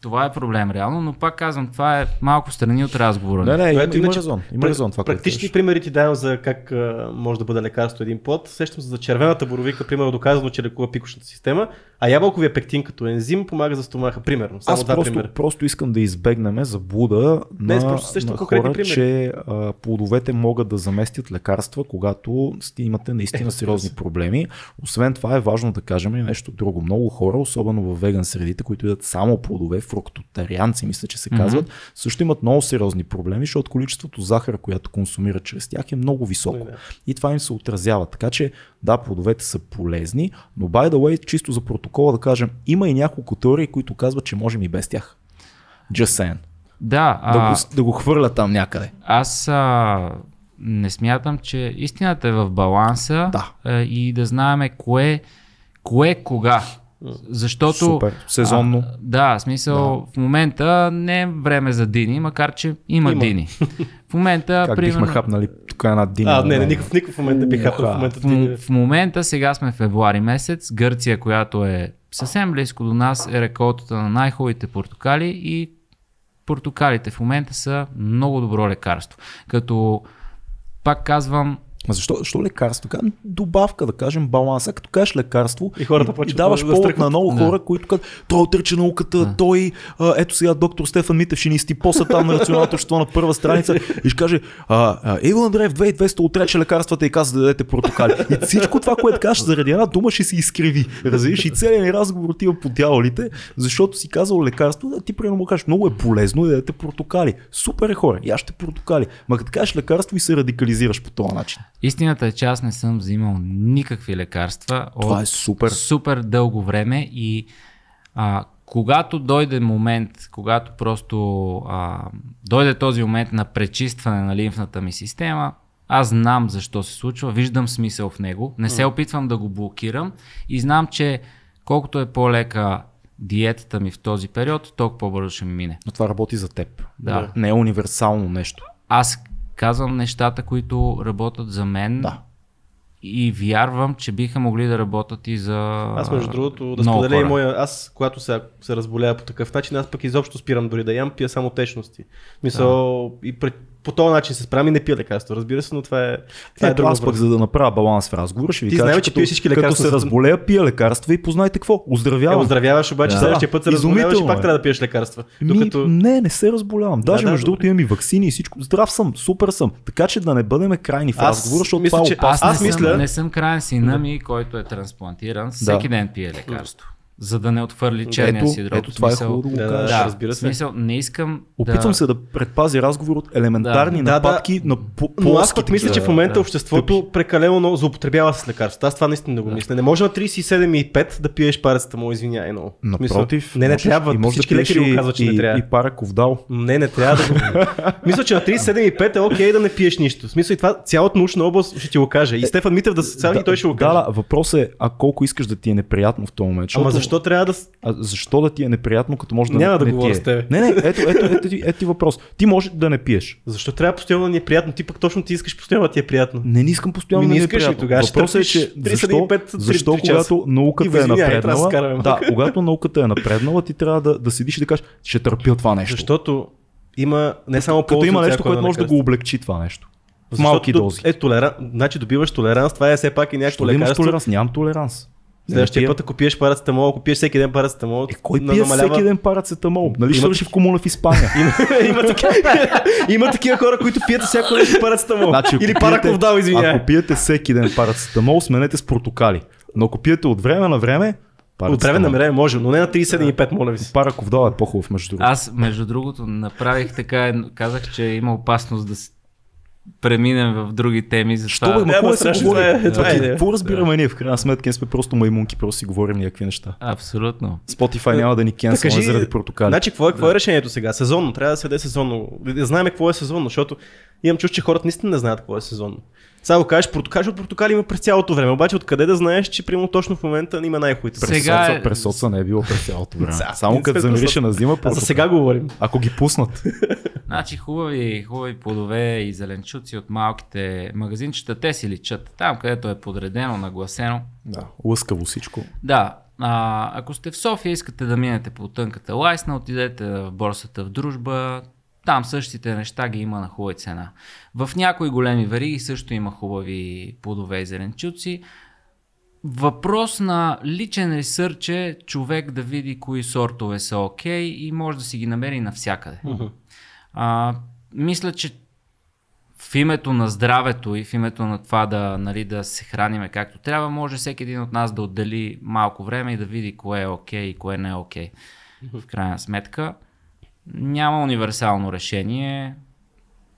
Това е проблем реално, но пак казвам, това е малко страни от разговора. Не, не, има, има иначе, резон. Има резон това, което Практични кажеш. примери ти давам за как а, може да бъде лекарство един плод. Сещам се за червената боровика, примерно доказано, че лекува пикошната система, а ябълковия пектин като ензим помага за стомаха, примерно. Само Аз два просто, примера. просто искам да избегнем заблуда Не, на, просто сещам на хора, примери. че а, плодовете могат да заместят лекарства, когато сте имате наистина Е, сериозни проблеми. Освен това е важно да кажем и нещо друго. Много хора, особено в веган средите, които ядат само плодове, фруктотарианци, мисля, че се казват, също имат много сериозни проблеми, защото количеството захар, която консумират чрез тях е много високо. Да, да. И това им се отразява. Така че, да, плодовете са полезни, но by the way, чисто за протокола да кажем, има и няколко теории, които казват, че можем и без тях. Just saying. Да, Да, а, го, да го хвърля там някъде. аз а, не смятам, че истината е в баланса Да. а, и да знаеме кое кое кога. Защото. Супер. Сезонно. А, да, в смисъл, в момента не е време за дини, макар че има, Има. дини. В момента, Как примерно. бихме хапнали тук една дина. А, не, не, никакъв, никакъв момент не бих хапнал в момента. В, в момента, сега сме февруари месец, Гърция, която е съвсем близко до нас, е реколтата на най-хубавите портокали и портокалите в момента са много добро лекарство. Като, пак казвам, защо, защо лекарство? Така, добавка, да кажем, баланса. Като кажеш лекарство И хората и, почват даваш да повод на много Да. хора, които казват, той отрича науката, той, а, ето сега доктор Стефан Митев ще ни стипоса там на националното общество на първа страница и ще каже, а, а, Иво Андреев 2200 отрече лекарствата и каза да дадете протокали. И всичко това, което кажеш заради една дума ще се изкриви. Разбираш? И целият ни разговор отива по дяволите, защото си казал лекарство, да ти примерно му кажеш, много е полезно и да дадете протокали. Супер е хора, яще протокали. Ма като кажеш лекарство и се радикализираш по този начин. Истината е, че аз не съм взимал никакви лекарства Това от е супер. супер дълго време и а, когато дойде момент, когато просто а, дойде този момент на пречистване на лимфната ми система, аз знам защо се случва, виждам смисъл в него, не се опитвам да го блокирам и знам, че колкото е по-лека диетата ми в този период, толкова по-бързо ще ми мине. Но това работи за теб. Да. Не е универсално нещо. Аз казвам нещата, които работят за мен Да. и вярвам, че биха могли да работят и за Аз между другото да споделя и моя, аз когато се, се разболява по такъв начин, аз пък изобщо спирам дори да ям, пия само течности. Мисъл, и пред, по този начин се справям и не пия лекарство, разбира се, но това е, това е друго. аз пък, за да направя баланс в разговора, ще ви Ти кажа, знаеш, че като, пиеш всички като лекарства се с- разболея, пия лекарства и познайте какво. Е, Оздравявам. оздравяваш, обаче Да. следващия път се разболяваш и пак е. трябва да пиеш лекарства. Ми, Докато... Не, не се разболявам. Даже да, между другото имам и вакцини и всичко. Здрав съм, супер съм. Така че да не бъдем крайни в Аз разговора, защото мисля, това е че- опасно. Аз, Аз не, мисля- съм, не съм крайен сина ми, който е трансплантиран. Всеки ден пие лекарство. За да не отвърли черния Ето, си дроб. ето това е Смисъл- хубаво да го Да, да, кажеш. да. Да, разбира се. смисъл, не искам Опитвам да... се да предпази разговор от елементарни Да, да. нападки на по- Но аз пък мисля, че в момента да, обществото прекалено много злоупотребява с лекарствата. Аз това наистина да го мисля. Не може на 37 и 5 да пиеш парацетамол, извиняй много. В смисъл, Напротив, не, не можеш- трябва. И може Всички да пиеш лекари го казват, че и, не трябва. и пара ковдал. Не, не трябва да го. Мисля, че на 37 и 5 е окей да не пиеш нищо. В смисъл и това цялата научна област ще ти го каже. И Стефан Митев да се и той ще го каже. Да, да, въпросът е, а колко искаш да ти е неприятно в този момент. Ама защо трябва да... А защо да ти е неприятно, като може да Няма не, да не говоря ти е? с тебе. Не, не, ето, ето, ето, ти, ето ти въпрос. Ти може да не пиеш. Защо трябва постоянно да ни е приятно? Ти пък точно ти искаш постоянно да ти е приятно. Не, не искам постоянно не да ми е приятно. тогава? Въпросът е, че защо, 35, защо 3 часа. когато науката е да напреднала, скараме. да, когато науката е напреднала, ти трябва да, да седиш и да кажеш, ще търпя това нещо. Защото има не само Като ползи има нещо, което може да лекарство. го облегчи това нещо. В малки до- дози. Е, толеран... Значи добиваш толеранс, това е все пак и някакво да имаш лекарство. толеранс? Нямам толеранс. Не Следващия път, ако пиеш парацетамол, ако пиеш всеки ден парацетамол, Е, кой пие намалява- всеки ден парацетамол? Нали ще Има върши в комуна в Испания? има, има, такива, има такива хора, които пият всяко нещо парацетамол. Значи, Или пиете- параковдал, извиняй. Ако пиете всеки ден парацетамол, сменете с протокали. Но ако пиете от време на време, От време на време може, но не на 37,5, моля ви се. Параковдал е по-хубав между другото. Аз, между другото, направих така, казах, че има опасност да преминем в други теми. Що Затова... бе, ма Да, да се говори? е- това е. Какво разбираме ние в крайна сметка? Ние сме просто маймунки, просто си говорим някакви неща. Абсолютно. Spotify няма да ни Да кенсълне заради протокали. Значи, какво е, какво е решението сега? Сезонно, трябва да се даде сезонно. Да знаем какво е сезонно, защото имам чувство, че хората наистина не знаят какво е сезонно. Сега го кажеш, протокали, защото протокали има през цялото време. Обаче откъде да знаеш, че примерно точно в момента има най-хубавите? През Сега соца, е- през соца не е било през цялото време. Сега, Само като през замирише на зима, А за сега говорим. ако ги пуснат. Значи хубави, хубави плодове и зеленчуци от малките магазинчета, те си личат. Там, където е подредено, нагласено. Да, лъскаво всичко. Да, а, ако сте в София, искате да минете по тънката лайсна, отидете в борсата в Дружба. Там същите неща ги има на хубава цена. В някои големи вериги също има хубави плодове и зеленчуци. Въпрос на личен ресърч е човек да види кои сортове са окей и може да си ги намери навсякъде. А, мисля, че в името на здравето и в името на това да, нали, да се храниме както трябва, може всеки един от нас да отдели малко време и да види кое е окей и кое не е окей. В крайна сметка няма универсално решение,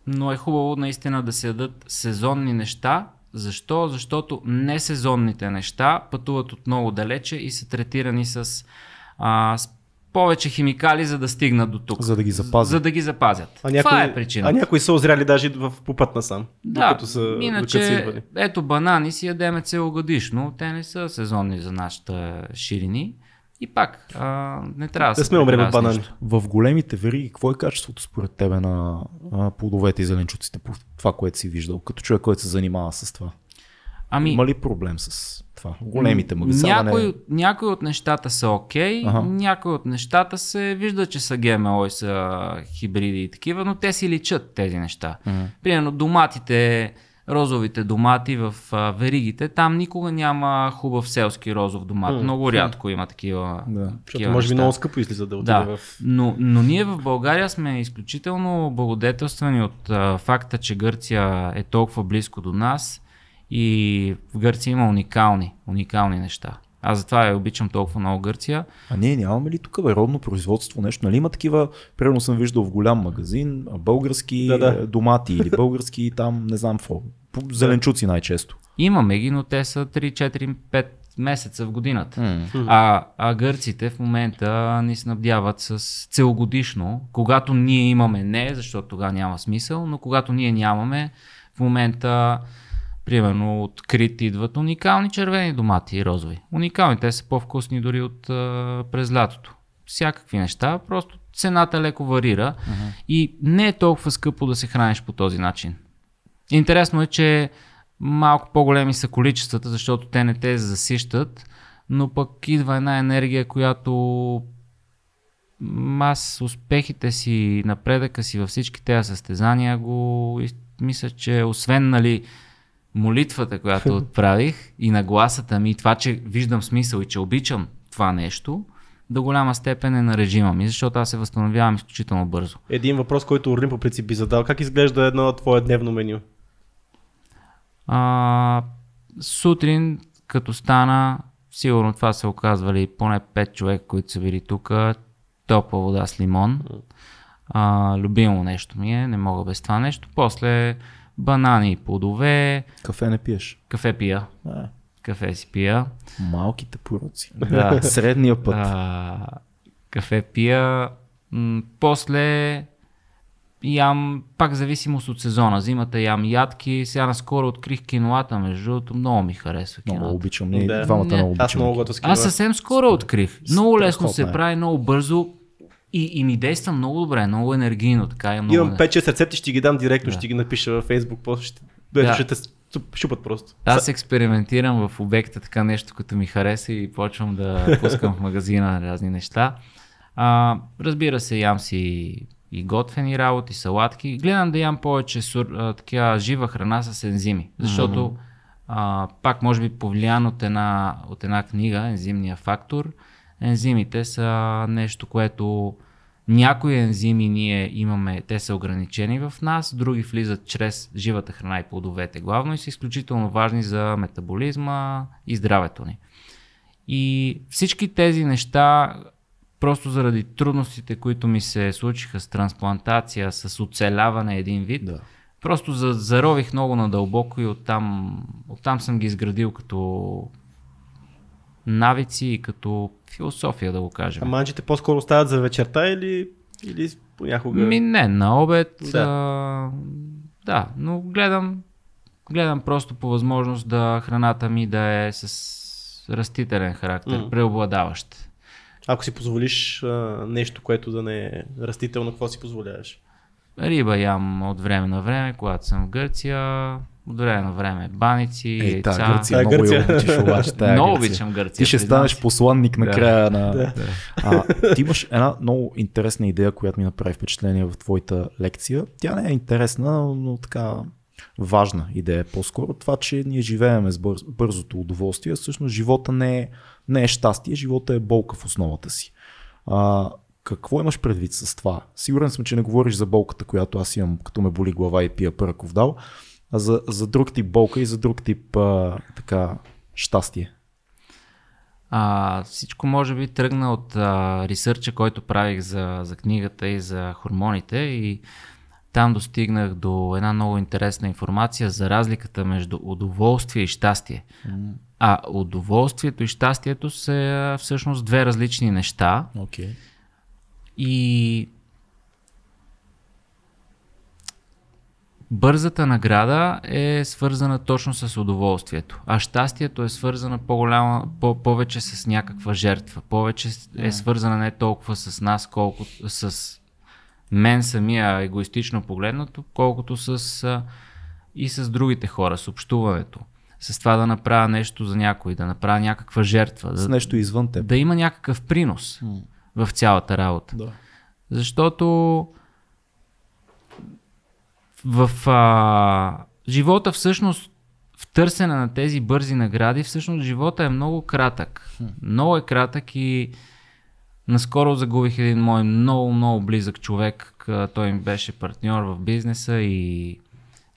но е хубаво наистина да се дадат сезонни неща. Защо? Защото несезонните неща пътуват от много далече и са третирани с а, с повече химикали, за да стигнат до тук. За да ги запазят. За да ги запазят. А някои, Това е причината. А някои са озряли даже в по път насам. Да, са, иначе, ето банани си ядеме целогодишно, те не са сезонни за нашата ширини. И пак, а, не трябва да се сме умрели банани. В големите вериги, какво е качеството според тебе на а, плодовете и зеленчуците по това, което си виждал, като човек, който се занимава с това? Ами, Има ли проблем с това? Големите магазини. някои, Не... някои от нещата са окей, Аха. някои от нещата се вижда, че са ГМО и са хибриди и такива, но те си личат тези неща. Мгм. Примерно доматите, розовите домати в а, веригите, там никога няма хубав селски розов домат. М, Много рядко има такива. Да. Защото такива може би много скъпо излиза да отиде Да, в... но, но ние в България сме изключително благодетелствани от а, факта, че Гърция е толкова близко до нас и в Гърция има уникални, уникални неща. Аз затова я обичам толкова много Гърция. А ние нямаме ли тук бе, родно производство, нещо? Нали има такива, примерно съм виждал в голям магазин, български Да, да. домати или български там, не знам какво, зеленчуци най-често. Имаме ги, но те са 3, 4, 5 месеца в годината. А, а гърците в момента ни снабдяват с целогодишно, когато ние имаме не, защото тогава няма смисъл, но когато ние нямаме, в момента примерно от Крит идват уникални червени домати и розови. Уникални, те са по-вкусни дори от а, през лятото. Всякакви неща, просто цената леко варира и не е толкова скъпо да се храниш по този начин. Интересно е, че малко по-големи са количествата, защото те не те засищат, но пък идва една енергия, която аз успехите си, напредъка си във всички тези състезания го мисля, че освен нали, молитвата, която отправих и нагласата ми, и това, че виждам смисъл и че обичам това нещо, до голяма степен е на режима ми, защото аз се възстановявам изключително бързо. Един въпрос, който Орлин по принцип би задал. Как изглежда едно твое дневно меню? А, сутрин, като стана, сигурно това са оказвали поне 5 човека, които са били тук. Топла вода с лимон. А, любимо нещо ми е, не мога без това нещо. После банани и плодове, Кафе не пиеш. кафе пия. А, Кафе си пия. малките пороци. Да. Средния път. А, кафе пия. М, после ям, пак зависимост от сезона. Зимата ям ядки. Сега наскоро открих кинолата, между другото. Много ми харесва Много киното. обичам. Ние Да. двамата Не. много обичаме. Аз много готов Аз съвсем скоро открих. Много лесно страхотно се е. прави, много бързо и, и ми действа много добре, много енергийно. Така, е много Имам 5-6 рецепти, ще ги дам директно, Да. ще ги напиша във Facebook, после ще, Да. ще те шупат просто. Аз експериментирам в обекта така нещо, като ми хареса и почвам да пускам в магазина разни неща. А, разбира се, ям си и готвени работи, салатки. Гледам да ям повече сур, а, така, жива храна с ензими, защото а, пак може би повлиян от една, от една книга, ензимния фактор. Ензимите са нещо, което някои ензими ние имаме, те са ограничени в нас, други влизат чрез живата храна и плодовете главно и са изключително важни за метаболизма и здравето ни. И всички тези неща, просто заради трудностите, които ми се случиха с трансплантация, с оцеляване един вид, Да. просто за, зарових много надълбоко и оттам, оттам съм ги изградил като навици и като философия, да го кажем. А манчите по-скоро стават за вечерта или, или понякога? Ми не, на обед. Да. А, да но гледам, гледам просто по възможност да храната ми да е с растителен характер, М. преобладаващ. Ако си позволиш а, нещо, което да не е растително, какво си позволяваш? Риба ям от време на време, когато съм в Гърция. От време на време баници, Ей, яйца. та Гърция Та, много Гърция. я обичаш, обаче. тая Много Гърция. обичам Гърция. Ти ще станеш посланник на Да. края на... Да. А, ти имаш една много интересна идея, която ми направи впечатление в твоята лекция. Тя не е интересна, но така важна идея по-скоро. Това, че ние живееме с бърз, бързото удоволствие, всъщност живота не е, не е щастие, живота е болка в основата си. А, какво имаш предвид с това? Сигурен съм, че не говориш за болката, която аз имам, като ме боли глава и пия пърков дал, за, за друг тип болка и за друг тип а, така щастие. А, всичко може би тръгна от а, ресърча, който правих за, за книгата и за хормоните и там достигнах до една много интересна информация за разликата между удоволствие и щастие. А удоволствието и щастието са всъщност две различни неща. Okay. И бързата награда е свързана точно с удоволствието, а щастието е свързана по-голяма, по- повече с някаква жертва, повече е свързана не толкова с нас, колкото с мен самия егоистично погледнато, колкото с и с другите хора, с общуването. С това да направя нещо за някой, да направя някаква жертва, С да, нещо извън теб. да има някакъв принос в цялата работа. Да. Защото в а, живота всъщност в търсене на тези бързи награди, всъщност живота е много кратък. Много е кратък и наскоро загубих един мой много, много близък човек. Той ми беше партньор в бизнеса и,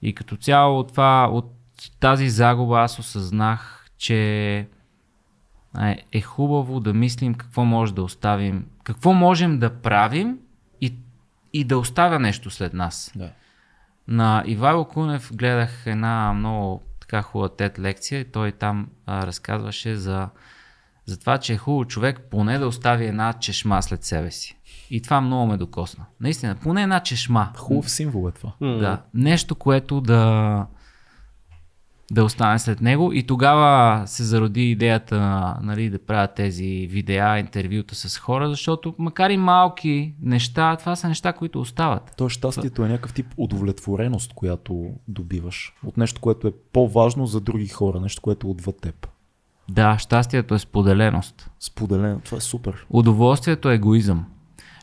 и като цяло от, това, от тази загуба аз осъзнах, че е, е хубаво да мислим какво може да оставим, какво можем да правим и, и да оставя нещо след нас. Да. На Ивайло Кунев гледах една много така хубава тет лекция и той там а, разказваше за, за това, че е хубаво човек поне да остави една чешма след себе си. И това много ме докосна. Наистина, поне една чешма. Хубав символ е това. Да, нещо, което да, да остане след него. И тогава се зароди идеята нали, да правя тези видеа, интервюта с хора, защото макар и малки неща, това са неща, които остават. То щастието е някакъв тип удовлетвореност, която добиваш. От нещо, което е по-важно за други хора, нещо, което е отвъд теб. Да, щастието е споделеност. Споделено. Това е супер. Удоволствието е егоизъм.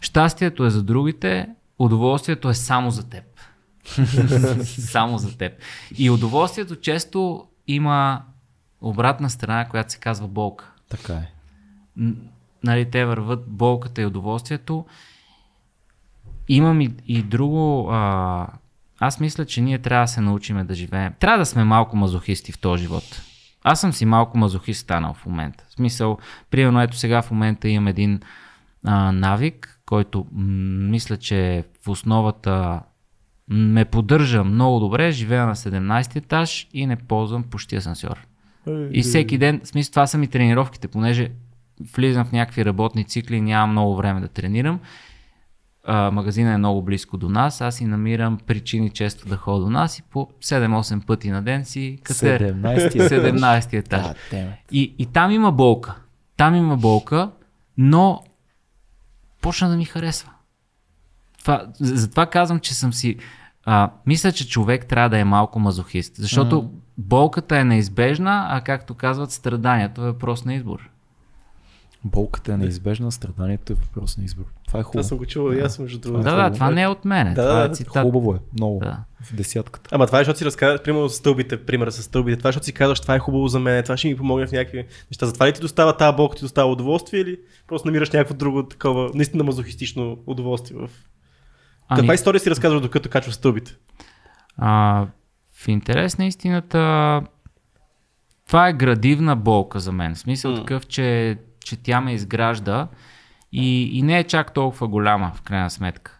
Щастието е за другите, удоволствието е само за теб. само за теб. И удоволствието често има обратна страна, която се казва болка. Така е. Нали, те върват болката и удоволствието. Имам и, и друго. А, аз мисля, че ние трябва да се научиме да живеем. Трябва да сме малко мазохисти в този живот. Аз съм си малко мазохист станал в момента. В смисъл, примерно ето сега в момента имам един а, навик, който м- мисля, че в основата ме поддържа много добре. Живея на 17 етаж и не ползвам почти асансьор. И всеки ден, в смисъл това са ми тренировките, понеже влизам в някакви работни цикли, нямам много време да тренирам. А, магазина е много близко до нас, аз си намирам причини често да ходя до нас и по 7-8 пъти на ден си катер. 17 17 етаж. И, и там има болка. Там има болка, но почна да ми харесва. Това, за- затова казвам, че съм си. А, мисля, че човек трябва да е малко мазохист, защото mm. болката е неизбежна, а както казват, страданието е въпрос на избор. Болката е неизбежна, страданието е въпрос на избор. Това е хубаво. Аз съм го чувал и аз съм между другото. Да, да, това не е от мене. Да, това да, е цитат. Хубаво е, много. Да. В десятката. Ама това е, защото си разказваш, примерно с стълбите, примера с стълбите, това е, защото си казваш, това е хубаво за мен, това ще ми помогне в някакви неща. Затова ли ти достава тази болка, ти достава удоволствие или просто намираш някакво друго такова, наистина мазохистично удоволствие в... Ами... Каква история си разказваш докато качваш стълбите? А, в интерес на истината, това е градивна болка за мен. В смисъл М. такъв, че, че тя ме изгражда и, и не е чак толкова голяма, в крайна сметка.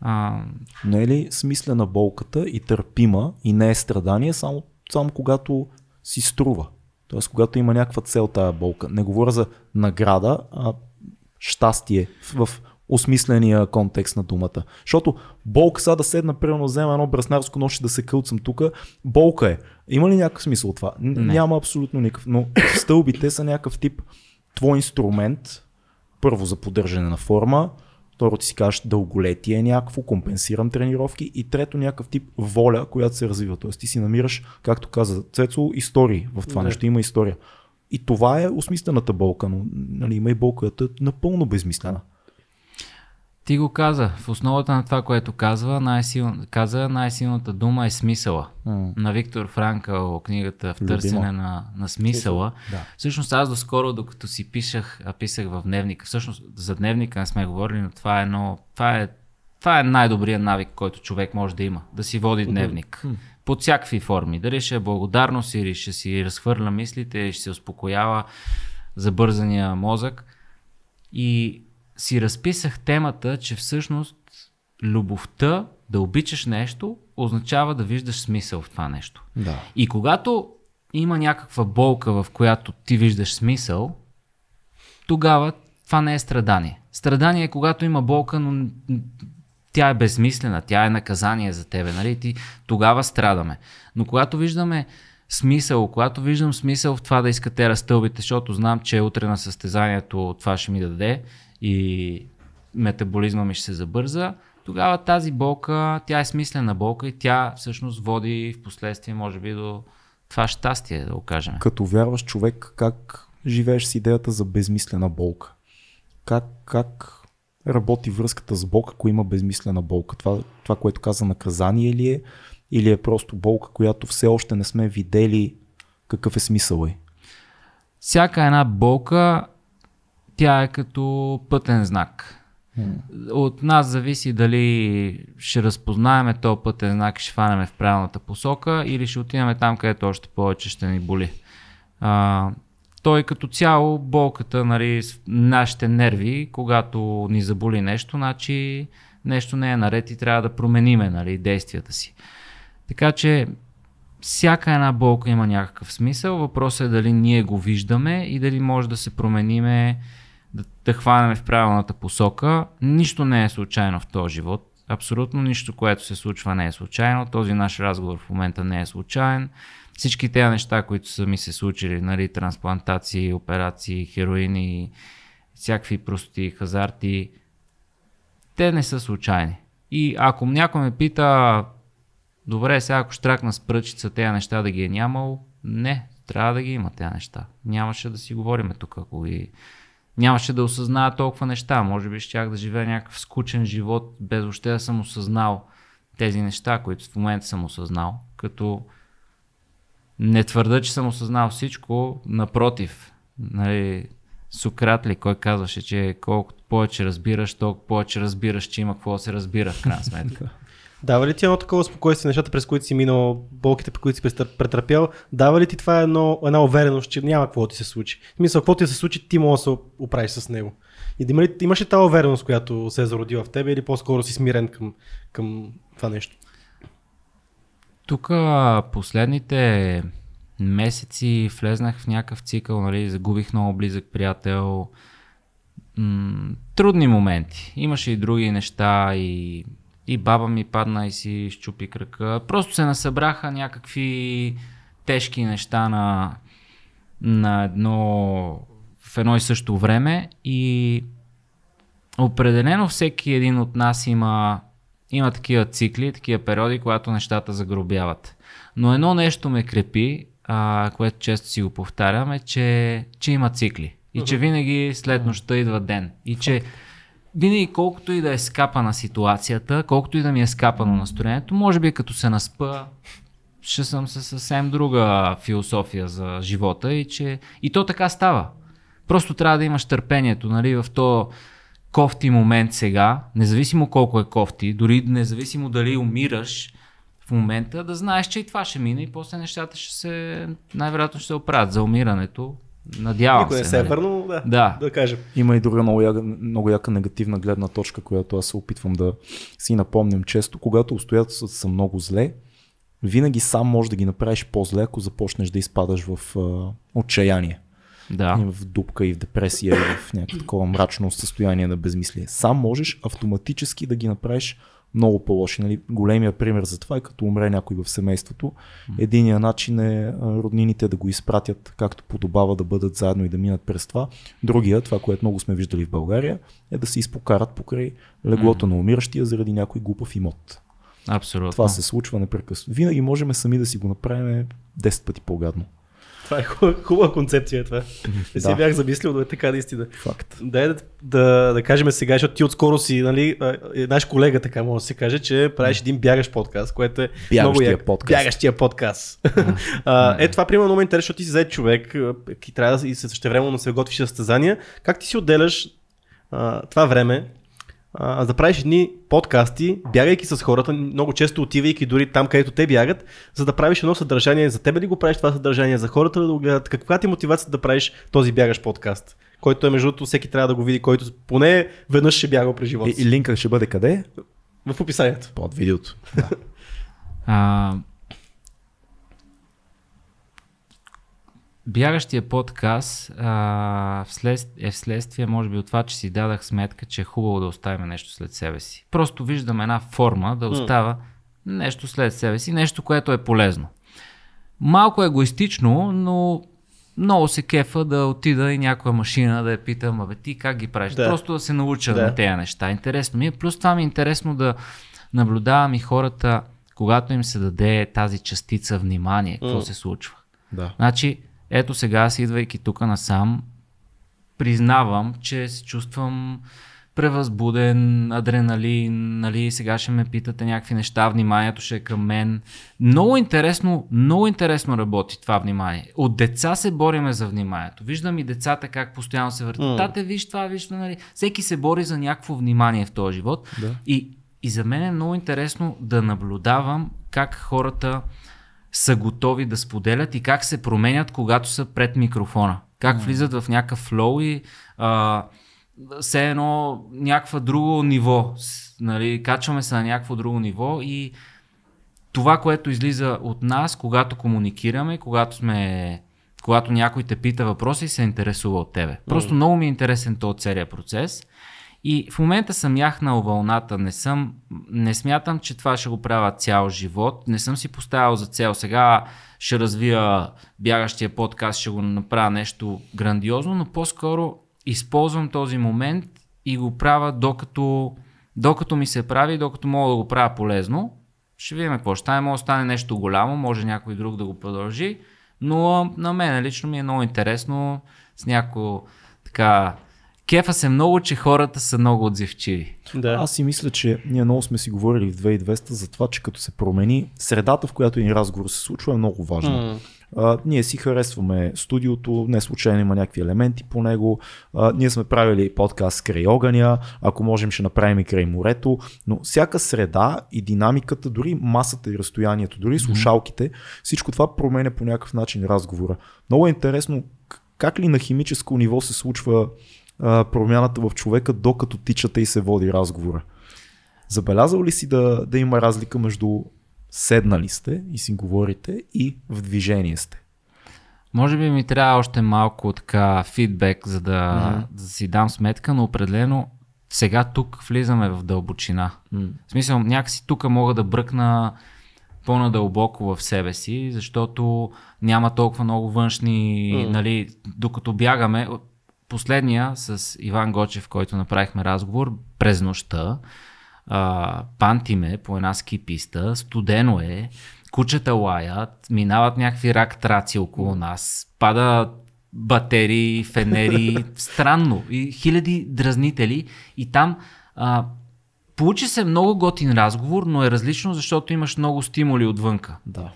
А, Не е ли смислена болката и търпима и не е страдание, само, само когато си струва? Тоест, когато има някаква цел тази болка. Не говоря за награда, а щастие в осмисления контекст на думата. Защото болка сега да седна, примерно взема едно браснарско нож и да се кълцам тук, болка е. Има ли някакъв смисъл от това? Не. Няма абсолютно никакъв. Но стълбите са някакъв тип твой инструмент, първо за поддържане на форма, второ ти си кажеш дълголетие е някакво, компенсирам тренировки и трето някакъв тип воля, която се развива. Тоест ти си намираш, както каза Цецо, истории в това Да. нещо, има история. И това е осмислената болка, но нали, има и болка, която е напълно безмислена. Ти го каза. В основата на това, което казва, най-сил... каза, най-силната дума е смисъла. М. На Виктор Франкъл, книгата В търсене на, на смисъла. Да. Всъщност аз доскоро, докато си пишах, а писах в дневника, всъщност за дневника не сме говорили, но това е едно, това е, това е най-добрият навик, който човек може да има, да си води дневник. Под всякакви форми. Дали ще е благодарност или ще си разхвърля мислите, или ще се успокоява забързания мозък. И си разписах темата, че всъщност любовта, да обичаш нещо, означава да виждаш смисъл в това нещо. Да. И когато има някаква болка, в която ти виждаш смисъл, тогава това не е страдание. Страдание е когато има болка, но тя е безсмислена, тя е наказание за тебе, нали? Ти, тогава страдаме. Но когато виждаме смисъл, когато виждам смисъл в това да искате разтълбите, защото знам, че утре на състезанието това ще ми даде и метаболизма ми ще се забърза, тогава тази болка, тя е смислена болка и тя всъщност води в последствие, може би, до това щастие, да го кажем. Като вярваш човек, как живееш с идеята за безмислена болка? Как, как работи връзката с Бог, ако има безмислена болка? Това, това, което каза наказание ли е? Или е просто болка, която все още не сме видели какъв е смисъл е? Всяка една болка, тя е като пътен знак. От нас зависи дали ще разпознаеме този пътен знак и ще фанеме в правилната посока или ще отидем там, където още повече ще ни боли. А, той като цяло, болката, нали, нашите нерви, когато ни заболи нещо, значи нещо не е наред и трябва да промениме нали, действията си. Така че всяка една болка има някакъв смисъл. Въпросът е дали ние го виждаме и дали може да се промениме, да, да хванем в правилната посока. Нищо не е случайно в този живот. Абсолютно нищо, което се случва не е случайно. Този наш разговор в момента не е случайен. Всички тези неща, които са ми се случили, нали, трансплантации, операции, хероини, всякакви прости, хазарти, те не са случайни. И ако някой ме пита, добре, сега ако штракна с пръчица тези неща да ги е нямал, не, трябва да ги има тези неща. Нямаше да си говорим тук, ако ги... Нямаше да осъзная толкова неща. Може би щях да живея някакъв скучен живот, без въобще да съм осъзнал тези неща, които в момента съм осъзнал. Като не твърда, че съм осъзнал всичко, напротив. Нали, Сократ ли, кой казваше, че колкото повече разбираш, толкова повече разбираш, че има какво да се разбира в крайна сметка. Дава ли ти едно такова спокойствие, нещата, през които си минал, болките, през които си претърпял, дава ли ти това едно, една увереност, че няма какво ти се случи? В смисъл, какво ти се случи, ти можеш да се оправиш с него. И има ли, имаш ли тази увереност, която се е зародила в тебе или по-скоро си смирен към, към това нещо? Тук последните месеци влезнах в някакъв цикъл, нали, загубих много близък приятел. М- трудни моменти. Имаше и други неща и, и баба ми падна и си щупи кръка. Просто се насъбраха някакви тежки неща на, на едно, в едно и също време и определено всеки един от нас има има такива цикли, такива периоди, когато нещата загробяват. Но едно нещо ме крепи, а, което често си го повтарям, е, че, че има цикли. И че винаги след нощта идва ден. И че винаги колкото и да е скапана ситуацията, колкото и да ми е скапано настроението, може би като се наспа, ще съм със съвсем друга философия за живота и че и то така става. Просто трябва да имаш търпението, нали, в то кофти момент сега, независимо колко е кофти, дори независимо дали умираш в момента, да знаеш, че и това ще мине и после нещата ще се, най-вероятно ще се оправят за умирането. Надявам Никой се. не се е нали? върнал, да, Да. да кажем. Има и друга много яка, много яка негативна гледна точка, която аз се опитвам да си напомням често. Когато обстоятелствата са много зле, винаги сам можеш да ги направиш по-зле, ако започнеш да изпадаш в а, отчаяние. Да. И в дупка и в депресия и в някакво такова мрачно състояние на безмислие. Сам можеш автоматически да ги направиш много по-лоши. Нали? Големия пример за това е като умре някой в семейството. Единият начин е роднините да го изпратят както подобава да бъдат заедно и да минат през това. Другия, това, което много сме виждали в България, е да се изпокарат покрай леглото на умиращия заради някой глупав имот. Абсолютно. Това се случва непрекъснато. Винаги можем сами да си го направим 10 пъти по-гадно. Това е хубава, хубава концепция това. Не си Да. бях замислил, но е така наистина. Факт. Дай да, да, да кажем сега, защото ти отскоро си, нали, е, наш колега, така може да се каже, че правиш един бягащ подкаст, което е Бягащия много як. подкаст. Бягащия подкаст. а, е, това примерно ме интересно, защото ти си зает човек и трябва да и същевременно се готвиш за състезания. Как ти си отделяш а, това време, а, да правиш едни подкасти, бягайки с хората, много често отивайки дори там, където те бягат, за да правиш едно съдържание. За тебе ли го правиш това съдържание? За хората да го гледат? Каква ти е мотивация да правиш този бягащ подкаст? Който е между другото всеки трябва да го види, който поне веднъж ще бяга през живота И, си. и линкът ще бъде къде? В описанието. Под видеото. А, бягащия подкаст а, вслед, е вследствие, може би, от това, че си дадах сметка, че е хубаво да оставим нещо след себе си. Просто виждам една форма да остава нещо след себе си, нещо, което е полезно. Малко егоистично, но много се кефа да отида и някоя машина да я питам, абе ти как ги правиш? Да. Просто да се науча Да. на тези неща. Интересно ми е. Плюс това ми е интересно да наблюдавам и хората, когато им се даде тази частица внимание, какво М. се случва. Да. Значи, ето сега, аз идвайки тук насам, признавам, че се чувствам превъзбуден, адреналин, нали, сега ще ме питате някакви неща, вниманието ще е към мен. Много интересно, много интересно работи това внимание. От деца се бориме за вниманието. Виждам и децата как постоянно се въртят. М. Тате, виж това, виж това, нали. Всеки се бори за някакво внимание в този живот. Да. И, и за мен е много интересно да наблюдавам как хората са готови да споделят и как се променят, когато са пред микрофона. Как влизат в някакъв флоу и а, все едно някакво друго ниво. Нали, качваме се на някакво друго ниво и това, което излиза от нас, когато комуникираме, когато сме когато някой те пита въпроси и се интересува от тебе. Просто много ми е интересен този целият процес. И в момента съм яхнал вълната, не съм, не смятам, че това ще го правя цял живот, не съм си поставил за цел. Сега ще развия бягащия подкаст, ще го направя нещо грандиозно, но по-скоро използвам този момент и го правя докато, докато ми се прави, докато мога да го правя полезно. Ще видим какво ще стане, може да стане нещо голямо, може някой друг да го продължи, но на мен лично ми е много интересно с някакво така... Кефа се много, че хората са много отзивчиви. Да. Аз си мисля, че ние много сме си говорили в 2200 за това, че като се промени, средата, в която един разговор се случва, е много важна. М. А, ние си харесваме студиото, не случайно има някакви елементи по него. А, ние сме правили подкаст край огъня, ако можем ще направим и край морето, но всяка среда и динамиката, дори масата и разстоянието, дори слушалките, всичко това променя по някакъв начин разговора. Много е интересно как ли на химическо ниво се случва а, промяната в човека, докато тичате и се води разговора. Забелязал ли си да, да има разлика между седнали сте и си говорите и в движение сте? Може би ми трябва още малко така фидбек, за да, Мгм. да си дам сметка, но определено сега тук влизаме в дълбочина. В смисъл, някакси тук мога да бръкна по-надълбоко в себе си, защото няма толкова много външни, М. нали, докато бягаме. Последния с Иван Гочев, който направихме разговор през нощта, а, пантиме по една ски писта, студено е, кучета лаят, минават някакви рак траци около нас, пада батерии, фенери, странно и хиляди дразнители и там а, получи се много готин разговор, но е различно, защото имаш много стимули отвънка. Да.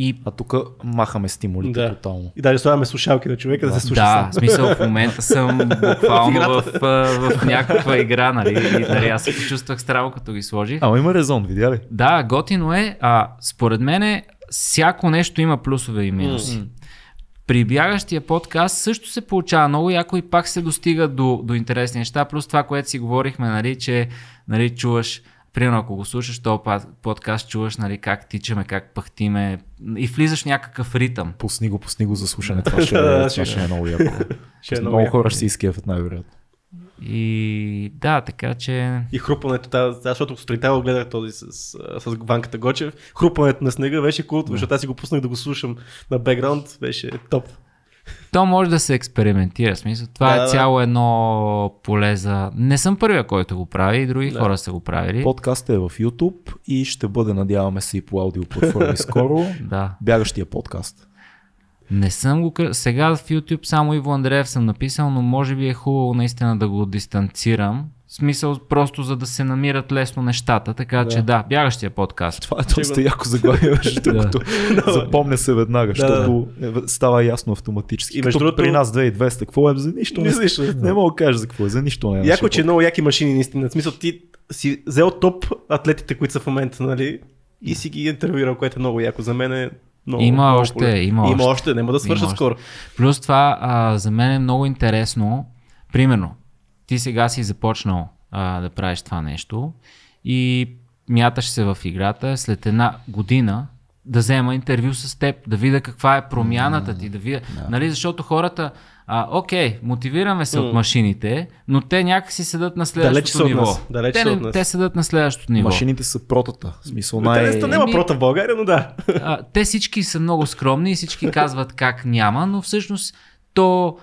И А тук махаме стимулите Да. тотално. И даже слагаме слушалки на човека да, се слуша да, сам. в смисъл в момента съм буквално в, в, в някаква игра, нали? И, нали аз се почувствах странно, като ги сложих. Ама има резон, видя ли? Да, готино е. А, според мен всяко нещо има плюсове и минуси. М. При бягащия подкаст също се получава много яко и пак се достига до, до интересни неща. Плюс това, което си говорихме, нали, че нали, чуваш, примерно ако го слушаш този подкаст, чуваш нали, как тичаме, как пъхтиме и влизаш в някакъв ритъм. Пусни го, пусни го за слушане. Това ще, Да, е, ще- това ще е много яко. Ще е много много хора ще се изкефят най-вероятно. И да, така че... И хрупването, тази, защото сутринта го гледах този с, с, с Ванката Гочев. Хрупването на снега беше култово, защото аз си го пуснах да го слушам на бекграунд, беше топ. То може да се експериментира. Смисъл, това Да, е да. цяло едно поле за... Не съм първия, който го прави, и други Да. хора са го правили. Подкастът е в YouTube и ще бъде, надяваме се, и по аудиоплатформи скоро. Да. Бягащия подкаст. Не съм го... Сега в YouTube само Иво Андреев съм написал, но може би е хубаво наистина да го дистанцирам. Смисъл просто за да се намират лесно нещата, така Да. че да, бягащия подкаст. Това е доста яко заглавие, между другото. Запомня се веднага, Да, да. защото е, става ясно автоматически. И между Като другото- при нас 2200, какво е за нищо? Не, Не знаеш, не мога да кажа за какво е, за нищо не е. Яко, че много яки машини, наистина. В смисъл, ти си взел топ атлетите, които са в момента, нали? И си ги интервюирал, което е много яко. За мен е много. Има много още, има Има още. още, няма да свърша още. скоро. Плюс това, а, за мен е много интересно. Примерно, ти сега си започнал а, да правиш това нещо и мяташ се в играта. След една година да взема интервю с теб, да видя каква е промяната ти, да видя, нали, защото хората, а, окей, мотивираме се от машините, но те някакси седат на Далече следващото от ниво. нас, далече те, от нас. те седат на следващото ниво. Машините са протата. В смисъл Най... най... Те няма Еми- прота в България, но да. а, те всички са много скромни и всички казват как няма, но всъщност то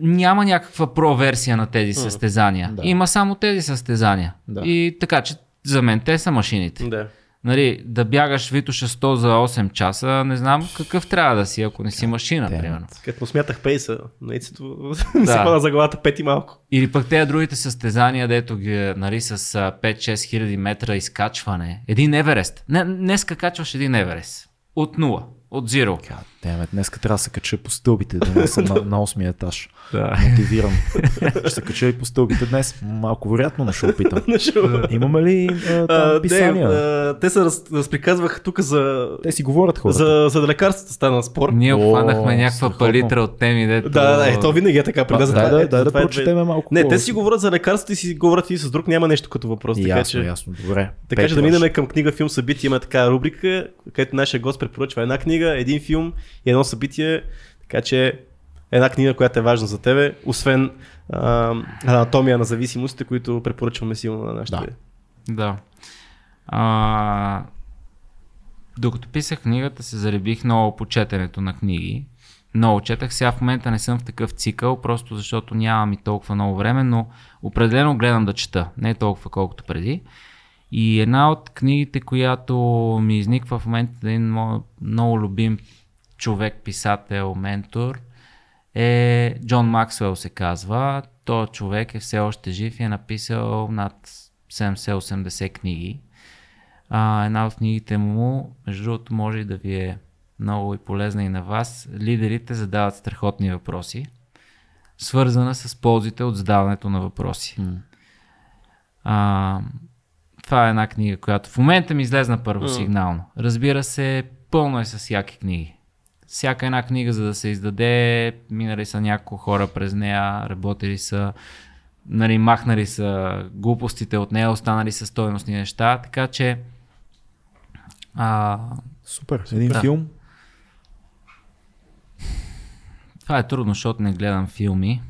няма някаква про-версия на тези състезания. Да. Има само тези състезания. Да. И така че за мен те са машините. да. Нали, да бягаш Витоша 100 за 8 часа, не знам какъв трябва да си, ако не си машина, Те- примерно. Като му смятах пейса, наистина ми се Да. хвана за главата пет и малко. Или пък те другите състезания, дето ги нали, с а, 5-6 хиляди метра изкачване. Един Еверест. Не, днеска качваш един Еверест. От нула. От зиро. Деме, днеска трябва да се кача по стълбите, да не съм на, на 8 етаж. Да. Мотивирам. Ще се кача и по стълбите днес. Малко вероятно, но ще опитам. Имаме ли а, там А, писания? а, те се раз, разприказваха тук за, Те си говорят хората. за, за лекарствата стана спор. Ние обхванахме някаква палитра от теми, дето... Да, да, да, е, то винаги е така. При Да, нас да, дай да затова е прочетеме малко Не, те си говорят за лекарствата и си говорят и с друг, няма нещо като въпрос. Така Ясно, че, ясно. Добре. така че да минем към книга, филм, събитие. Има така рубрика, където нашия гост препоръчва една книга, един филм и едно събитие. Така че една книга, която е важна за тебе, освен а, анатомия на зависимостите, които препоръчваме силно на нашите. Да. Да. А, докато писах книгата, се заребих много по четенето на книги. Много четах. Сега в момента не съм в такъв цикъл, просто защото нямам и толкова много време, но определено гледам да чета. Не толкова колкото преди. И една от книгите, която ми изниква в момента, един мой много любим човек, писател, ментор, е Джон Максвел се казва. Той човек е все още жив и е написал над 70-80 книги. А, една от книгите му, между другото, може и да ви е много и полезна и на вас. Лидерите задават страхотни въпроси, свързана с ползите от задаването на въпроси. А, това е една книга, която в момента ми излезна първо сигнално. Разбира се, пълно е с яки книги. Всяка една книга, за да се издаде, минали са няколко хора през нея, работили са, нали, махнали са глупостите от нея, останали са стойностни неща, така че а, Супер. Един Да. филм. това е трудно, защото не гледам филми.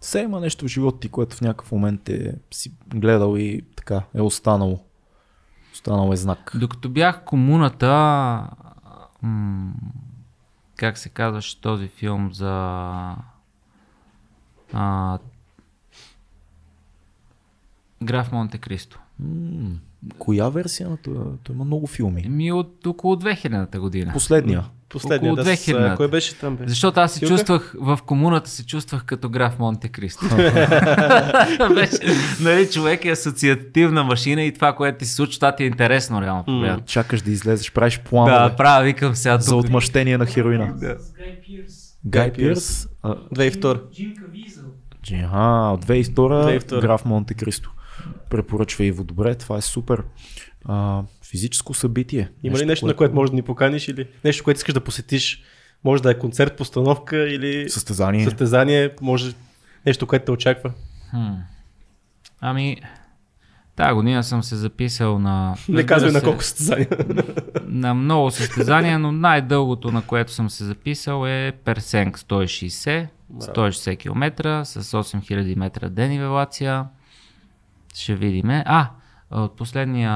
Все има нещо в живота ти, което в някакъв момент е си гледал и така е останало. Останал е знак. Докато бях комуната, м- как се казваше този филм за а, Граф Монте Кристо. М, Коя версия на това? Той има много филми. Ми от около 2000-та година. Последния. Последния, Около да, с, а, 2000-та. кой беше там? Бе? Защото аз се Силка? чувствах, в комуната се чувствах като граф Монте Кристо. Беше, нали, човек е асоциативна машина и това, което ти се случва, това ти е интересно, реално погледнато. Чакаш да излезеш, правиш планове Да, правя, викам сега за тук. отмъщение на хероина. С Гай Пирс. Гай Пирс. Пирс. а, 2002. Джим Кавизъл. Джи- Аха, от 2002, 2002. граф Монте Кристо. Препоръчва Иво. Добре, това е супер. А, физическо събитие. Има ли нещо, на което можеш да ни поканиш или нещо, което искаш да посетиш? Може да е концерт, постановка или Състезание. състезание, може нещо, което те очаква. Хм. Ами, тази година съм се записал на... Не казвай на се, колко състезания. На много състезания, но най-дългото, на което съм се записал е Персенг 160, 160 км с 8000 метра денивелация. Ще видиме. А, от последния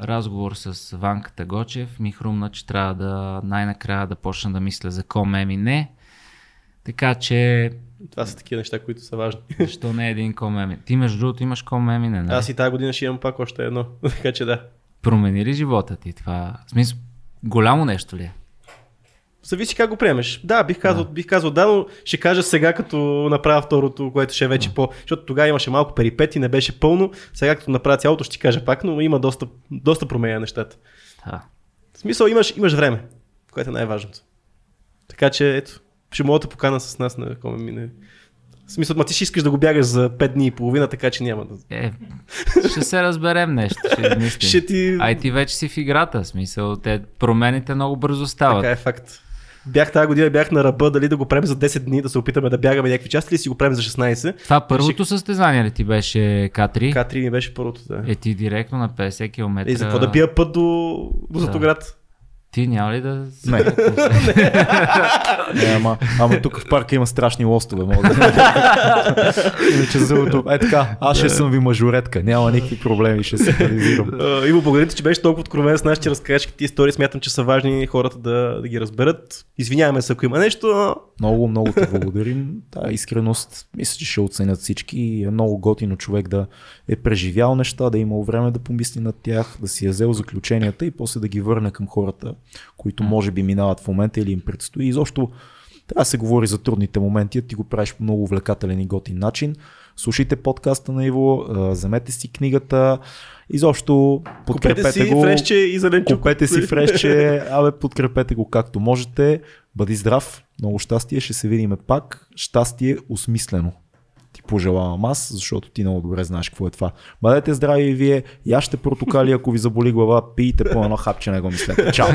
разговор с Ванката Гочев ми хрумна, че трябва да най-накрая да почна да мисля за комем и не. Така че, Това са такива неща, които са важни. защо не един комем? Ти между другото имаш комем и не, нали? Аз и тази година ще имам пак още едно. така че да. Промени ли живота ти това? В смисъл, голямо нещо ли е? Зависи как го приемеш. Да, бих казал, бих казал да, но ще кажа сега, като направя второто, което ще е вече по... Защото тогава имаше малко перипети, не беше пълно. Сега, като направя цялото, ще ти кажа пак, но има доста, доста променя нещата. Да. В смисъл, имаш, имаш време, което е най-важното. Така че, ето, ще мога да покана с нас на коме мине. В смисъл, ма ти ще искаш да го бягаш за 5 дни и половина, така че няма да... Е, ще се разберем нещо, ще измислим. Ще ти... Ай ти вече си в играта, смисъл, те промените много бързо стават. Така е факт. Бях тази година, бях на ръба, дали да го правим за 10 дни, да се опитаме да бягаме някакви части или си го правим за 16. Това първото състезание ли ти беше К3? К3 ми беше първото, да. Е ти директно на 50 км. И за какво да бия път до, до Златоград? Ти няма ли да... Не. не ама, ама тук в парка има страшни лостове. Мога да... Иначе за другото, е така, аз ще съм ви мажоретка, няма никакви проблеми, ще се реализирам. Иво, благодаря ти, че беше толкова откровен с нас, че разкажеш ти истории. Смятам, че са важни хората да, да ги разберат. Извиняваме се, ако има нещо. но Много, много те благодарим. Та искреност, мисля, че ще оценят всички. и Е много готино човек да е преживял неща, да е имал време да помисли над тях, да си е взел заключенията и после да ги върне към хората, които може би минават в момента или им предстои. Изобщо трябва да се говори за трудните моменти, а ти го правиш по много увлекателен и готин начин. Слушайте подкаста на Иво, вземете си книгата, изобщо подкрепете Купете си го. и зеленчук. Купете си фрешче, абе подкрепете го както можете. Бъди здрав, много щастие, ще се видим пак. Щастие осмислено. Пожелавам аз, защото ти много добре знаеш какво е това. Бъдете здрави и вие, яще портокали, ако ви заболи глава, пийте по едно хапче, не го мислете. Чао!